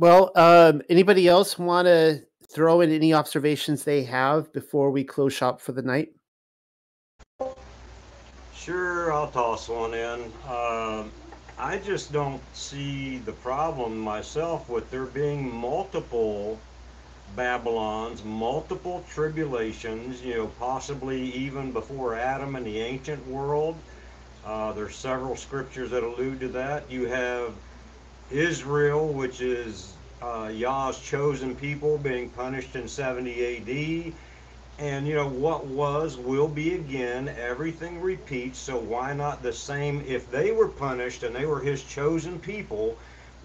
Well, um, anybody else want to throw in any observations they have before we close shop for the night? Sure, I'll toss one in. Um, I just don't see the problem myself with there being multiple Babylons, multiple tribulations, you know, possibly even before Adam in the ancient world. Uh, there's several scriptures that allude to that. You have Israel, which is uh, Yah's chosen people, being punished in 70 AD. And you know what was will be again. Everything repeats. So why not the same? If they were punished and they were His chosen people,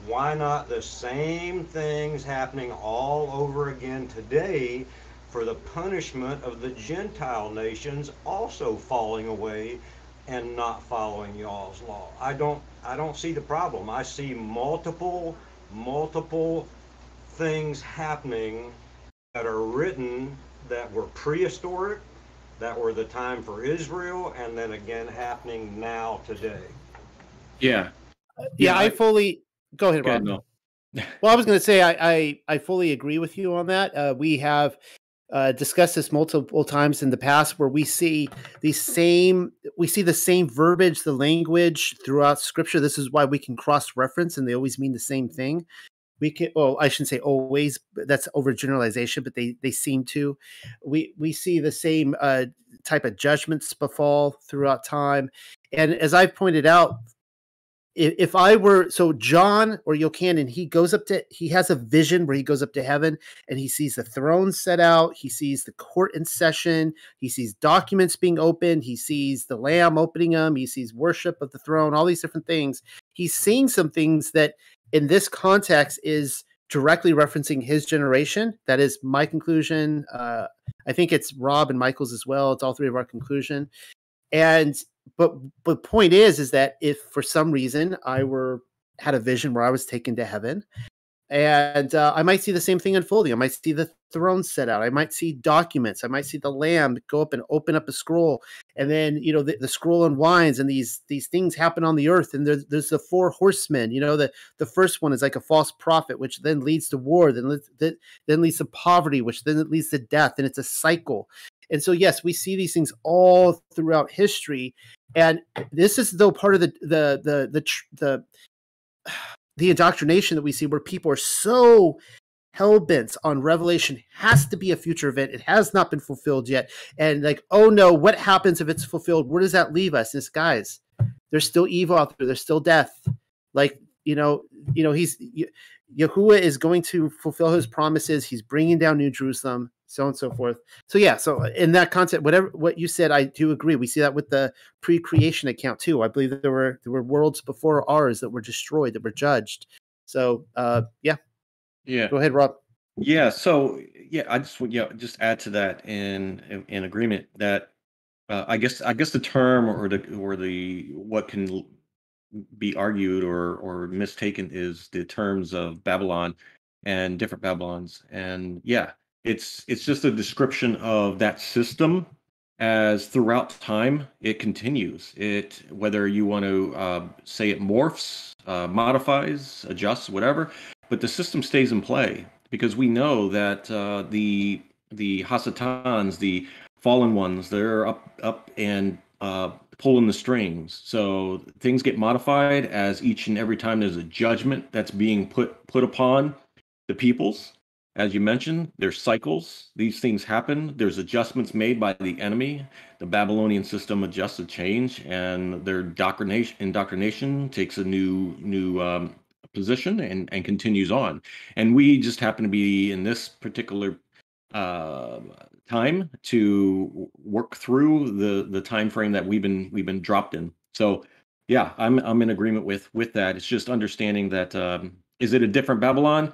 why not the same things happening all over again today for the punishment of the Gentile nations also falling away and not following y'all's law? I don't. I don't see the problem. I see multiple, multiple things happening that are written that were prehistoric, that were the time for Israel, and then again happening now today. Yeah. Yeah, I fully go ahead, Go ahead, Rob. Well, I was going to say I, I I fully agree with you on that. Uh, we have uh, discussed this multiple times in the past, where we see the same we see the same verbiage, the language throughout Scripture. This is why we can cross reference, and they always mean the same thing. We can, well, I shouldn't say always. That's overgeneralization, but they they seem to. We we see the same uh, type of judgments befall throughout time, and as I've pointed out, if, I were so John or Yochanan, he goes up to he has a vision where he goes up to heaven and he sees the throne set out, he sees the court in session, he sees documents being opened, he sees the lamb opening them, he sees worship of the throne, all these different things. He's seeing some things that in this context is directly referencing his generation. That is my conclusion. Uh, I think it's Rob and Michael's as well. It's all three of our conclusion. And but the point is is that if for some reason I were had a vision where I was taken to heaven, and uh, I might see the same thing unfolding. I might see the throne set out. I might see documents. I might see the Lamb go up and open up a scroll, and then you know the, the scroll unwinds, and these these things happen on the earth. And there's there's the four horsemen. You know the the first one is like a false prophet, which then leads to war, then that then leads to poverty, which then leads to death, and it's a cycle. And so yes, we see these things all throughout history, and this is though part of the the the the tr- the the indoctrination that we see where people are so hell bent on revelation has to be a future event. It has not been fulfilled yet. And like oh no what happens if it's fulfilled? Where does that leave us? And guys there's still evil out there. There's still death. Like you know you know he's Yahuwah is going to fulfill his promises. He's bringing down new jerusalem so on and so forth. So yeah so in that concept whatever what you said i do agree. We see that with the pre-creation account too. I believe there were there were worlds before ours that were destroyed that were judged. So uh yeah. Yeah. go ahead rob. Yeah. So yeah, I just would yeah just add to that in in, in agreement that uh, I guess I guess the term or the or the what can be argued or or mistaken is the terms of Babylon and different Babylons and yeah it's it's just a description of that system as throughout time it continues. It whether you want to uh, say it morphs, uh, modifies, adjusts, whatever, but the system stays in play because we know that uh, the the Hasatans, the fallen ones, they're up up and uh, pulling the strings. So things get modified as each and every time there's a judgment that's being put put upon the peoples. As you mentioned, there's cycles. These things happen. There's adjustments made by the enemy. The Babylonian system adjusts to change, and their indoctrination, indoctrination takes a new new um, position and, and continues on. And we just happen to be in this particular uh, time to work through the the time frame that we've been we've been dropped in. So yeah, I'm I'm in agreement with with that. It's just understanding that um, is it a different Babylon?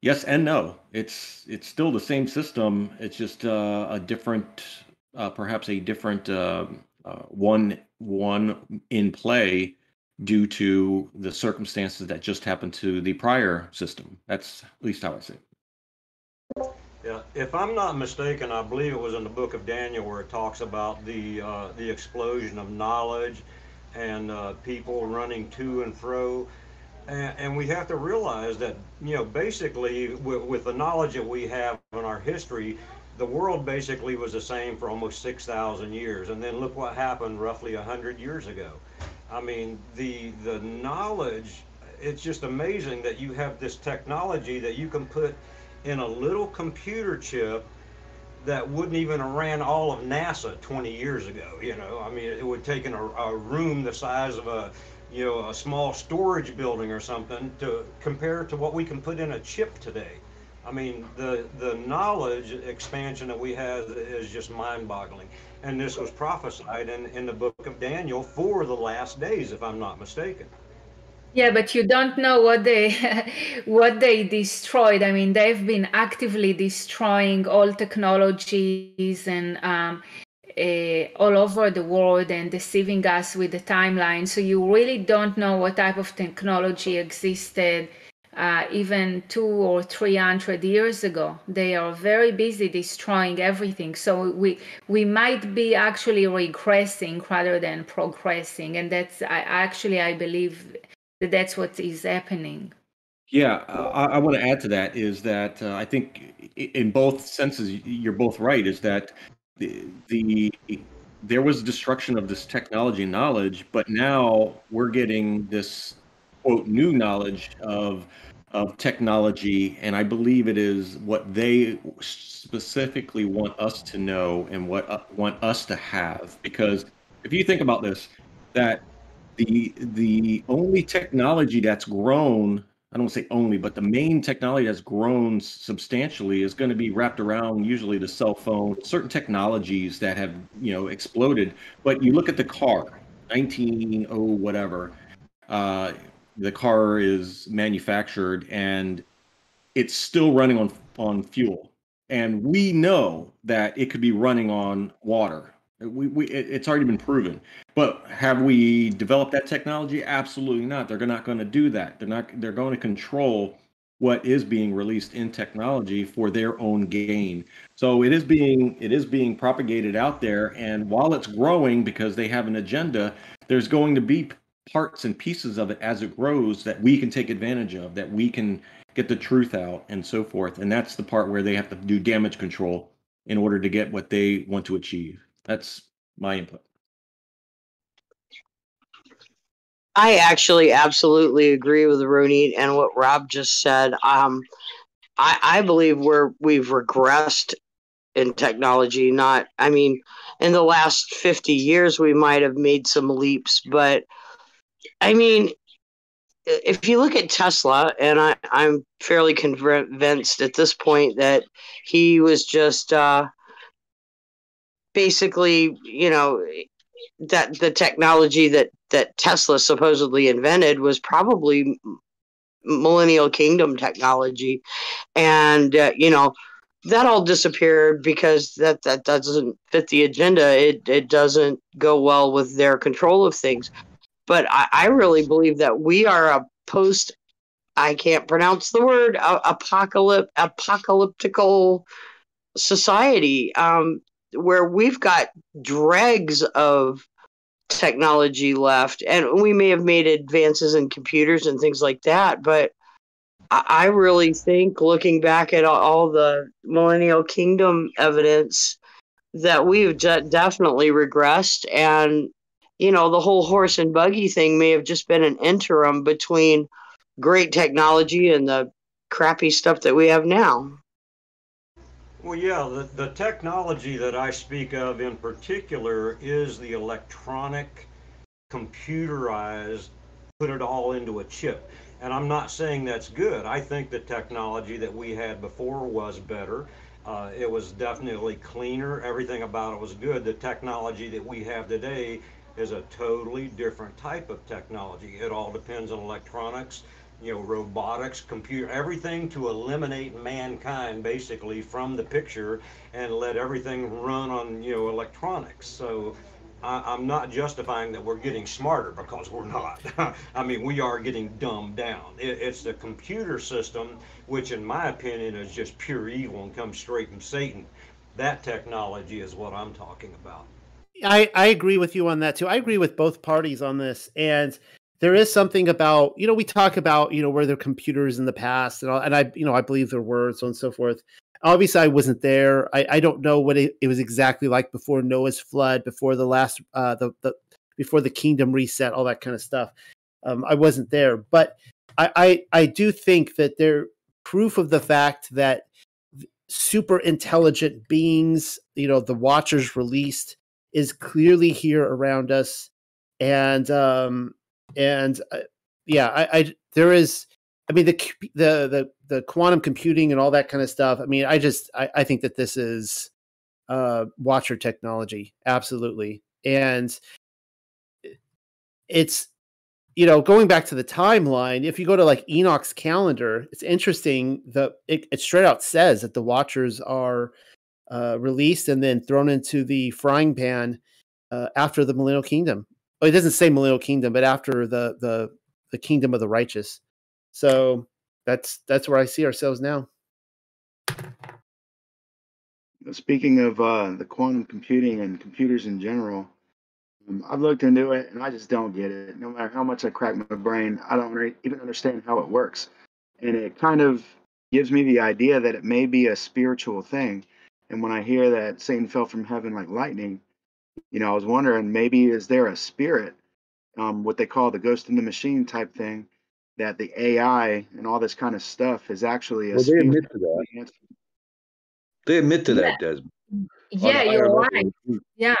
Yes and no. It's it's still the same system. It's just uh, a different, uh, perhaps a different uh, uh one one in play due to the circumstances that just happened to the prior system. That's at least how I see it. Yeah, if I'm not mistaken, I believe it was in the book of Daniel where it talks about the uh, the explosion of knowledge and uh, people running to and fro. And, and, we have to realize that, you know, basically with, with the knowledge that we have in our history, the world basically was the same for almost 6,000 years. And then look what happened roughly 100 years ago. I mean, the the knowledge, it's just amazing that you have this technology that you can put in a little computer chip that wouldn't even have ran all of NASA 20 years ago. You know, I mean, it would take in a, a room the size of a, you know, a small storage building or something to compare to what we can put in a chip today. I mean, the the knowledge expansion that we have is just mind-boggling. And this was prophesied in, in the book of Daniel for the last days, if I'm not mistaken. Yeah, but you don't know what they (laughs) what they destroyed. I mean, they've been actively destroying all technologies and um, uh, all over the world and deceiving us with the timeline. So you really don't know what type of technology existed uh, even two or three hundred years ago. They are very busy destroying everything. So we we might be actually regressing rather than progressing, and that's I actually I believe that that's what is happening. Yeah, I, I want to add to that is that uh, I think in both senses you're both right. Is that the, the there was destruction of this technology knowledge, but now we're getting this quote new knowledge of of technology, and I believe it is what they specifically want us to know and what uh, want us to have. Because if you think about this, that the the only technology that's grown I don't say only, but the main technology that's grown substantially is going to be wrapped around usually the cell phone, certain technologies that have you know exploded. But you look at the car, 19 oh whatever, uh, the car is manufactured and it's still running on on fuel, and we know that it could be running on water we, we it's already been proven. But have we developed that technology? Absolutely not. They're not going to do that. They're not they're going to control what is being released in technology for their own gain. So it is being it is being propagated out there and while it's growing because they have an agenda, there's going to be parts and pieces of it as it grows that we can take advantage of, that we can get the truth out and so forth. And that's the part where they have to do damage control in order to get what they want to achieve. That's my input. I actually absolutely agree with Ronit and what Rob just said. Um, I, I believe we're we've regressed in technology. Not, I mean, in the last fifty years we might have made some leaps, but I mean, if you look at Tesla, and I, I'm fairly convinced at this point that he was just uh, basically, you know, that the technology that that Tesla supposedly invented was probably millennial kingdom technology, and uh, you know that all disappeared because that that doesn't fit the agenda. It it doesn't go well with their control of things. But I, I really believe that we are a post. I can't pronounce the word apocalyptic apocalyptical society. Um, where we've got dregs of technology left, and we may have made advances in computers and things like that, but I, really think, looking back at all, all the Millennial Kingdom evidence, that we've de- definitely regressed, and you know, the whole horse and buggy thing may have just been an interim between great technology and the crappy stuff that we have now. Well, yeah, the, the technology that I speak of in particular is the electronic, computerized, put it all into a chip. And I'm not saying that's good. I think the technology that we had before was better. Uh, it was definitely cleaner. Everything about it was good. The technology that we have today is a totally different type of technology. It all depends on electronics, you know, robotics, computer, everything to eliminate mankind basically from the picture and let everything run on, you know, electronics. So I, am not justifying that we're getting smarter because we're not. (laughs) I mean, we are getting dumbed down. It, it's the computer system, which in my opinion is just pure evil and comes straight from Satan. That technology is what I'm talking about. I, I agree with you on that too. I agree with both parties on this. And there is something about, you know, we talk about, you know, where there computers in the past and, all, and I, you know, I believe there were so on and so forth. Obviously, I wasn't there. I, I don't know what it, it was exactly like before Noah's flood, before the last, uh, the, the, before the kingdom reset, all that kind of stuff. Um, I wasn't there, but I, I, I do think that they're proof of the fact that super intelligent beings, you know, the Watchers released is clearly here around us, and um, and uh, yeah, I, I there is. I mean the the the the quantum computing and all that kind of stuff. I mean, I just I, I think that this is uh, watcher technology, absolutely, and it's you know going back to the timeline. If you go to like Enoch's calendar, it's interesting. The it, it straight out says that the watchers are uh, released and then thrown into the frying pan uh, after the millennial kingdom. Oh, it doesn't say millennial kingdom, but after the the the kingdom of the righteous. So that's that's where I see ourselves now. Speaking of uh, the quantum computing and computers in general, um, I've looked into it and I just don't get it. No matter how much I crack my brain, I don't even understand how it works. And it kind of gives me the idea that it may be a spiritual thing and when I hear that Satan fell from heaven like lightning, you know, I was wondering maybe is there a spirit, um, what they call the ghost in the machine type thing, that the AI and all this kind of stuff is actually a well, they admit to that. They admit to that, Desmond. Yeah, you're right. Yeah.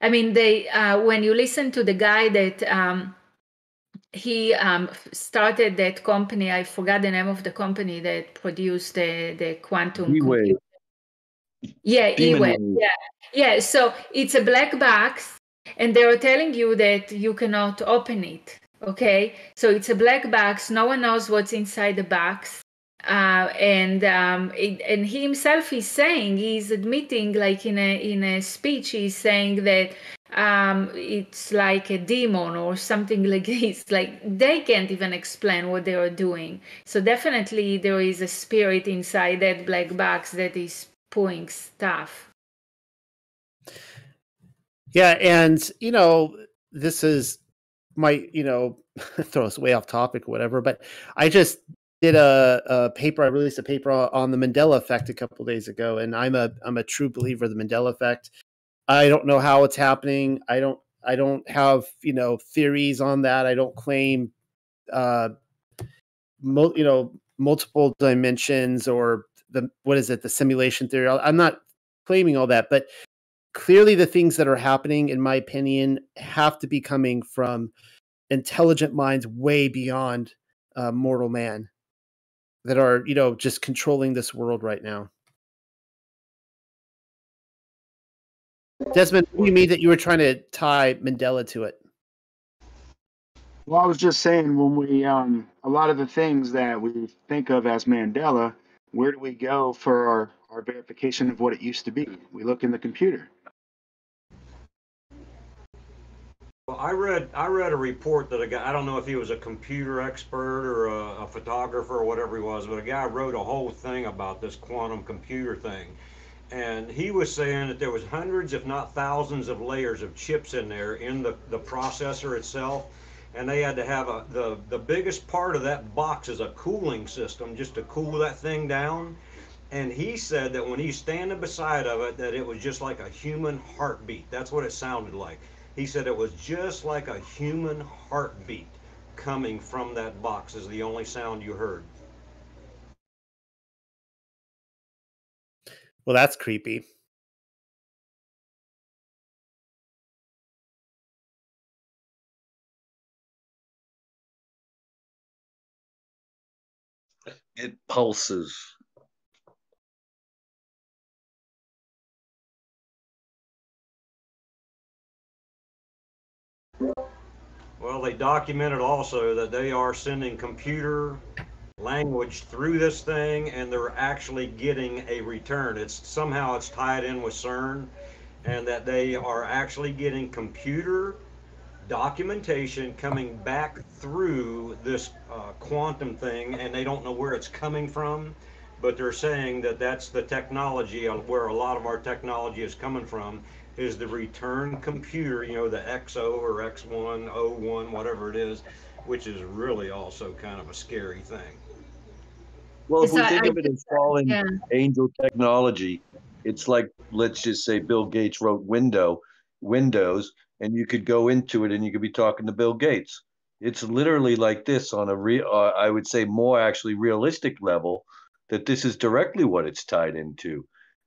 I mean, they uh, when you listen to the guy that um, he um, started that company, I forgot the name of the company that produced the the quantum. D-Wave. Yeah, D-Wave. Yeah, yeah. So it's a black box, and they are telling you that you cannot open it. Okay, so it's a black box. No one knows what's inside the box. Uh, and um, it, and he himself is saying he's admitting, like in a in a speech, he's saying that um, it's like a demon or something (laughs) like this. Like they can't even explain what they are doing. So definitely there is a spirit inside that black box that is pulling stuff. Yeah, and you know, this is my, you know, (laughs) throw us way off topic or whatever, but I just did a, a paper. I released a paper on the Mandela effect a couple days ago, and I'm a I'm a true believer of the Mandela effect. I don't know how it's happening. I don't I don't have you know theories on that. I don't claim uh, you know multiple dimensions or the what is it the simulation theory i'm not claiming all that but clearly the things that are happening in my opinion have to be coming from intelligent minds way beyond uh, mortal man that are you know just controlling this world right now. Desmond you mean that you were trying to tie mandela to it? Well i was just saying when we um a lot of the things that we think of as mandela where do we go for our, our verification of what it used to be? We look in the computer. Well, I read I read a report that a guy I don't know if he was a computer expert or a, a, photographer or whatever he was, but a guy wrote a whole thing about this quantum computer thing, and he was saying that there was hundreds, if not thousands, of layers of chips in there in the, the processor itself, and they had to have a the the biggest part of that box is a cooling system just to cool that thing down. And he said that when he's standing beside of it, that it was just like a human heartbeat. That's what it sounded like. He said it was just like a human heartbeat coming from that box is the only sound you heard. Well, that's creepy. It pulses. Well, they documented also that they are sending computer language through this thing and they're actually getting a return. It's somehow it's tied in with CERN and that they are actually getting computer documentation coming back through this uh, quantum thing and they don't know where it's coming from but they're saying that that's the technology where a lot of our technology is coming from is the return computer you know the xo or x1 o1 whatever it is which is really also kind of a scary thing well, if we think of it as fallen yeah. angel technology, it's like let's just say Bill Gates wrote window Windows, and you could go into it and you could be talking to Bill Gates. It's literally like this on a real, uh, I would say more actually realistic level. That this is directly what it's tied into.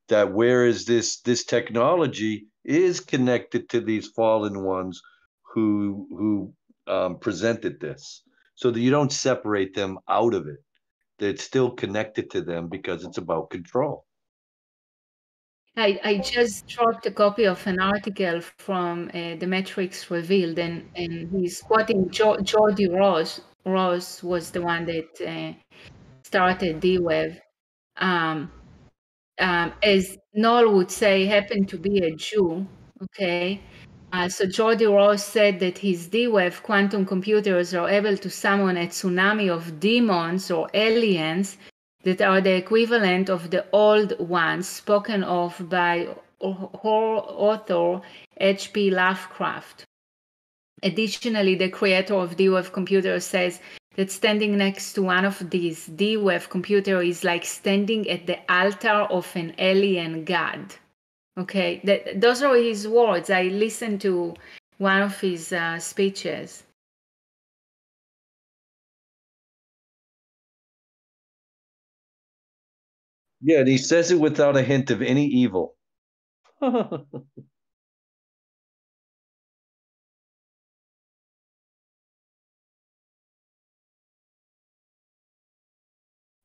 That whereas this this technology is connected to these fallen ones who who um, presented this, so that you don't separate them out of it That it's still connected to them because it's about control. I, I just dropped a copy of an article from uh, The Metrics Revealed, and, and he's quoting jo- Geordie Rose. Rose was the one that uh, started D-Wave. Um, um, as Noel would say, happened to be a Jew. Okay. Uh, so Geordie Rose said that his D-Wave quantum computers are able to summon a tsunami of demons or aliens that are the equivalent of the old ones spoken of by author H.P. Lovecraft. Additionally, the creator of D-Wave Computer says that standing next to one of these D-Wave computer is like standing at the altar of an alien god. Okay, that, those are his words. I listened to one of his uh, speeches. Yeah, and he says it without a hint of any evil. (laughs)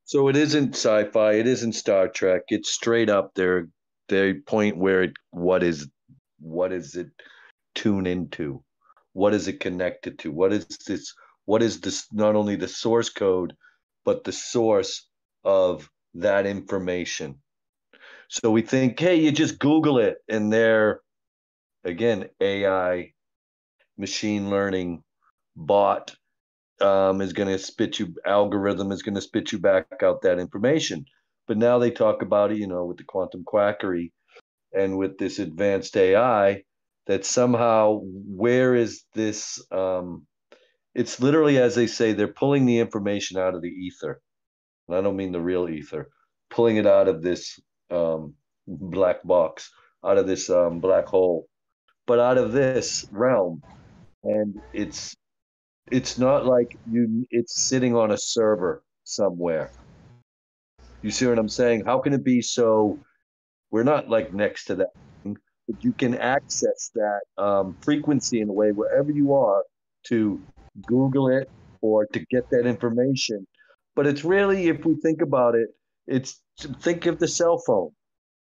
so it isn't sci-fi, it isn't Star Trek. It's straight up there the point where it what is what is it tune into? What is it connected to? What is this what is this not only the source code, but the source of that information. So we think, hey, you just Google it, and there, again, AI, machine learning, bot um, is going to spit you, algorithm is going to spit you back out that information. But now they talk about it, you know, with the quantum quackery and with this advanced AI, that somehow, where is this? Um, it's literally, as they say, they're pulling the information out of the ether and I don't mean the real ether, pulling it out of this um, black box, out of this um, black hole, but out of this realm, and it's it's not like you it's sitting on a server somewhere. You see what I'm saying? How can it be so? We're not like next to that, but you can access that um, frequency in a way wherever you are to Google it or to get that information but it's really if we think about it it's think of the cell phone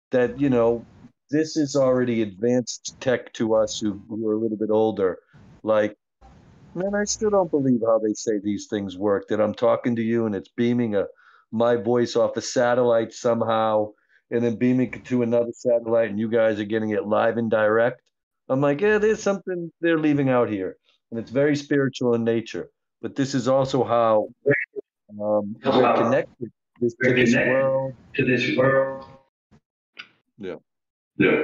that you know this is already advanced tech to us who, who are a little bit older. Like man i still don't believe how they say these things work that i'm talking to you and it's beaming a my voice off a satellite somehow and then beaming to another satellite and you guys are getting it live and direct. I'm like yeah there's something they're leaving out here and it's very spiritual in nature. But this is also how um, we're connected this, to this world. To this world. Yeah. Yeah.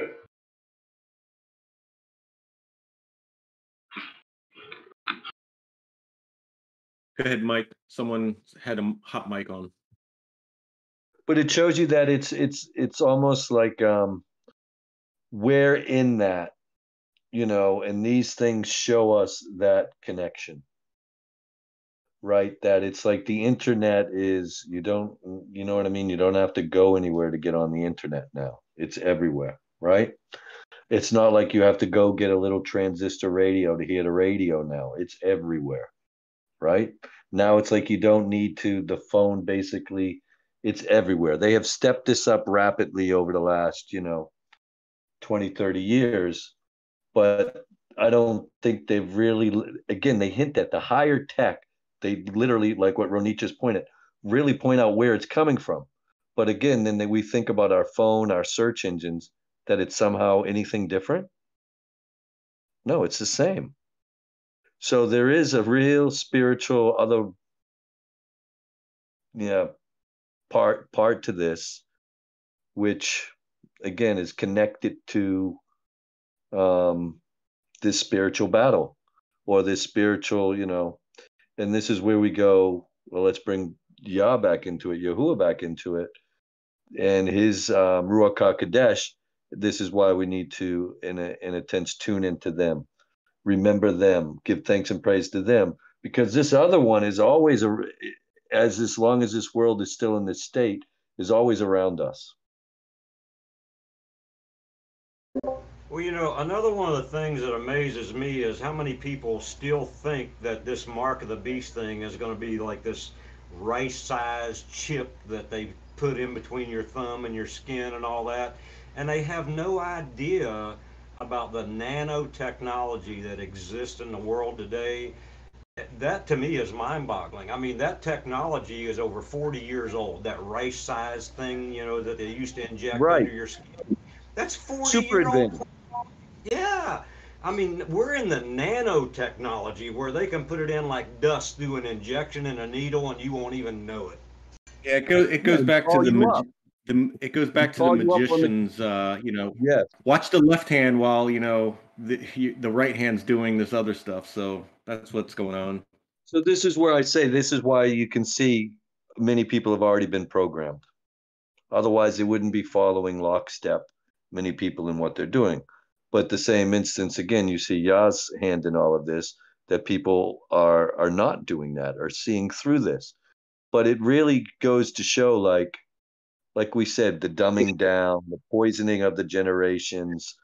Go ahead, Mike. Someone had a hot mic on. But it shows you that it's it's it's almost like um we're in that, you know, and these things show us that connection. Right? That it's like the internet is you don't you know what I mean? You don't have to go anywhere to get on the internet now. It's everywhere, right? It's not like you have to go get a little transistor radio to hear the radio now. It's everywhere right? Now it's like you don't need to, the phone basically, it's everywhere. They have stepped this up rapidly over the last, you know, 20, 30 years, but I don't think they've really, again, they hint at the higher tech, they literally, like what Ronit just pointed, really point out where it's coming from. But again, then they, we think about our phone, our search engines, that it's somehow anything different. No, it's the same. So there is a real spiritual other yeah part part to this which again is connected to um this spiritual battle or this spiritual, you know, and this is where we go, well, let's bring Yah back into it, Yahuwah back into it, and his um, Ruach HaKodesh. This is why we need to, in a, in a sense, tune into them remember them, give thanks and praise to them, because this other one is always a, as as long as this world is still in this state, is always around us. Well, you know, another one of the things that amazes me is how many people still think that this mark of the beast thing is going to be like this rice-sized chip that they put in between your thumb and your skin and all that, and they have no idea about the nanotechnology that exists in the world today, that to me is mind boggling. I mean, that technology is over 40 years old. That rice sized thing, you know, that they used to inject Right. under your skin. That's 40 Super year advanced. old. Yeah. I mean, we're in the nanotechnology where they can put it in like dust through an injection in a needle and you won't even know it. Yeah, it goes. It goes Yeah, back to the, magi- the. It goes back to the call you the- magicians. Uh, you know, Yes. watch the left hand while you know the he, the right hand's doing this other stuff. So that's what's going on. So this is where I say this is why you can see many people have already been programmed. Otherwise, they wouldn't be following lockstep. Many people in what they're doing, but the same instance again, you see Yah's hand in all of this. That people are are not doing that, are seeing through this. But it really goes to show, like, like we said, the dumbing down, the poisoning of the generations,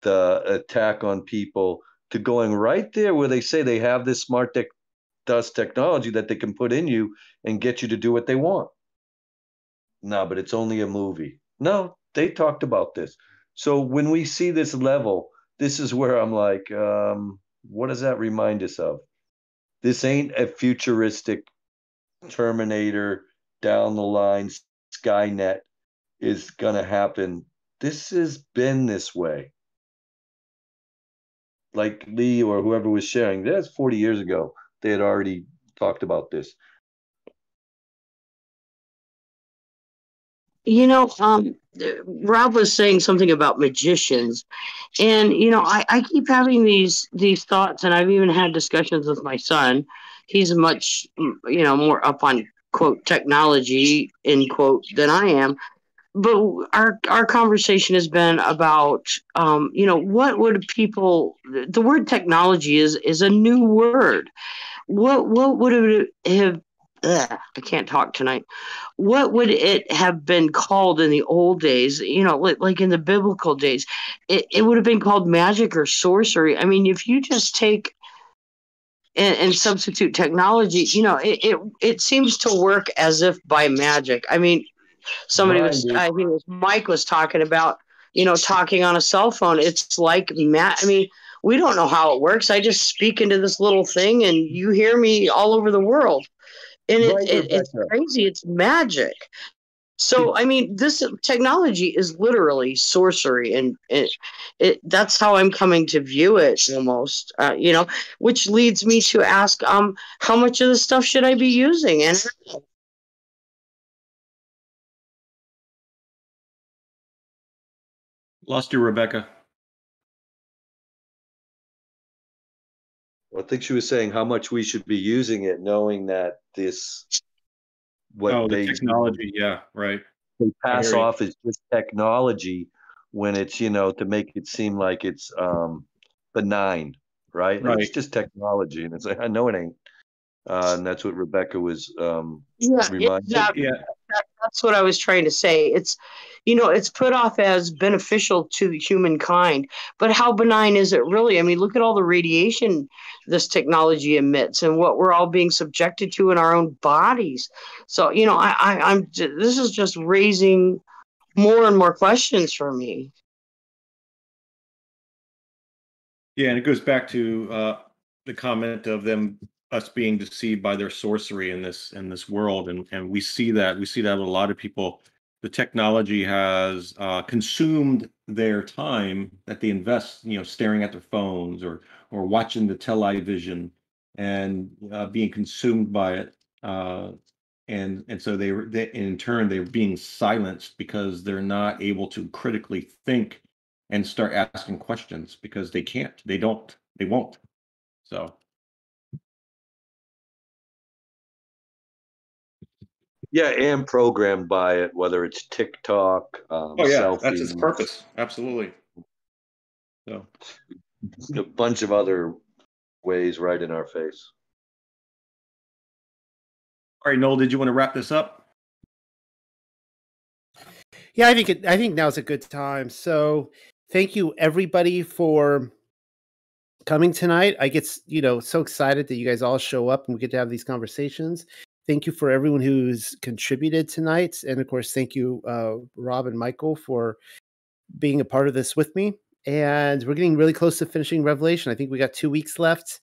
the attack on people, to going right there where they say they have this smart tech dust technology that they can put in you and get you to do what they want. No, but it's only a movie. No, they talked about this. So when we see this level, this is where I'm like, um, what does that remind us of? This ain't a futuristic Terminator down the line, Skynet is going to happen. This has been this way. Like Lee or whoever was sharing, that's 40 years ago. They had already talked about this. You know, um, Rob was saying something about magicians, and you know, I, I keep having these these thoughts, and I've even had discussions with my son. He's much, you know, more up on quote technology in quote than I am. But our our conversation has been about, um, you know, what would people? The word technology is is a new word. What what would it have? Ugh, I can't talk tonight. What would it have been called in the old days you know like, like in the biblical days? It, it would have been called magic or sorcery. I mean if you just take and, and substitute technology you know it, it it seems to work as if by magic. I mean somebody was i was mike was talking about you know talking on a cell phone. It's like ma- i mean we don't know how it works. I just speak into this little thing and you hear me all over the world and it, it, it's crazy it's magic. So i mean this technology is literally sorcery and it, it that's how i'm coming to view it almost uh, you know which leads me to ask um how much of this stuff should i be using? And Lost you, Rebecca. I think she was saying how much we should be using it, knowing that this what oh, they the technology. Yeah, right. they pass off as just technology when it's you know to make it seem like it's um benign, right? Like, It's just technology, and it's like I know it ain't. Uh, and that's what Rebecca was um, Yeah, it's reminding. not- Yeah. That- that's what I was trying to say. It's, you know, it's put off as beneficial to humankind, but how benign is it really? I mean, look at all the radiation this technology emits and what we're all being subjected to in our own bodies. So, you know, I, I I'm this is just raising more and more questions for me. Yeah, and it goes back to uh, the comment of them us being deceived by their sorcery in this in this world, and and we see that we see that with a lot of people. The technology has uh, consumed their time that they invest, you know, staring at their phones or or watching the television and uh, being consumed by it. Uh, and and so they, they in turn they're being silenced because they're not able to critically think and start asking questions because they can't they don't they won't so Yeah, and programmed by it, whether it's TikTok, um, oh yeah that's its purpose absolutely so a bunch of other ways right in our face. all right noel did you want to wrap this up Yeah, I think it, I think now's a good time. So, thank you everybody for coming tonight. I get you know so excited that you guys all show up and we get to have these conversations. Thank you for everyone who's contributed tonight, and of course, thank you, uh, Rob and Michael, for being a part of this with me. And we're getting really close to finishing Revelation. I think we got two weeks left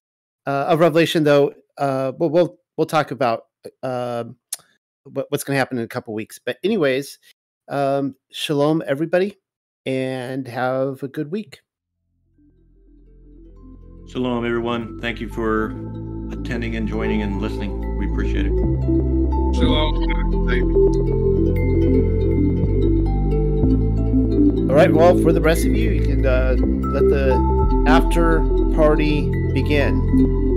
uh, of Revelation, though. Uh, but we'll we'll talk about what, what's going to happen in a couple weeks. But anyways, um, shalom, everybody, and have a good week. shalom everyone thank you for attending and joining and listening we appreciate it Shalom. Thank you. All right. Well, for the rest of you, you can uh, let the after party begin.